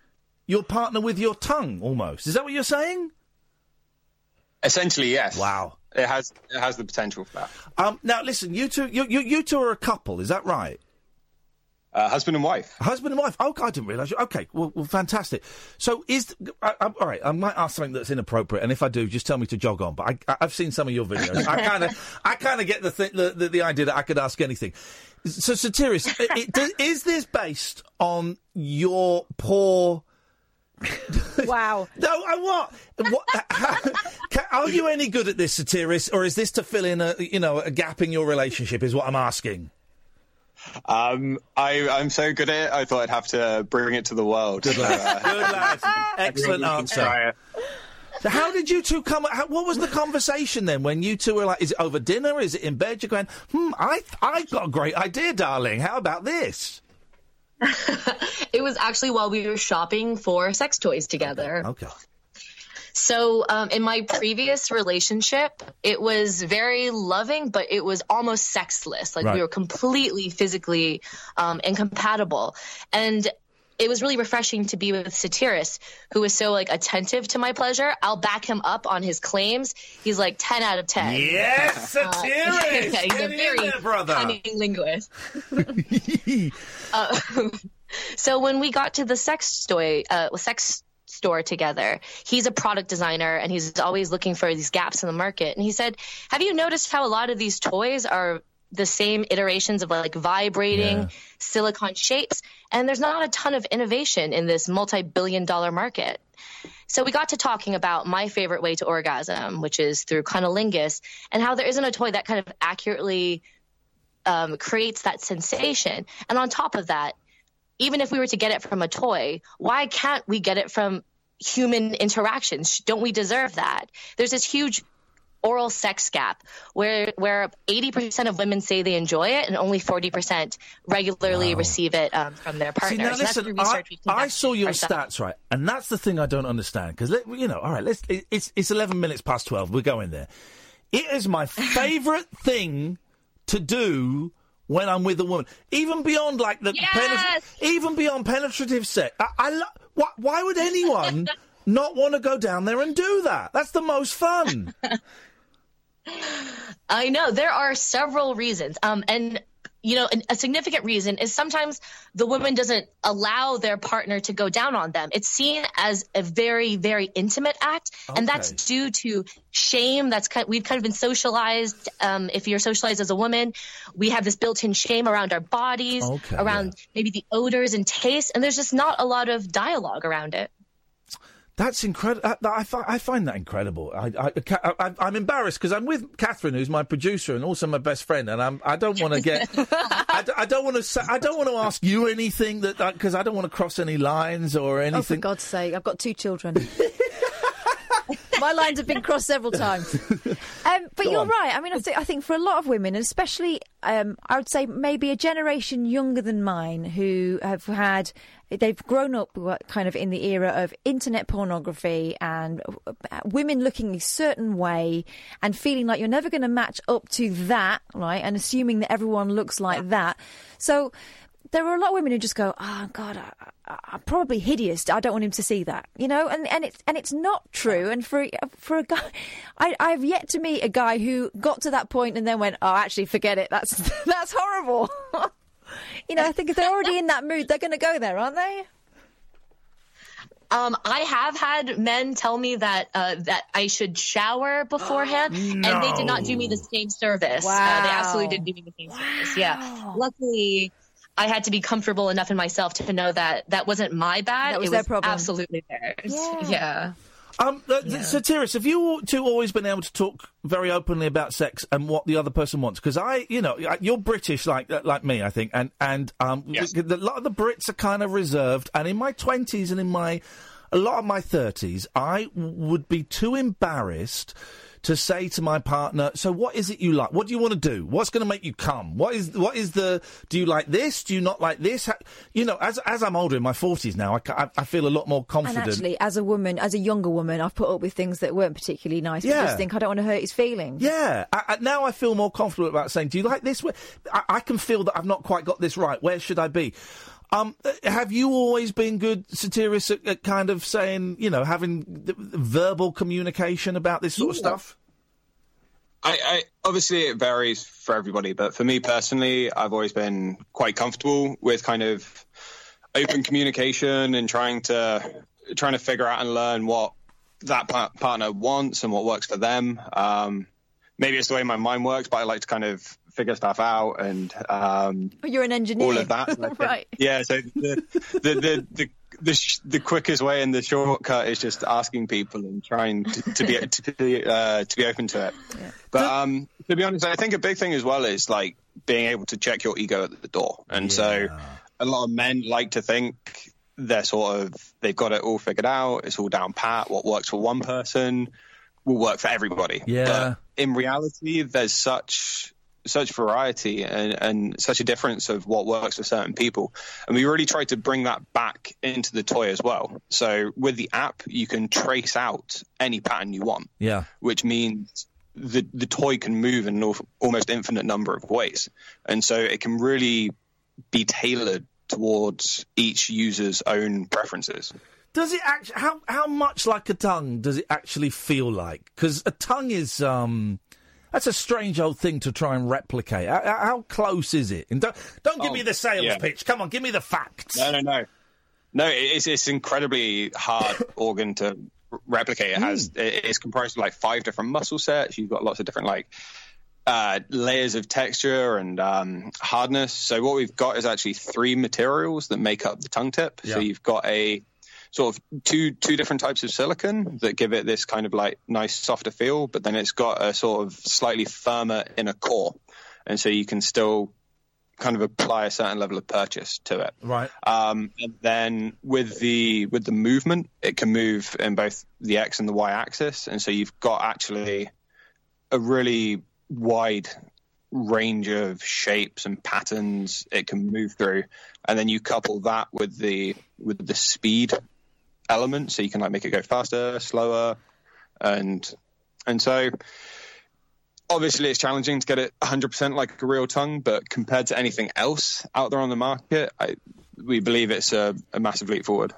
your partner with your tongue, almost. Is that what you're saying?
Essentially, yes.
Wow.
It has it has the potential for that.
Um, now, listen, you two, you, you, you two are a couple. Is that right?
Uh, husband and wife.
Husband and wife. Oh, I didn't realise. you- Okay, well, well fantastic. So, is I, I, uh, uh, all right? I might ask something that's inappropriate, and if I do, just tell me to jog on. But I, I, I've seen some of your videos. I kind of, I kind of get the, th- the, the the idea that I could ask anything. So, Satiris, it, it, does- is this based on your poor?
wow.
No, I what? what can, are you any good at this, Satiris, or is this to fill in a you know a gap in your relationship? Is what I'm asking.
Um, I, I'm so good at it. I thought I'd have to bring it to the world. Good
lad. Good lad. Excellent answer. So how did you two come? How, what was the conversation then when you two were like? Is it over dinner? Is it in bed? You're going, hmm. I I got a great idea, darling. How about this?
It was actually while we were shopping for sex toys together.
Okay.
So, um, in my previous relationship, it was very loving, but it was almost sexless. Like
Right.
we were completely physically um, incompatible, and it was really refreshing to be with Satiris, who was so like attentive to my pleasure. I'll back him up on his claims. He's like ten out of ten.
Yes,
Uh,
Satiris!
yeah, he's
Get
a very
there, brother.
cunning linguist. Uh, so when we got to the sex toy, uh, sex store together, he's a product designer and he's always looking for these gaps in the market. And he said, "Have you noticed how a lot of these toys are the same iterations of like vibrating
Yeah.
silicone shapes, and there's not a ton of innovation in this multi-billion dollar market. So we got to talking about my favorite way to orgasm, which is through cunnilingus, and how there isn't a toy that kind of accurately um, creates that sensation. And on top of that, even if we were to get it from a toy, why can't we get it from human interactions? Don't we deserve that? There's this huge oral sex gap where where 80% of women say they enjoy it and only 40% regularly receive it um, from their partners.
See, now listen, I, I saw your
ourselves.
stats right, and that's the thing I don't understand because you know, all right, let's. it- It's it's eleven minutes past twelve. We're going there. It is my favourite thing to do when I'm with a woman, even beyond like the penetr- even beyond penetrative sex. I, I lo- why, why would anyone not want to go down there and do that? That's the most fun.
I know there are several reasons. Um, and you know, a significant reason is sometimes the woman doesn't allow their partner to go down on them. It's seen as a very, very intimate act, and that's due to shame. That's kind we've kind of been socialized. Um, if you're socialized as a woman, we have this built-in shame around our bodies,
Okay,
around maybe the odors and tastes, and there's just not a lot of dialogue around it.
That's incredible. I, I, I find that incredible. I, I, I, I'm embarrassed because I'm with Catherine, who's my producer and also my best friend, and I'm, I don't want to get. I, d- I don't want to. Say, I don't want to ask you anything that because I don't want to cross any lines or anything.
Oh, for. God's sake, I've got two children. My lines have been crossed several times. Um, but
Go
you're
on.
right. I mean, I think, I think for a lot of women, and especially, um, I would say maybe a generation younger than mine who have had, they've grown up kind of in the era of internet pornography and uh, women looking a certain way and feeling like you're never going to match up to that, right? And assuming that everyone looks like that. So, there are a lot of women who just go, "Oh God, I, I, I'm probably hideous. I don't want him to see that," you know, and and it's and it's not true. And for for a guy, I I've yet to meet a guy who got to that point and then went, "Oh, actually, forget it. That's that's horrible." you know, I think if they're already in that mood, they're going to go there, aren't they?
Um, I have had men tell me that uh, that I should shower beforehand, and they did not do me the same service. Uh, they absolutely didn't do me the same service. Yeah. Luckily, I had to be comfortable enough in myself to know that that wasn't my bad.
That was
it
their
was
problem.
absolutely theirs. Yeah.
Um, uh, Satiris, have you two always been able to talk very openly about sex and what the other person wants? Because I, you know, you're British like uh, like me, I think, and and um, the- the- a lot of the Brits are kind of reserved. And in my twenties and in my a lot of my thirties, I would be too embarrassed to say to my partner, "So what is it you like? What do you want to do? What's going to make you come? What is what is the? Do you like this? Do you not like this? Ha- You know, as as I'm older in my forties now, I, I, I feel a lot more confident.
And actually, as a woman, as a younger woman, I've put up with things that weren't particularly nice.
Yeah.
just think I don't want to hurt his feelings.
Yeah, I, I, now I feel more confident about saying, "Do you like this?" I, I can feel that I've not quite got this right. Where should I be? Um, have you always been good, Satiris, at, at kind of saying, you know, having th- verbal communication about this sort of stuff?
I, I obviously it varies for everybody, but for me personally, I've always been quite comfortable with kind of open communication and trying to trying to figure out and learn what that pa- partner wants and what works for them. Um, maybe it's the way my mind works, but I like to kind of figure stuff out and um,
But you're an engineer.
all of that.
Right.
Yeah. So the the the the, the, sh- the quickest way and the shortcut is just asking people and trying to, to be to be uh, to be open to it. But um, to be honest, I think a big thing as well is like being able to check your ego at the door. And so a lot of men like to think they're sort of they've got it all figured out. It's all down pat. What works for one person will work for everybody.
Yeah.
But in reality, there's such such variety and, and such a difference of what works for certain people. And we really try to bring that back into the toy as well. So with the app, you can trace out any pattern you want,
Yeah.
which means the, the toy can move in an almost infinite number of ways. And so it can really be tailored towards each user's own preferences.
Does it actually? How how much like a tongue does it actually feel like? Because a tongue is um, that's a strange old thing to try and replicate. How, how- close is it? And don't don't give
Oh,
me the sales
yeah.
pitch. Come on, give me the facts.
No, no, no. No, it's it's incredibly hard organ to replicate. It has it- it's comprised of like five different muscle sets. You've got lots of different like uh, layers of texture and um, hardness. So what we've got is actually three materials that make up the tongue tip.
Yeah.
So you've got a sort of two two different types of silicon that give it this kind of like nice softer feel, but then it's got a sort of slightly firmer inner core, and so you can still kind of apply a certain level of purchase to it.
Right.
Um, and then with the with the movement, it can move in both the x and the y axis, and so you've got actually a really wide range of shapes and patterns it can move through, and then you couple that with the with the speed element, so you can like make it go faster, slower, and and so obviously it's challenging to get it 100% like a real tongue, but compared to anything else out there on the market, I, we believe it's a, a massive leap forward.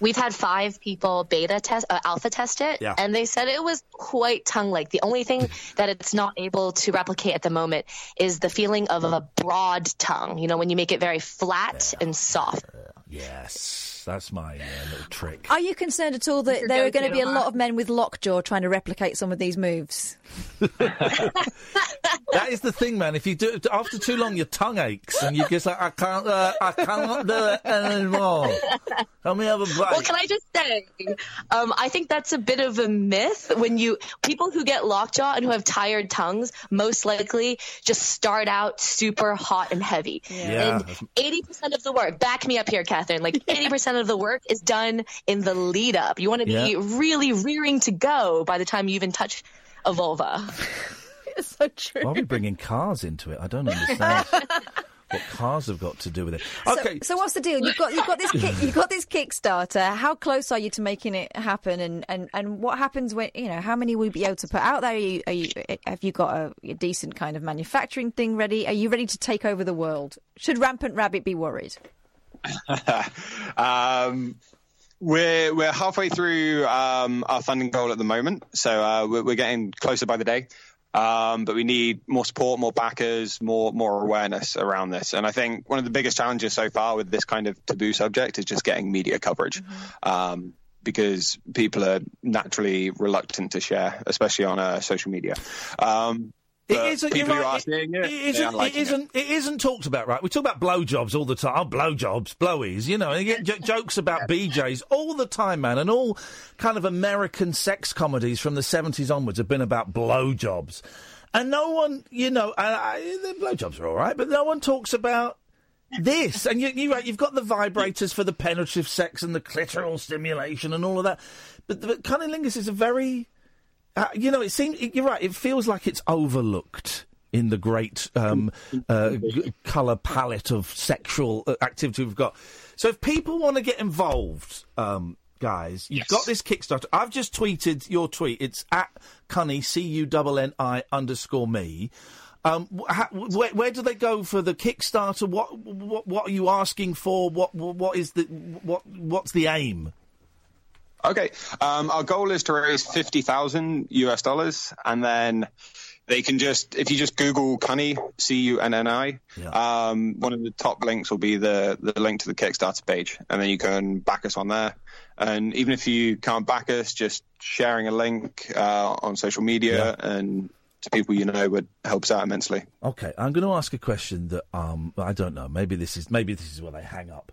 We've had five people beta test, uh, alpha test it,
Yeah.
and they said it was quite tongue-like. The only thing that it's not able to replicate at the moment is the feeling of a broad tongue. You know, when you make it very flat and soft.
Yes, that's my uh, little trick.
Are you concerned at all that there are going to be a lot of men with lockjaw trying to replicate some of these moves?
that is the thing, man. If you do it after too long, your tongue aches, and you're just like, I can't, uh, I cannot do it anymore. Let me have a bite.
Well, can I just say, um, I think that's a bit of a myth. When you people who get lockjaw and who have tired tongues, most likely just start out super hot and heavy.
Yeah.
And eighty percent of the work, back me up here, Catherine. Like eighty percent of the work is done in the lead up. You want to be
Yeah.
really rearing to go by the time you even touch a vulva.
it's so true.
Why are we bringing cars into it? I don't understand what cars have got to do with it.
So-
Okay,
So, what's the deal? You've got you've got this kick, you've got this Kickstarter. How close are you to making it happen? And, and, and what happens when you know how many will you be able to put out there? Are you, are you have you got a, a decent kind of manufacturing thing ready? Are you ready to take over the world? Should Rampant Rabbit be worried?
um, we're we're halfway through um, our funding goal at the moment, so uh, we're, we're getting closer by the day. Um, but we need more support, more backers, more more awareness around this. And I think one of the biggest challenges so far with this kind of taboo subject is just getting media coverage. Um, because people are naturally reluctant to share, especially on uh, social media. Um,
It isn't.
people
you're
who
right,
are seeing it,
it isn't. It
it.
isn't. It isn't talked about, right? We talk about blowjobs all the time. Oh, blowjobs, blowies. You know, and you get j- jokes about BJ's all the time, man. And all kind of American sex comedies from the seventies onwards have been about blowjobs. And no one, you know, and I, the blowjobs are all right, but no one talks about this. And you, you're right. You've got the vibrators for the penetrative sex and the clitoral stimulation and all of that. But, but cunnilingus is a very uh, you know, it seems you're right. It feels like it's overlooked in the great um, uh, g- color palette of sexual uh, activity we've got. So, if people want to get involved, um, guys, you've got this Kickstarter. I've just tweeted your tweet. It's at Cunni C U N N I underscore me. Um, ha- where, where do they go for the Kickstarter? What, what what are you asking for? What what is the what what's the aim?
Okay. Um, our goal is to raise 50,000 US dollars and then they can just, if you just Google Cunni, C-U-N-N-I, um, one of the top links will be the, the link to the Kickstarter page and then you can back us on there. And even if you can't back us, just sharing a link, uh, on social media and to people you know would helps out immensely.
Okay, I'm going to ask a question that um I don't know. Maybe this is maybe this is where they hang up.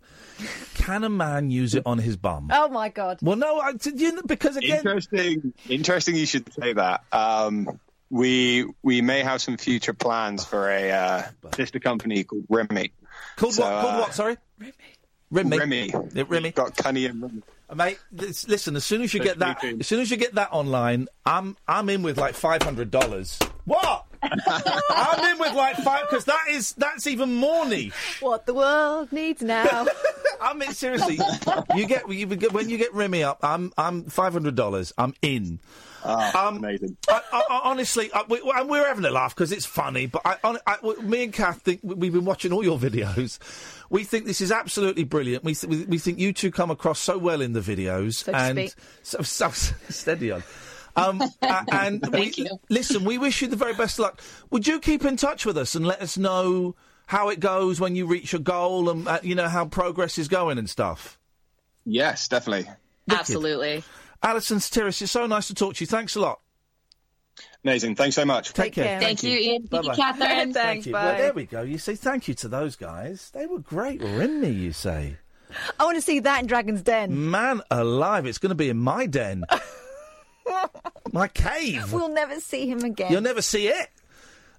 Can a man use it on his bum?
Oh my God!
Well, no, I, you because again,
Interesting. Interesting. You should say that. Um, we we may have some future plans for a uh, sister company called Remy.
Called
So,
what? Called
uh,
what? Sorry, Remy.
Remy.
Yeah, Remy.
Got Cunni and Remy.
Uh, Mate, this, listen. As soon as you get that,
Social
as soon as you get that online, I'm I'm in with like five hundred dollars. What? I'm in with like five because that is that's even more niche.
What the world needs now.
I mean, seriously, you get you get- when you get Remy up. I'm I'm five hundred dollars. I'm in. Um,
amazing.
I, I, I, honestly, I, we, and we're having a laugh because it's funny. But I, hon- I, w- me and Kath think we've been watching all your videos. We think this is absolutely brilliant. We th- we, we think you two come across so well in the videos
So to
and
speak.
so, so steady on. Um, a- and we, listen, we wish you the very best of luck. Would you keep in touch with us and let us know how it goes when you reach your goal and uh, you know how progress is going and stuff?
Yes, definitely.
Absolutely.
Alison Stiris, it's so nice to talk to you. Thanks a lot.
Amazing. Thanks so much.
Take, care.
Thank you, Iain. Thank you,
Bye-bye.
Catherine.
Thank you. Well, there we go. You see, thank you to those guys. They were great, weren't they, you say?
I want to see that in Dragon's Den.
Man alive, it's going to be in my den. my cave.
We'll never see him again.
You'll never see it.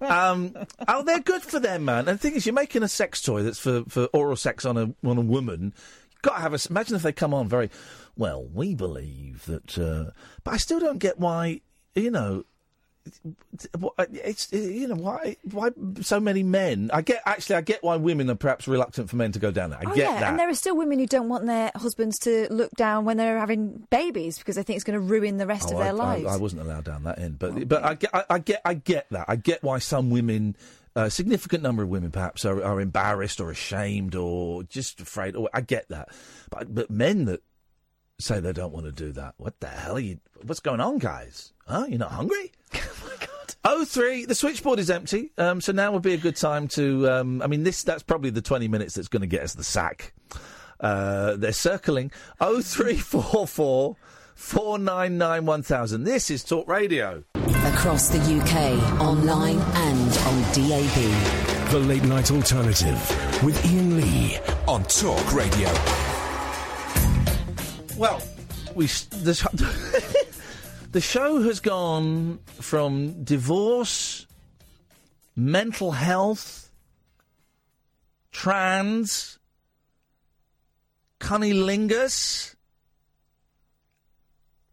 Um, oh, they're good for them, man. And the thing is, you're making a sex toy that's for, for oral sex on a on a woman. Got to have a. Imagine if they come on very well. We believe that, uh, but I still don't get why. You know, it's you know why why so many men. I get actually I get why women are perhaps reluctant for men to go down there. I
oh,
get
yeah,
that.
and there are still women who don't want their husbands to look down when they're having babies because they think it's going to ruin the rest
Oh,
of their
I,
lives.
I, I wasn't allowed down that end, but but I get I, I get I get that. I get why some women, a significant number of women, perhaps are, are embarrassed or ashamed or just afraid. Or I get that, but but men that say they don't want to do that, what the hell are you? What's going on, guys? Huh? You're not hungry? Oh three, the switchboard is empty, um, so now would be a good time to. Um, I mean, this that's probably the twenty minutes that's going to get us the sack. Uh, they're circling. Oh three four four four nine nine one thousand. This is Talk Radio.
Across the UK, online and on DAB.
The Late Night Alternative with Iain Lee
on Talk Radio.
Well, we the, sh- the show has gone from divorce, mental health, trans, cunnilingus.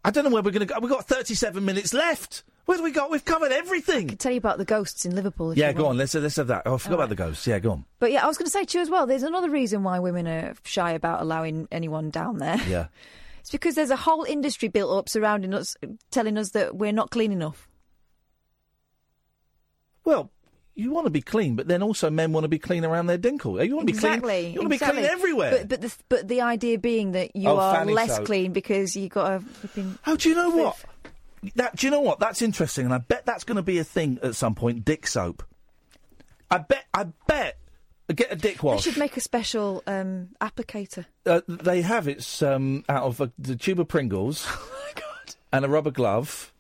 I don't know where we're going to go. We've got 37 minutes left. Where do we go? We've covered everything. I
can tell you about the ghosts in Liverpool. If
Yeah, go
want.
on. Let's let's have that. Oh, I forgot about the ghosts. Yeah, go on.
But yeah, I was going to say to you as well. There's another reason why women are shy about allowing anyone down there.
Yeah.
It's because there's a whole industry built up surrounding us, telling us that we're not clean enough.
Well, you want to be clean, but then also men want to be clean around their dinkle. You want to be
exactly.
clean. You want to
exactly.
be clean everywhere.
But but the but the idea being that you
Oh,
are less
soap.
clean because you got a.
Oh, do you know what? That do you know what? That's interesting, and I bet that's going to be a thing at some point. Dick soap. I bet. I bet. Get a dick wash.
They should make a special um, applicator.
Uh, they have it's um, out of a, the tube of Pringles. And a rubber glove.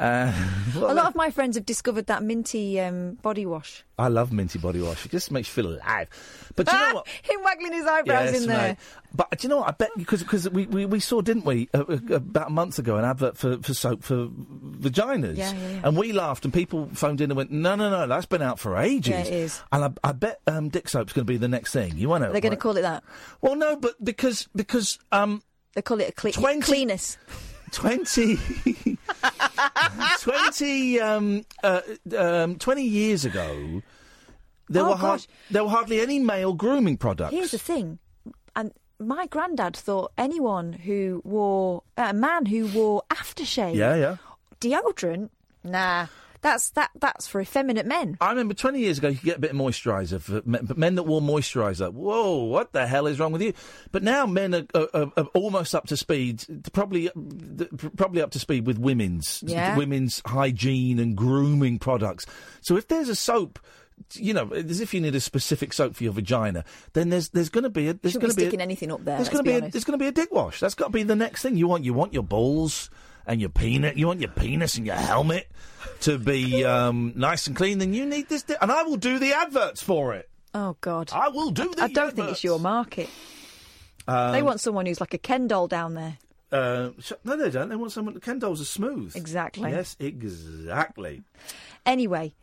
Uh,
a lot of my friends have discovered that minty um, body wash.
I love minty body wash. It just makes you feel alive. But do you know what?
Him waggling his eyebrows
Yes,
in there.
mate. But do you know what? I bet because because we, we, we saw didn't we uh, about a month ago an advert for, for soap for vaginas,
Yeah, yeah, yeah.
and we laughed and people phoned in and went, no, no, no, that's been out for ages.
Yeah, it is.
And I, I bet um, dick soap's going to be the next thing. You want to?
They're going to call it that.
Well, no, but because because um,
they call it a cle-
20
cleanest.
20, 20, um, uh, um, 20 years ago, there,
Oh,
were there were hardly any male grooming products.
Here's the thing, and my granddad thought anyone who wore a man who wore aftershave,
Yeah, yeah.
deodorant, nah, that's that that's for effeminate men.
I remember 20 years ago, you could get a bit of moisturiser for men, but men that wore moisturiser. Whoa, what the hell is wrong with you? But now men are, are, are, almost up to speed, probably probably up to speed with women's
Yeah.
women's hygiene and grooming products. So if there's a soap. You know, as if you need a specific soap for your vagina, then there's there's going to be a there's going to be a,
sticking anything up there.
there's going to
be
be, a, there's going to be a dick wash. That's got to be the next thing you want. You want your balls and your penis. You want your penis and your helmet to be um, nice and clean. Then you need this, di- and I will do the adverts for it.
Oh God,
I will do the
I don't think it's your market.
Um,
they want someone who's like a Ken doll down there.
Uh, no, they don't. They want someone. Ken dolls are smooth.
Exactly.
Yes, exactly.
Anyway,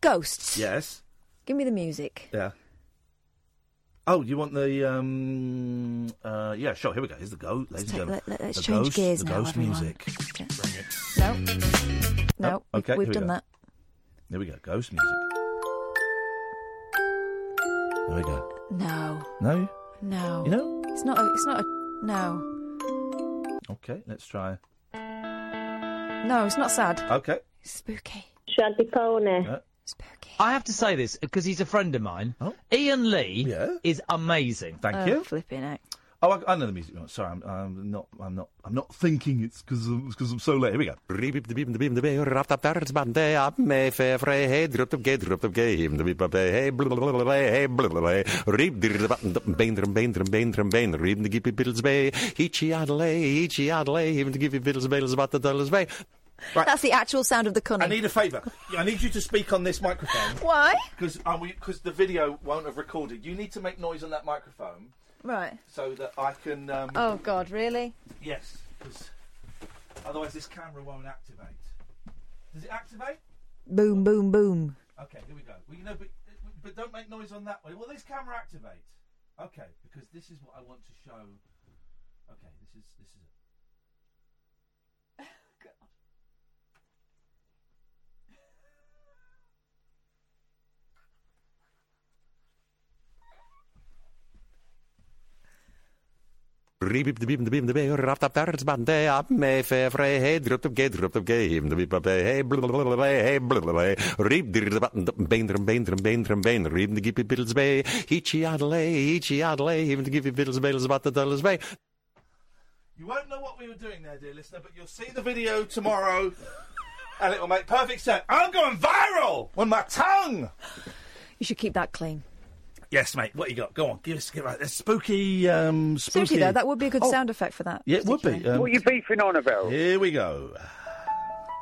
ghosts.
Yes.
Give me the music.
Yeah. Oh, you want the um? Uh, yeah, sure. Here we go. Here's the ghost. Ladies
take-
and gentlemen.
let- let's
the
change
ghost,
gears
the
now,
ghost
everyone.
music. Bring it.
No, no,
Oh, okay,
we've
here we
done
go.
that.
There we go. Ghost music. There we go.
No,
No.
no.
You know?
it's not. A, it's not a. No,
Okay. Let's try.
no, it's not sad.
Okay.
Spooky.
Shanty Pony.
Yeah.
I have to say this because he's a friend of mine. Iain Lee is amazing.
Thank
Oh,
you.
Flipping out.
Oh, I, I know the music. Oh, sorry, I'm, I'm not. I'm not. I'm not thinking it's because because I'm so late. Here we go. Right.
That's the actual sound of the cunning.
I need a favour. I need you to speak on this microphone.
Why?
Because because the video won't have recorded. You need to make noise on that microphone
Right.
so that I can. Um,
Oh God, really?
Yes, because otherwise this camera won't activate. Does it activate?
Boom, boom, boom.
Okay, here we go. Well, you know, but but don't make noise on that way. Will this camera activate? Okay, because this is what I want to show. Okay, this is this is. You won't know what we were doing there, dear listener, but you'll see the video tomorrow, and it will make perfect sense. I'm going viral with my tongue.
You should keep that clean.
Yes, mate. What you got? Go on. Give us give us a spooky, um, spooky.
Seriously though, that would be a good
Oh,
sound effect for that.
Yeah, it would be. Um,
What
you beefing on about? Here we go.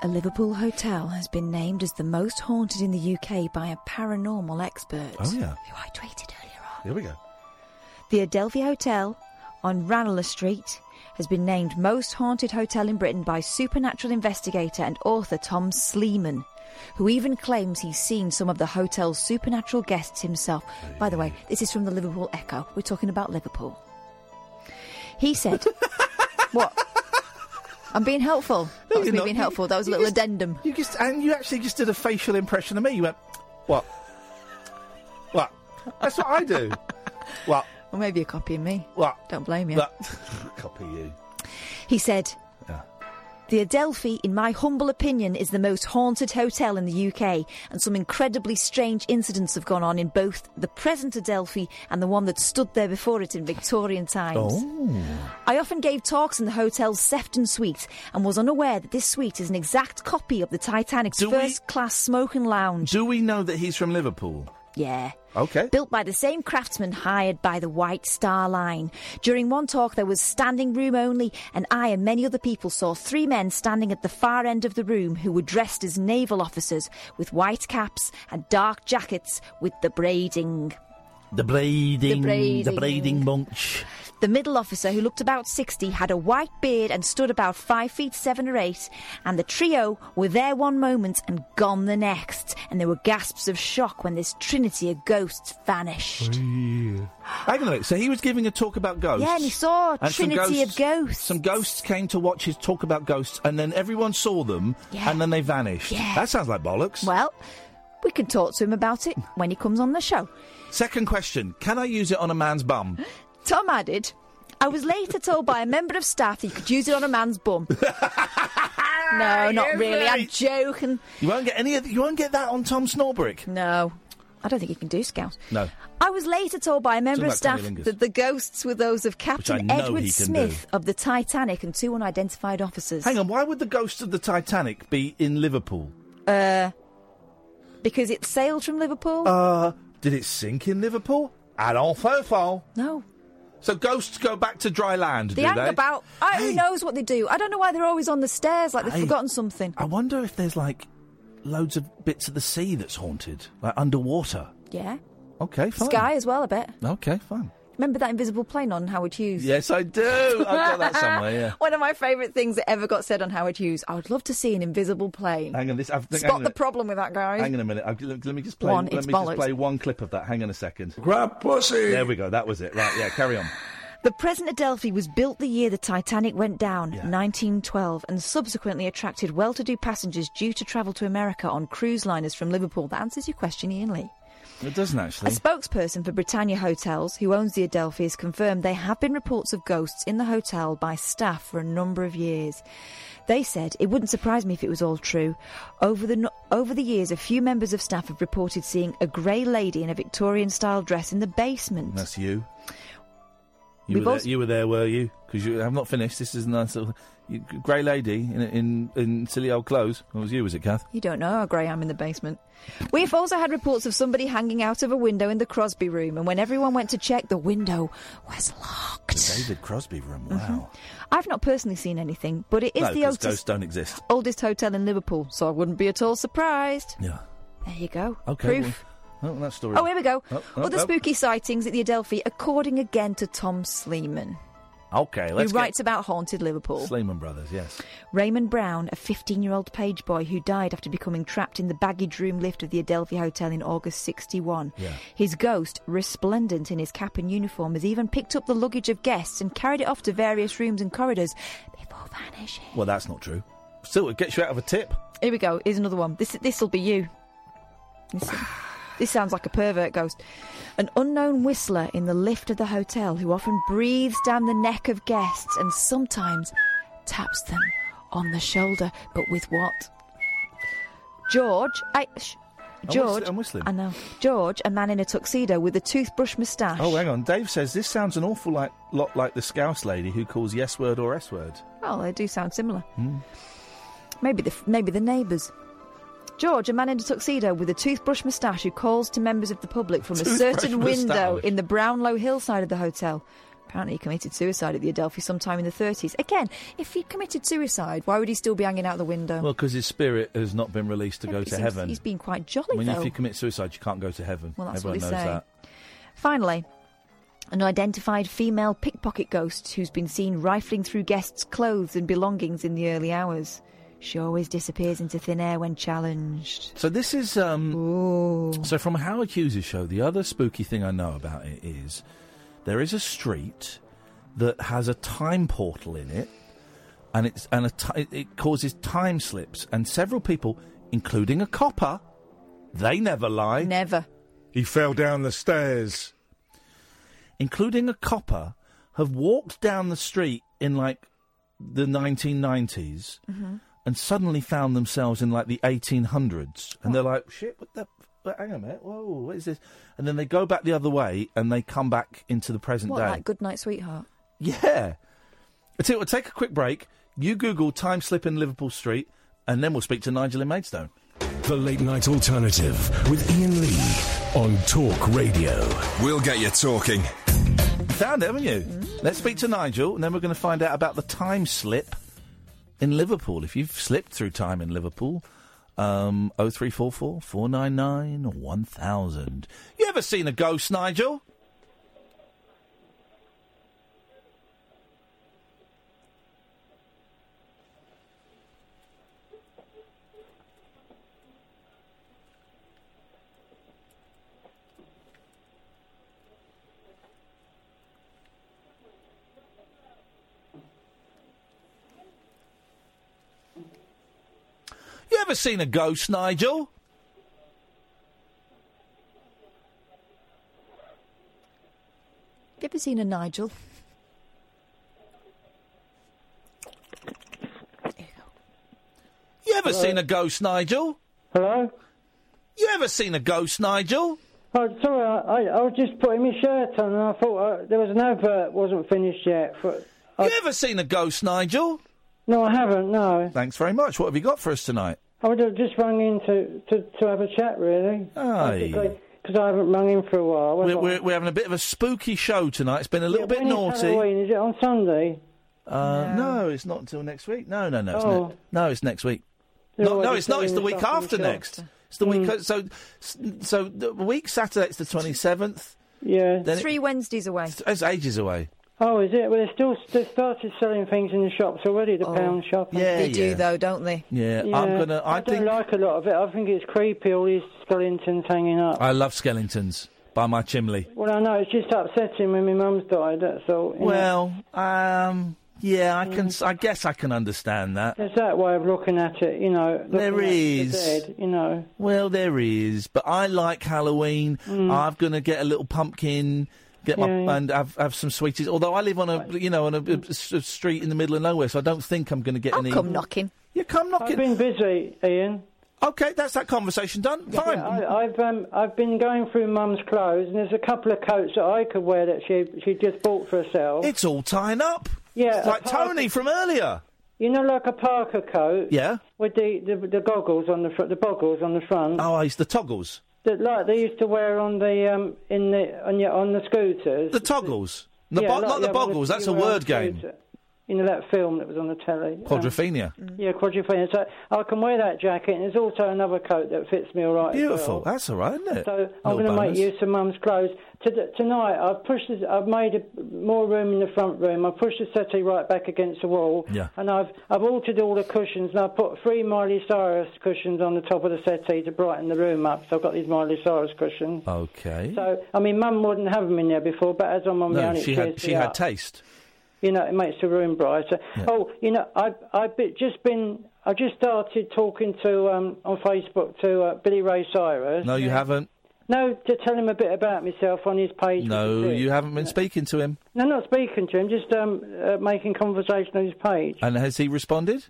A Liverpool hotel has been named as the most haunted in the UK by a paranormal expert.
Oh yeah.
Who I tweeted earlier on.
Here we go.
The Adelphi Hotel on Ranelagh Street has been named most haunted hotel in Britain by supernatural investigator and author Tom Slemen, who even claims he's seen some of the hotel's supernatural guests himself. By the way, this is from the Liverpool Echo. We're talking about Liverpool. He said, "What? I'm being helpful. That was
you're
me
not.
being helpful. That was a little
just-
addendum.
You just and you actually just did a facial impression of me. You went, what? What? That's what I do. what?
Or maybe you're copying me.
What?
Don't blame you.
What? Copy you.
He said, The Adelphi, in my humble opinion, is the most haunted hotel in the UK, and some incredibly strange incidents have gone on in both the present Adelphi and the one that stood there before it in Victorian times.
Oh.
I often gave talks in the hotel's Sefton suite and was unaware that this suite is an exact copy of the Titanic's
Do we-
first class smoking lounge.
Do we know that he's from Liverpool?
Yeah.
Okay.
Built by the same craftsman hired by the White Star Line. During one talk, there was standing room only, and I and many other people saw three men standing at the far end of the room who were dressed as naval officers with white caps and dark jackets with the braiding.
The braiding,
The
the
braiding.
braiding munch.
The middle officer, who looked about 60, had a white beard and stood about five feet seven or eight, and the trio were there one moment and gone the next, and there were gasps of shock when this trinity of ghosts vanished.
Hang on a minute. So he was giving a talk about ghosts.
Yeah, and he saw a trinity of ghosts.
Some ghosts came to watch his talk about ghosts, and then everyone saw them,
Yeah.
and then they vanished.
Yeah.
That sounds like bollocks.
Well, we can talk to him about it when he comes on the show.
Second question: Can I use it on a man's bum?
Tom added, I was later told by a member of staff that you could use it on a man's bum. no, not
Yes,
really. I'm joking.
You won't get any. Of, you won't get that on Tom Swarbrick.
No, I don't think he can do Scout.
No.
I was later told by a member of staff that the ghosts were those of Captain Edward Smith of the Titanic and two unidentified officers.
Hang on. Why would the ghost of the Titanic be in Liverpool?
Uh, because it sailed from Liverpool?
Uh, did it sink in Liverpool? Don't think.
No.
So ghosts go back to dry land,
They
do
hang
they?
about. I, Who knows what they do? I don't know why they're always on the stairs like they've
Hey.
forgotten something.
I wonder if there's like loads of bits of the sea that's haunted, like underwater.
Yeah.
Okay, fine.
Sky as well, a bit.
Okay, fine.
Remember that invisible plane on Howard Hughes?
Yes, I do. I've got that somewhere. Yeah.
One of my favourite things that ever got said on Howard Hughes. I would love to see an invisible plane.
Hang on, this. I've, hang
Spot the problem with that guy.
Hang on a minute. I've, let, let me just play.
One,
let
it's
me just play one clip of that. Hang on a second.
Grab pussy.
There we go. That was it. Right. Yeah. Carry on.
The present Adelphi was built the year the Titanic went down, 1912, and subsequently attracted well-to-do passengers due to travel to America on cruise liners from Liverpool. That answers your question, Iain Lee.
It doesn't actually.
A spokesperson for Britannia Hotels, who owns the Adelphi, has confirmed there have been reports of ghosts in the hotel by staff for a number of years. They said it wouldn't surprise me if it was all true. Over the no- over the years, a few members of staff have reported seeing a grey lady in a Victorian-style dress in the basement.
That's you. You were,
also-
there, you were there, were you? Because you have not finished. This is a nice little you, grey lady in, in in silly old clothes. It was you, was it, Kath?
You don't know how grey I am in the basement. We've also had reports of somebody hanging out of a window in the Crosby room, and when everyone went to check, the window was locked.
The David Crosby room. Mm-hmm. Wow.
I've not personally seen anything, but it is
no,
the oldest,
ghosts don't exist.
oldest hotel in Liverpool, so I wouldn't be at all surprised.
Yeah.
There you go.
Okay.
Proof.
Well, oh, that story.
Oh, here we go.
Oh, oh,
Other
oh.
spooky sightings at the Adelphi, according again to Tom Slemen,
Okay,
who
let's get
writes about haunted Liverpool.
Sleeman Brothers. Yes.
Raymond Brown, a 15 year old page boy who died after becoming trapped in the baggage room lift of the Adelphi Hotel in August 61.
Yeah.
His ghost, resplendent in his cap and uniform, has even picked up the luggage of guests and carried it off to various rooms and corridors before vanishing.
Well, that's not true. Still, it gets you out of a tip.
Here we go. Here's another one. This this'll be you. this sounds like a pervert ghost. An unknown whistler in the lift of the hotel who often breathes down the neck of guests and sometimes taps them on the shoulder. But with what? George, I. Sh- George,
I'm whistling.
I know. George, a man in a tuxedo with a toothbrush moustache.
Oh, hang on. Dave says this sounds an awful like, lot like the Scouse lady who calls yes word or s word.
Well, they do sound similar.
Hmm.
Maybe the maybe the neighbours. George, a man in a tuxedo with a toothbrush moustache who calls to members of the public from a certain window in the Brownlow Hillside of the hotel. Apparently, he committed suicide at the Adelphi sometime in the 30s. Again, if he committed suicide, why would he still be hanging out the window?
Well, because his spirit has not been released to go to heaven.
He's been quite jolly,
when
though.
if you commit suicide, you can't go to heaven.
Well, that's
Everyone
what
knows
they say.
that.
Finally, an identified female pickpocket ghost who's been seen rifling through guests' clothes and belongings in the early hours. She always disappears into thin air when challenged.
So this is um. So from Howard Hughes' show, the other spooky thing I know about it is there is a street that has a time portal in it, and it's and a it- it causes time slips, and several people, including a copper, they never lie.
Never.
He fell down the stairs. Including a copper, have walked down the street in like the 1990s
Mhm.
And suddenly found themselves in like the 1800s. And they're like, shit, what the. But hang on a minute, whoa, what is this? And then they go back the other way and they come back into the present
What,
day.
like Good Night Sweetheart?
Yeah. I tell you what, take a quick break. You Google time slip in Liverpool Street, and then we'll speak to Nigel in Maidstone.
The Late Night Alternative with Iain Lee on Talk Radio.
We'll get you talking.
Found it, haven't you? Mm. Let's speak to Nigel, and then we're going to find out about the time slip in Liverpool. If you've slipped through time in Liverpool, um, 0344 499 1000. You ever seen a ghost, Nigel? You ever seen a ghost, Nigel?
Have you ever seen a Nigel?
You ever
Hello?
seen a ghost, Nigel?
Hello?
You ever seen a ghost, Nigel?
Oh, sorry, I, I, I was just putting my shirt on and I thought uh, there was an advert wasn't finished yet. For,
You ever seen a ghost, Nigel?
no, I haven't, no.
Thanks very much. What have you got for us tonight?
I would have just rung in to, to, to have a chat, really.
Aye.
Because I haven't rung in for a while.
We're, we're, we're having a bit of a spooky show tonight. It's been a little bit
When is
naughty.
Halloween? Is it on Sunday?
Uh, no. it's not until next week. No, no, no. It's
Oh.
ne- no, it's next week. No, no, it's not. It's the week after
the
next. It's the week. So, so the week Saturday. It's the twenty seventh.
Yeah.
Then it-
Three Wednesdays away.
It's ages away.
Oh, is it? Well, they still they started selling things in the shops already. The pound shop.
Yeah,
they do, though, don't they?
Yeah,
Yeah.
I'm gonna. I,
I
think
don't like a lot of it. I think it's creepy. All these skeletons hanging up.
I love skeletons by my chimney.
Well, I know it's just upsetting when my mum's died. That's all. you know.
Well, um, yeah, I can. I guess I can understand that.
there's that way of looking at it. You know, looking
There
at the
is.
dead, you know.
Well, there is, but I like Halloween. I'm gonna get a little pumpkin, get my.
Yeah, yeah.
and have have some sweeties. Although I live on a you know on a, a s- a street in the middle of nowhere, so I don't think I'm gonna get
I'll
any.
come knocking.
You come knocking.
I've been busy, Iain.
Okay, that's that conversation done. Fine.
Yeah, I, I've um, I've been going through Mum's clothes, and there's a couple of coats that I could wear that she she just bought for herself.
It's all tying up.
Yeah,
It's like
Parker-
Tony from earlier.
You know, like a Parker coat.
Yeah.
With the, the the goggles on the front, the boggles on the front.
Oh, it's the toggles.
That like they used to wear on the um in the on your on the scooters.
The toggles. The
Yeah,
bo-
like-
not the boggles. That's a word game.
scooter. You know that film that was on the telly. Um,
Quadrophenia.
yeah, quadrophenia. So I can wear that jacket, and there's also another coat that fits me all right. as
Beautiful.
well.
That's all right, isn't it?
So I'm going to make use of Mum's clothes. To, tonight, I've pushed. The, I've made a, more room in the front room. I pushed the settee right back against the wall.
Yeah.
And I've I've altered all the cushions, and I've put three Miley Cyrus cushions on the top of the settee to brighten the room up. So I've got these Miley Cyrus cushions.
Okay.
So I mean, Mum wouldn't have them in there before, but as I'm on my own,
no,
it
she had she had
up.
taste.
You know, it makes the room brighter. Oh, you know, I've I've been, just been. I just started talking to um, on Facebook to uh, Billy Ray Cyrus.
No, you haven't.
No, to tell him a bit about myself on his page.
No,
which is it.
you haven't been speaking to him.
No, not speaking to him, just um, uh, making conversation on his page.
And has he responded?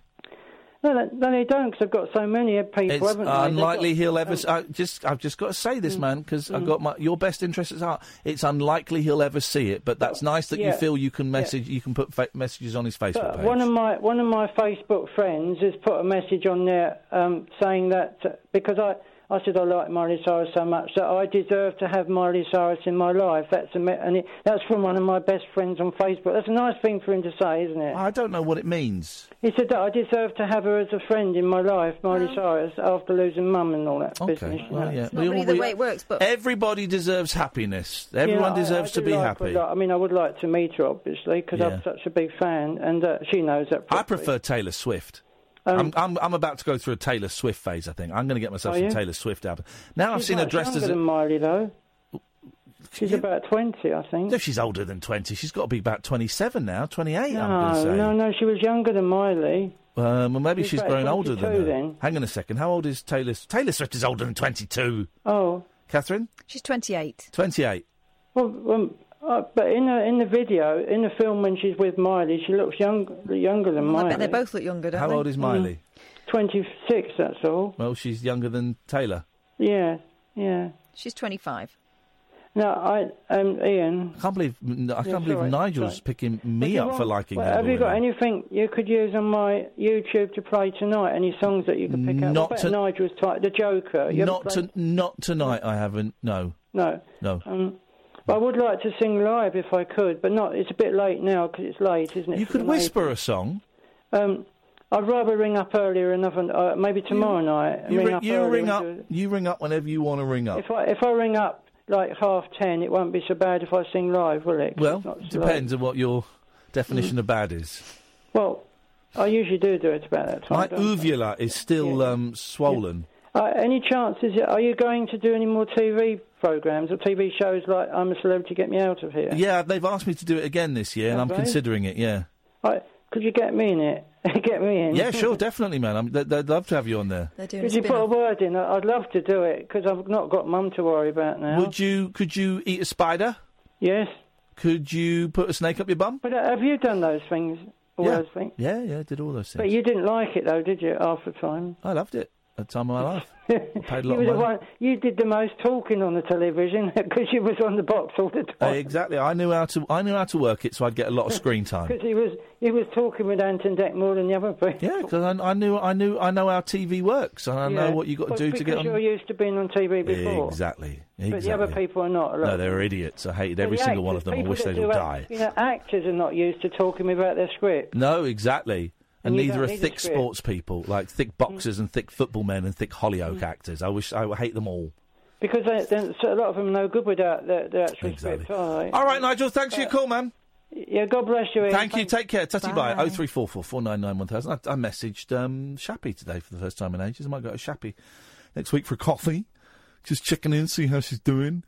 No, they don't, because I've got so many people,
It's
haven't they? They've
unlikely
got-
he'll ever. I just, I've just got to say this,
Mm.
man, because I've
Mm.
got my your best interests at heart. It's unlikely he'll ever see it, but that's nice that you feel you can
Yeah.
message, you can put fa- messages on his Facebook
But
page.
one of my one of my Facebook friends has put a message on there um, saying that uh, because I. I said I like Miley Cyrus so much that I deserve to have Miley Cyrus in my life. That's a, me- and it, that's from one of my best friends on Facebook. That's a nice thing for him to say, isn't it?
I don't know what it means.
He said that I deserve to have her as a friend in my life, Miley Cyrus, after losing mum and all that business.
Okay,
you
well,
know.
yeah.
Not really the way it works, but
everybody deserves happiness. Everyone
Yeah,
deserves
I
to be
like
happy.
her lot. I mean, I would like to meet her, obviously, because
Yeah.
I'm such a big fan, and uh, she knows that.
I prefer Taylor Swift.
Um,
I'm, I'm I'm about to go through a Taylor Swift phase. I think I'm going to get myself some
you?
Taylor Swift album. Now I've seen her dressed as a.
than Miley, though. She's about 20, I think.
No, she's older than 20. She's got to be about 27 now, 28. I'm
No,
say.
no, no, she was younger than Miley.
Um, well, maybe
She's
she's grown older than
22
her.
then.
Hang on a second. How old is Taylor? Taylor Swift is older than 22.
Oh.
Catherine?
she's 28.
28.
Well, um, uh, but in the, in the video, in the film when she's with Miley, she looks young, younger than Miley.
I
Miley.
bet they both look younger, don't
How
they?
old is Miley?
26, that's all.
Well, she's younger than Taylor.
Yeah, yeah.
She's 25.
No, I, um, Iain.
I can't believe I can't
Yeah,
believe
sorry,
Nigel's
sorry.
picking me up
want-
for liking
well,
her.
Have you got anything you could use on my YouTube to play tonight? Any songs that you could pick up?
Not
what
to-
Nigel's type, The Joker? You
Not to, not tonight. I haven't. No,
No.
no.
Um, but I would like to sing live if I could, but not. It's a bit late now because it's late, isn't it?
You could whisper a song.
Um, I'd rather ring up earlier another, uh, maybe tomorrow night.
You
ring
ring,
up
you ring up.
do.
You ring up whenever you want to ring up.
If I if I ring up like half ten, it won't be so bad if I sing live, will it?
Well,
not late.
depends on what your definition of bad is.
Well, I usually do do it about that time.
My
don't I?
uvula is still um, swollen.
Uh, any chances? Are you going to do any more TV programs or TV shows like I'm a Celebrity, Get Me Out of Here?
Yeah, they've asked me to do it again this year, and I'm
they?
considering it. Yeah.
Right, could you get me in it? get me in?
Yeah, sure, definitely, man. I'm, they'd, they'd love to have you on there.
They're doing
Could you put a word in? I- I'd love to do it because I've not got mum to worry about now.
Would you? Could you eat a spider?
Yes.
Could you put a snake up your bum?
But uh, have you done those things? All
yeah.
those things?
Yeah, yeah, did all those things.
But you didn't like it though, did you? Half the time.
I loved it at the time of my life. Paid a lot
you,
of money.
one, you did the most talking on the television because you was on the box all the
Uh,
time.
exactly. I knew how to. I knew how to work it, so I'd get a lot of screen time.
Because he was he was talking with Ant and Dec more than the other people.
Yeah, because I, I knew, I knew, I know how TV works, and I know what you got to do to get
because
on.
you're used to being on TV before.
Exactly. exactly.
But the other people are not. a
No, they're idiots. I hated every single one of them. I wish they'd all die.
You know, actors are not used to talking about their script.
No, exactly. And, neither are thick sports people, like thick boxers and thick football men and thick Hollyoak actors. I wish I hate them all.
Because they, they, so a lot of them are no good without their, their actual
Exactly.
script, are they?
All right, Nigel. Thanks for your call, man.
Yeah, God bless you. Iain.
Thank you. Take care. Tutty bye.
Bye.
Oh three four four four nine nine one thousand. I, I messaged um, Shappy today for the first time in ages. I might go to Shappy next week for coffee. Just checking in, see how she's doing.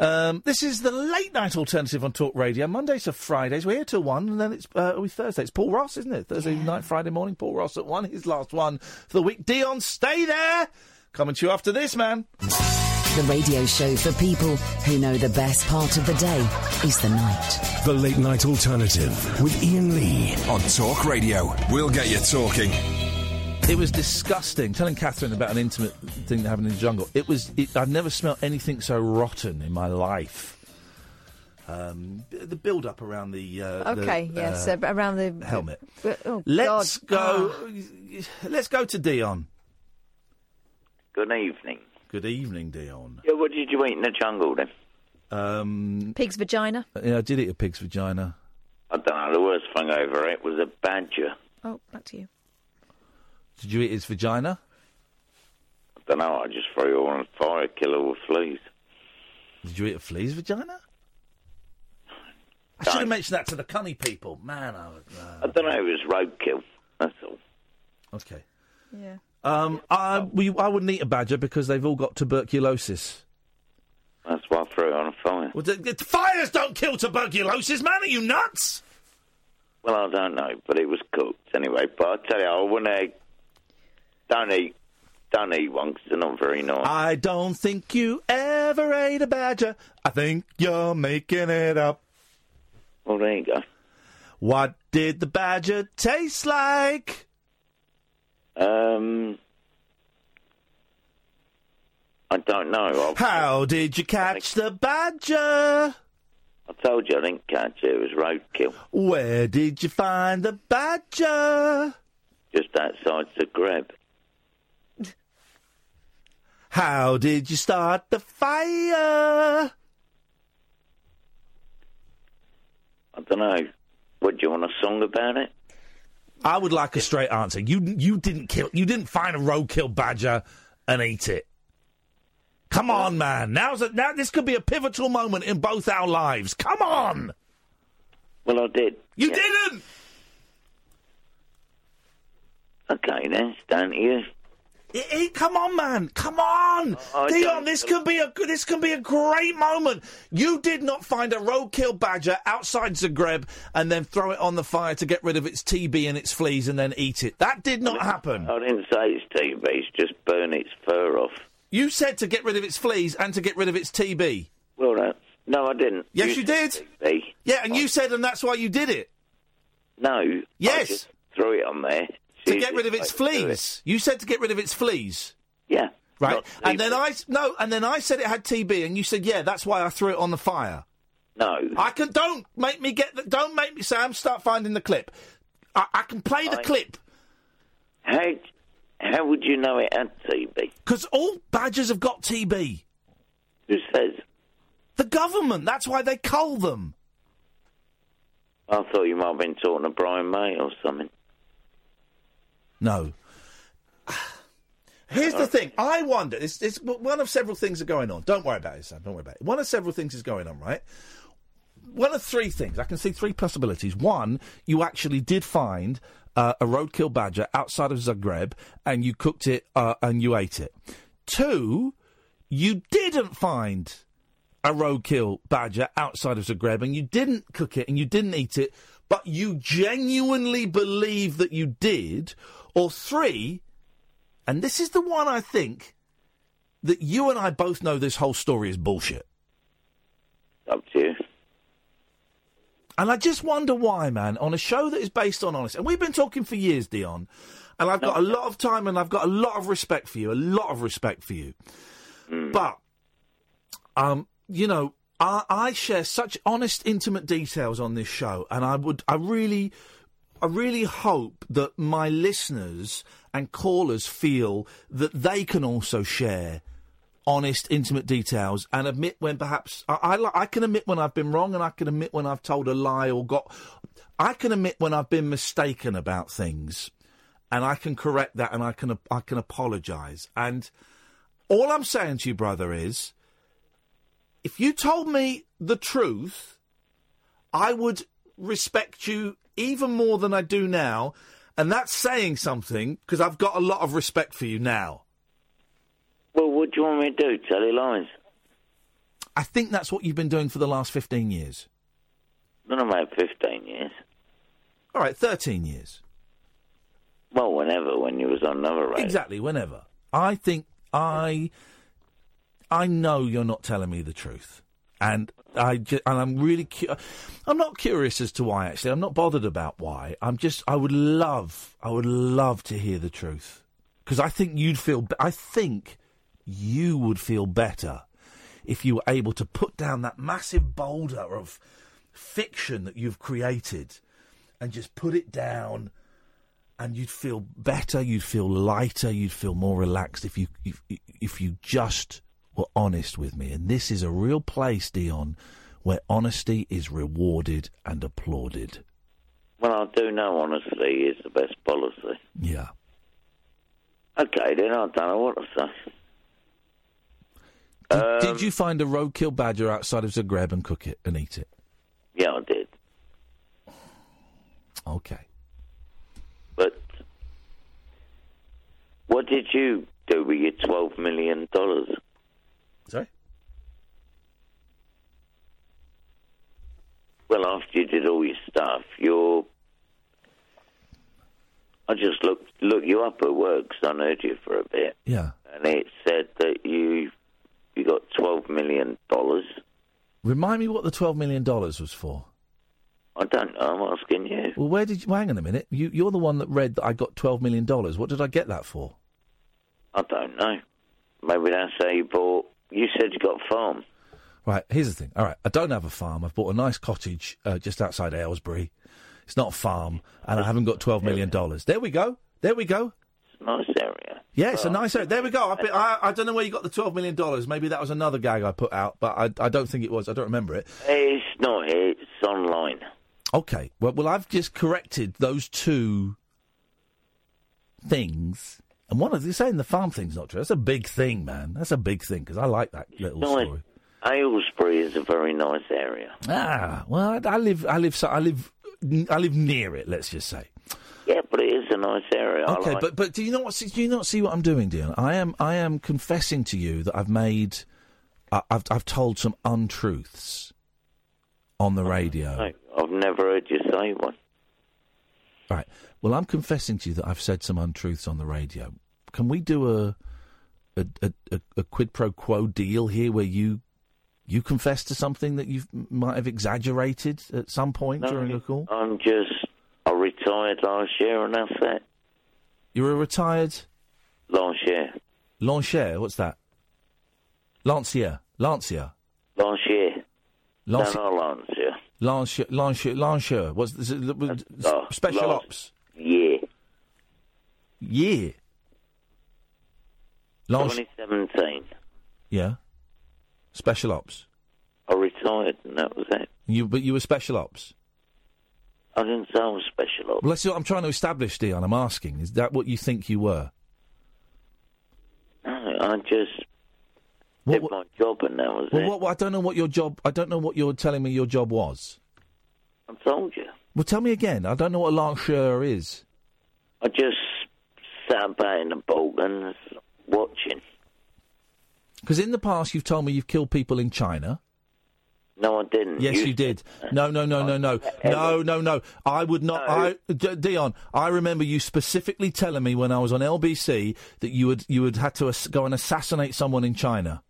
Um, this is the late night alternative on Talk Radio. Mondays to Fridays. We're here till one, and then it's uh, we Thursday. It's Paul Ross, isn't it? Thursday night, Friday morning. Paul Ross at one. His last one for the week. Dion, stay there. Coming to you after this, man.
The radio show for people who know the best part of the day is the night.
The Late Night Alternative with Iain Lee.
On Talk Radio. We'll get you talking.
It was disgusting. Telling Catherine about an intimate thing that happened in the jungle. It was. It, I've never smelled anything so rotten in my life. Um, the build up around the. Uh, the,
Okay, yes,
uh,
uh, around the
helmet.
Uh, oh,
Let's
God.
go. Let's go to Dion.
Good evening.
Good evening, Dion.
Yeah, what did you eat in the jungle then?
Um,
Pig's vagina.
yeah, I did eat a pig's vagina.
I don't know. The worst thing over it was a badger.
Oh, back to you.
Did you eat its vagina?
I don't know. I just threw it on fire, kill all the fleas.
Did you eat a flea's vagina? I should have mentioned that to the Cunni people. Man, I was, uh,
I don't know. It was roadkill. That's all.
Okay.
Yeah.
Um, I, we, I wouldn't eat a badger because they've all got tuberculosis.
That's why I threw it on a fire.
Well, the, the fires don't kill tuberculosis, man. Are you nuts?
Well, I don't know, but it was cooked anyway. But I tell you, I wouldn't. Don't eat. Don't eat one 'cause they're not very nice.
I don't think you ever ate a badger. I think you're making it up.
Well, there you go.
What did the badger taste like?
Um, I don't know. I,
How did you catch the badger?
I told you I didn't catch it. It was roadkill.
Where did you find the badger?
Just outside the Zagreb.
How did you start the fire?
I don't know. What do you want a song about it?
I would like a straight answer. You you didn't kill. You didn't find a roadkill badger and eat it. Come on, man. Now's a, now. This could be a pivotal moment in both our lives. Come on.
Well, I did.
You
Yeah.
didn't.
Okay, then, stand here.
I- I- come on, man. Come on,
I
Dion.
don't-
This could be a this can be a great moment. You did not find a roadkill badger outside Zagreb and then throw it on the fire to get rid of its TB and its fleas and then eat it. That did not happen.
I didn't say it's TB. It's just burn its fur off.
You said to get rid of its fleas and to get rid of its TB.
Well, that, no, I didn't.
Yes, you did. Yeah, and you said, and that's why you did it
No. I
Yes.
just threw it on there.
To get rid of
it's
its
like to do it.
fleas. You said to get rid of its fleas.
Yeah.
Right,
Not
and then I no, and then I said it had TB, and you said, yeah, that's why I threw it on the fire.
No.
I can. Don't make me get. The, don't make me, Sam. Start finding the clip. I, I can play the
I-
clip
How, how would you know it had TB?
because all badgers have got TB.
Who says?
The government. That's why they cull them.
I thought you might have been talking to Brian May or something.
No. Here's the thing. I wonder. It's, it's one of several things are going on. Don't worry about it, Sam. Don't worry about it. One of several things is going on, right? One of three things. I can see three possibilities. One, you actually did find uh, a roadkill badger outside of Zagreb, and you cooked it uh, and you ate it. Two, you didn't find a roadkill badger outside of Zagreb, and you didn't cook it and you didn't eat it, but you genuinely believe that you did. Or three, and this is the one I think that you and I both know this whole story is bullshit.
Up to you.
And I just wonder why, man, on a show that is based on honesty, and we've been talking for years, Dion, and I've got a lot of time and I've got a lot of respect for you, a lot of respect for you. But, um, you know, I, I share such honest, intimate details on this show, and I would, I really, I really hope that my listeners and callers feel that they can also share honest, intimate details and admit when perhaps I, I, I can admit when I've been wrong and I can admit when I've told a lie or got. I can admit when I've been mistaken about things, and I can correct that and I can I can apologise. And all I'm saying to you, brother, is if you told me the truth, I would respect you even more than I do now. And that's saying something because I've got a lot of respect for you now.
Well, what do you want me to do? Tell you lies?
I think that's what you've been doing for the last 15 years.
Not about 15 years.
All right, 13 years.
Well, whenever, when you was on another radio.
Exactly, whenever. I think I I know you're not telling me the truth. And I ju- and I'm really, cu- I'm not curious as to why. Actually, I'm not bothered about why. I'm just, I would love, I would love to hear the truth because I think you'd feel, I think you would feel better if you were able to put down that massive boulder of fiction that you've created and just put it down and you'd feel better, you'd feel lighter, you'd feel more relaxed if you if, if you just were honest with me. And this is a real place, Dion, where honesty is rewarded and applauded.
Well, I do know honesty is the best policy.
Yeah.
Okay, then I don't know what to say.
Did,
Um,
did you find a roadkill badger outside of Zagreb and cook it and eat it?
Yeah, I did.
Okay.
But what did you do with your twelve million dollars?
Sorry.
Well, after you did all your stuff, your I just looked looked you up at work 'cause I heard you for a bit,
Yeah.
and it said that you you got twelve million dollars.
Remind me what the twelve million dollars was for.
I don't know. I'm asking you.
Well, where did you? Well, hang on a minute. You, you're the one that read that I got twelve million dollars. What did I get that for?
I don't know. Maybe that's how you bought. You said you got a farm.
Right. Here's the thing. All right. I don't have a farm. I've bought a nice cottage uh, just outside Aylesbury. It's not a farm, and I haven't got twelve million dollars. There we go. There we go.
It's a nice area.
Yeah, it's a nice area. There we go. I've been, I, I don't know where you got the twelve million dollars. Maybe that was another gag I put out, but I, I don't think it was. I don't remember it.
It's not. It's online.
Okay. Well, well, I've just corrected those two things, and one of you saying the farm thing's not true. That's a big thing, man. That's a big thing because I like that little
Nice.
story.
Aylesbury is a very nice area.
Ah, well, I, I live, I live, so I live, I live near it. Let's just say.
Yeah, but it is a nice area.
Okay,
like
but but do you not what? Do you not see what I'm doing, Dion? I am I am confessing to you that I've made, I, I've I've told some untruths on the radio.
Hey, I've never heard you say one.
Right. Well, I'm confessing to you that I've said some untruths on the radio. Can we do a a, a, a, quid pro quo deal here where you you confess to something that you might have exaggerated at some point
No,
during a call?
I'm just. I retired last year, and that's it.
You're a retired
Last year.
lancier. What's that? Lancier. Lancier.
Last year.
Lance-
no, not
Lancier. Lancier. Lancier. What's this? is was-
uh,
special
last-
ops.
Yeah.
Yeah. Launch.
2017.
Yeah. Special ops.
I retired, and that was it.
You, but you were special ops.
I didn't say I was special ops.
Well, that's what I'm trying to establish, Dion. I'm asking. Is that what you think you were?
No, I just did my job, and that was
Well,
it.
what, what, I don't know what your job. I don't know what you're telling me your job was.
I told you.
Well, tell me again. I don't know what a lancier is.
I just sat about in the Balkans watching.
Because in the past, you've told me you've killed people in China.
No, I didn't.
Yes, you, did. No, no, no, no, no, no, no, no. I would not. I, D- Dion, I remember you specifically telling me when I was on LBC that you would you would had to ass- go and assassinate someone in China.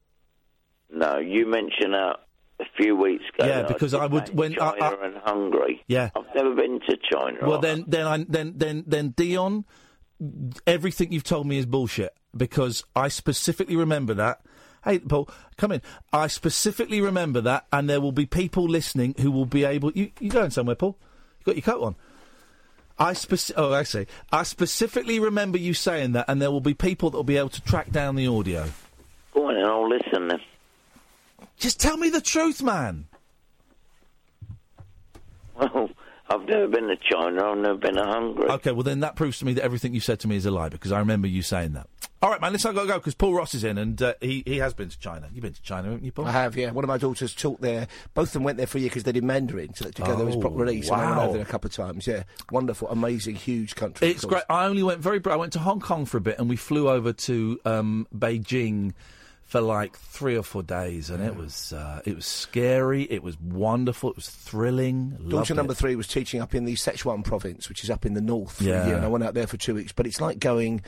No, you mentioned that a few weeks ago.
Yeah, because
did
I would- when I-
China and Hungary.
Yeah.
I've never been to China.
Well, then, then, I, then, then, then, Dion, everything you've told me is bullshit because I specifically remember that. Hey, Paul, come in. I specifically remember that, and there will be people listening who will be able. You, you going somewhere, Paul? You got your coat on. I speci- Oh, I see. I specifically remember you saying that, and there will be people that will be able to track down the audio.
Go on, and I'll listen then.
Just tell me the truth, man.
Well, I've never been to China. I've never been to Hungary.
Okay, well then that proves to me that everything you said to me is a lie because I remember you saying that. All right, man. Listen, I've got to go because Paul Ross is in, and uh, he he has been to China. You've been to China, haven't you, Paul?
I have, yeah. One of my daughters taught there. Both of them went there for a year because they did Mandarin to, to go there as
Oh,
proper release. And I went
wow.
over there a couple of times, yeah. Wonderful, amazing, huge country.
It's great. I only went very. br- I went to Hong Kong for a bit, and we flew over to um, Beijing for like three or four days, and it was uh, it was scary. It was wonderful. It was thrilling.
Daughter number three was teaching up in the Sichuan province, which is up in the north
Yeah.
and I went out there for two weeks. But it's like going,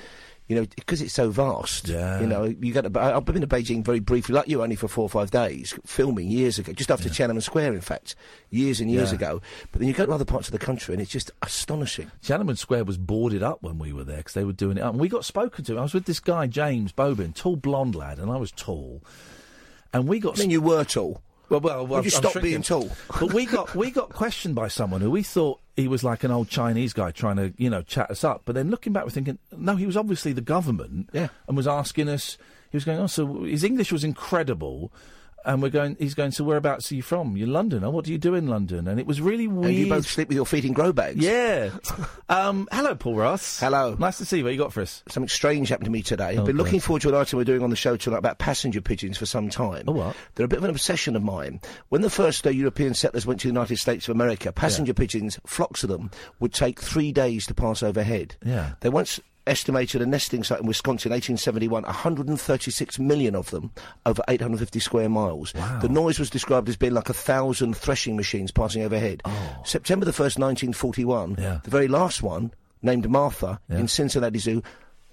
You know, because it's so vast.
Yeah.
You know, you got. To, I've been to Beijing very briefly, like you, only for four or five days, filming years ago, just after Tiananmen Square, in fact, years and years
Yeah.
ago. But then you go to other parts of the country, and it's just astonishing.
Tiananmen Square was boarded up when we were there because they were doing it up. And we got spoken to. I was with this guy, James Bobin, tall blonde lad, and I was tall. And we got.
I mean, you were tall.
Well, well, well
you stop being tall?
but we got we got questioned by someone who we thought he was like an old Chinese guy trying to you know chat us up. But then looking back, we're thinking, no, he was obviously the government.
Yeah.
And was asking us. He was going, oh, so his English was incredible. And we're going. He's going. So whereabouts are you from? You're London. Oh, what do you do in London? And it was really weird.
And you both sleep with your feet in grow bags.
Yeah. um, hello, Paul Ross.
Hello.
Nice to see you. What you got for us?
Something strange happened to me today. I've
Oh,
been looking forward to an item we're doing on the show tonight about passenger pigeons for some time.
Oh, what?
They're a bit of an obsession of mine. When the first uh, European settlers went to the United States of America, passenger pigeons, flocks of them, would take three days to pass overhead.
Yeah.
They once estimated a nesting site in Wisconsin, 1871, 136 million of them over 850 square miles. The noise was described as being like a thousand threshing machines passing overhead.
Oh.
September the 1st, 1941, the very last one, named Martha, in Cincinnati Zoo,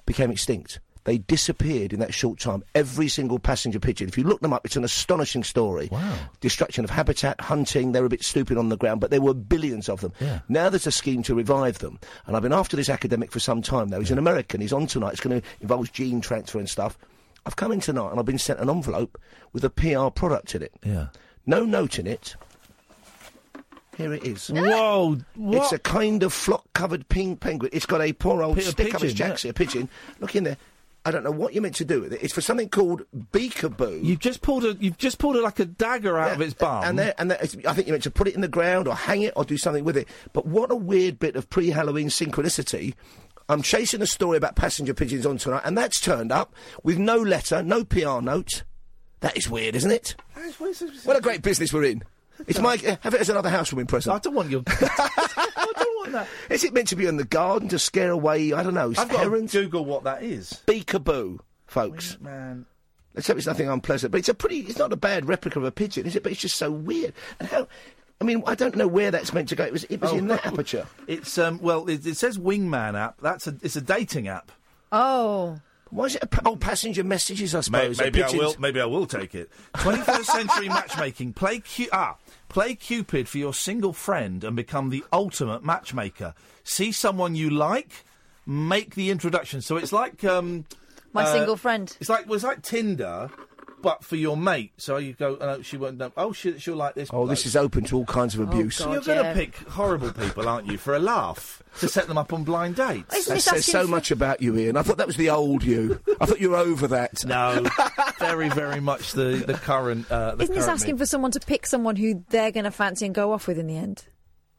became extinct. They disappeared in that short time. Every single passenger pigeon. If you look them up, it's an astonishing story. Wow. Destruction of habitat, hunting, They're a bit stupid on the ground, but there were billions of them. Yeah. Now there's a scheme to revive them. And I've been after this academic for some time now. He's an American. He's on tonight. It's going to involve gene transfer and stuff. I've come in tonight and I've been sent an envelope with a PR product in it.
Yeah.
No note in it. Here it is.
Whoa! What?
It's a kind of flock-covered pink penguin. It's got a poor old
Pi- a
stick up its
pigeon,
jacksie, a pigeon. Look in there. I don't know what you're meant to do with it. It's for something called beakaboo.
You've just pulled a. You've just pulled a, like a dagger out of its bum.
And, there, and there, it's- I think you're meant to put it in the ground or hang it or do something with it. But what a weird bit of pre-Halloween synchronicity. I'm chasing a story about passenger pigeons on tonight, and that's turned up with no letter, no PR note. That is weird, isn't it? What a great business we're in. It's my uh, have it as another housewarming present. I
don't want your. I don't want that.
Is it meant to be in the garden to scare away? I don't know.
I've got to? Google what that is.
Beakaboo, folks.
Man.
Let's hope it's nothing unpleasant. But it's a pretty. It's not a bad replica of a pigeon, is it? But it's just so weird. And how? I mean, I don't know where that's meant to go. It was. It was
Oh,
in that aperture.
It's um. Well, it, it says Wingman app. That's a. It's a dating app.
Oh.
Why is it a pa- oh passenger messages? I
May-
suppose.
maybe I
Pigeons.
will. Maybe I will take it. 21st century matchmaking. Play Cu- ah, play Cupid for your single friend and become the ultimate matchmaker. See someone you like, make the introduction. So it's like um,
My
uh,
single friend.
It's like well, it's like Tinder, but for your mate. So you go, oh, she won't. know. Oh, she, she'll like this.
Oh, this is open to all kinds of abuse.
So you're going to pick horrible people, aren't you, for a laugh to set them up on blind dates?
Isn't That says so much about you, Iain. I thought that was the old you. I thought you were over that.
No, very, very much the the current. Uh, the
Isn't this asking
me.
for someone to pick someone who they're going to fancy and go off with in the end?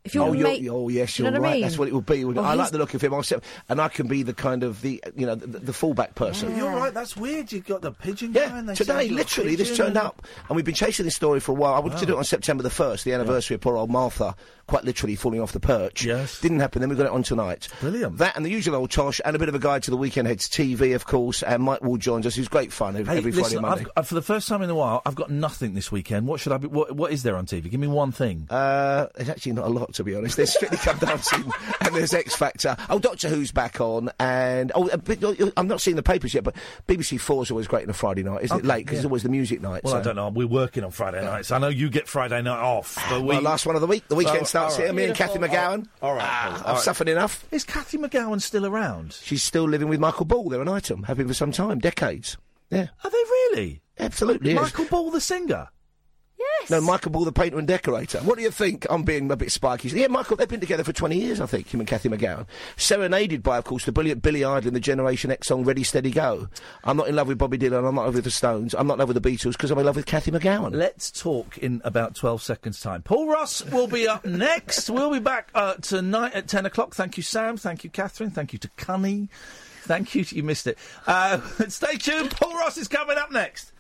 If oh, you're
oh,
a
you're,
mate,
oh, yes,
you
you're
know
right.
I mean?
That's what it will be.
Well,
I like the look of him. I'll set- and I can be the kind of the you know the, the fullback person.
You're right. That's weird. You've got the pigeon
Yeah,
guy. And they
today,
said you've got
literally, this turned up, and we've been chasing this story for a while. I wanted to do it on September the first, the anniversary of poor old Martha, quite literally falling off the perch. Yes, didn't happen. Then we got it on tonight.
Brilliant.
That and the usual old tosh, and a bit of a guide to the weekend heads TV, of course. And Mike Wall joins us. Who's great fun every,
Hey,
every Friday
listen,
and Monday.
I've, uh, for the first time in a while, I've got nothing this weekend. What should I be? What, what is there on TV? Give me one thing.
Uh, there's actually not a lot, to be honest. There's Strictly Come Dancing, and there's X Factor. Oh, Doctor Who's back on, and oh, a bit, I'm not seeing the papers yet, but BBC Four is always great on a Friday night, isn't it? Late because
yeah.
it's always the music night.
Well, I don't know. We're working on Friday nights. I know you get Friday night off, but we
Well, last one of the week. The weekend
Oh, right.
here. Me and
Cathy.
McGowan.
All right,
Ah, I've suffered enough.
Is Cathy McGowan still around?
She's still living with Michael Ball. They're an item. Have been for some time, decades. Yeah.
Are they really?
Absolutely.
Michael Ball, the singer.
No, Michael Ball, the painter and decorator. What do you think? I'm being a bit spiky. Yeah, Michael, they've been together for 20 years, I think, him and Cathy McGowan. Serenaded by, of course, the brilliant Billy Idol in the Generation X song Ready, Steady, Go. I'm not in love with Bobby Dylan, I'm not in love with the Stones, I'm not in love with the Beatles because I'm in love with Cathy McGowan.
Let's talk in about 12 seconds' time. Paul Ross will be up next. We'll be back uh, tonight at 10 o'clock. Thank you, Sam. Thank you, Catherine. Thank you to Cunni. Thank you. You missed it. Uh, stay tuned. Paul Ross is coming up next.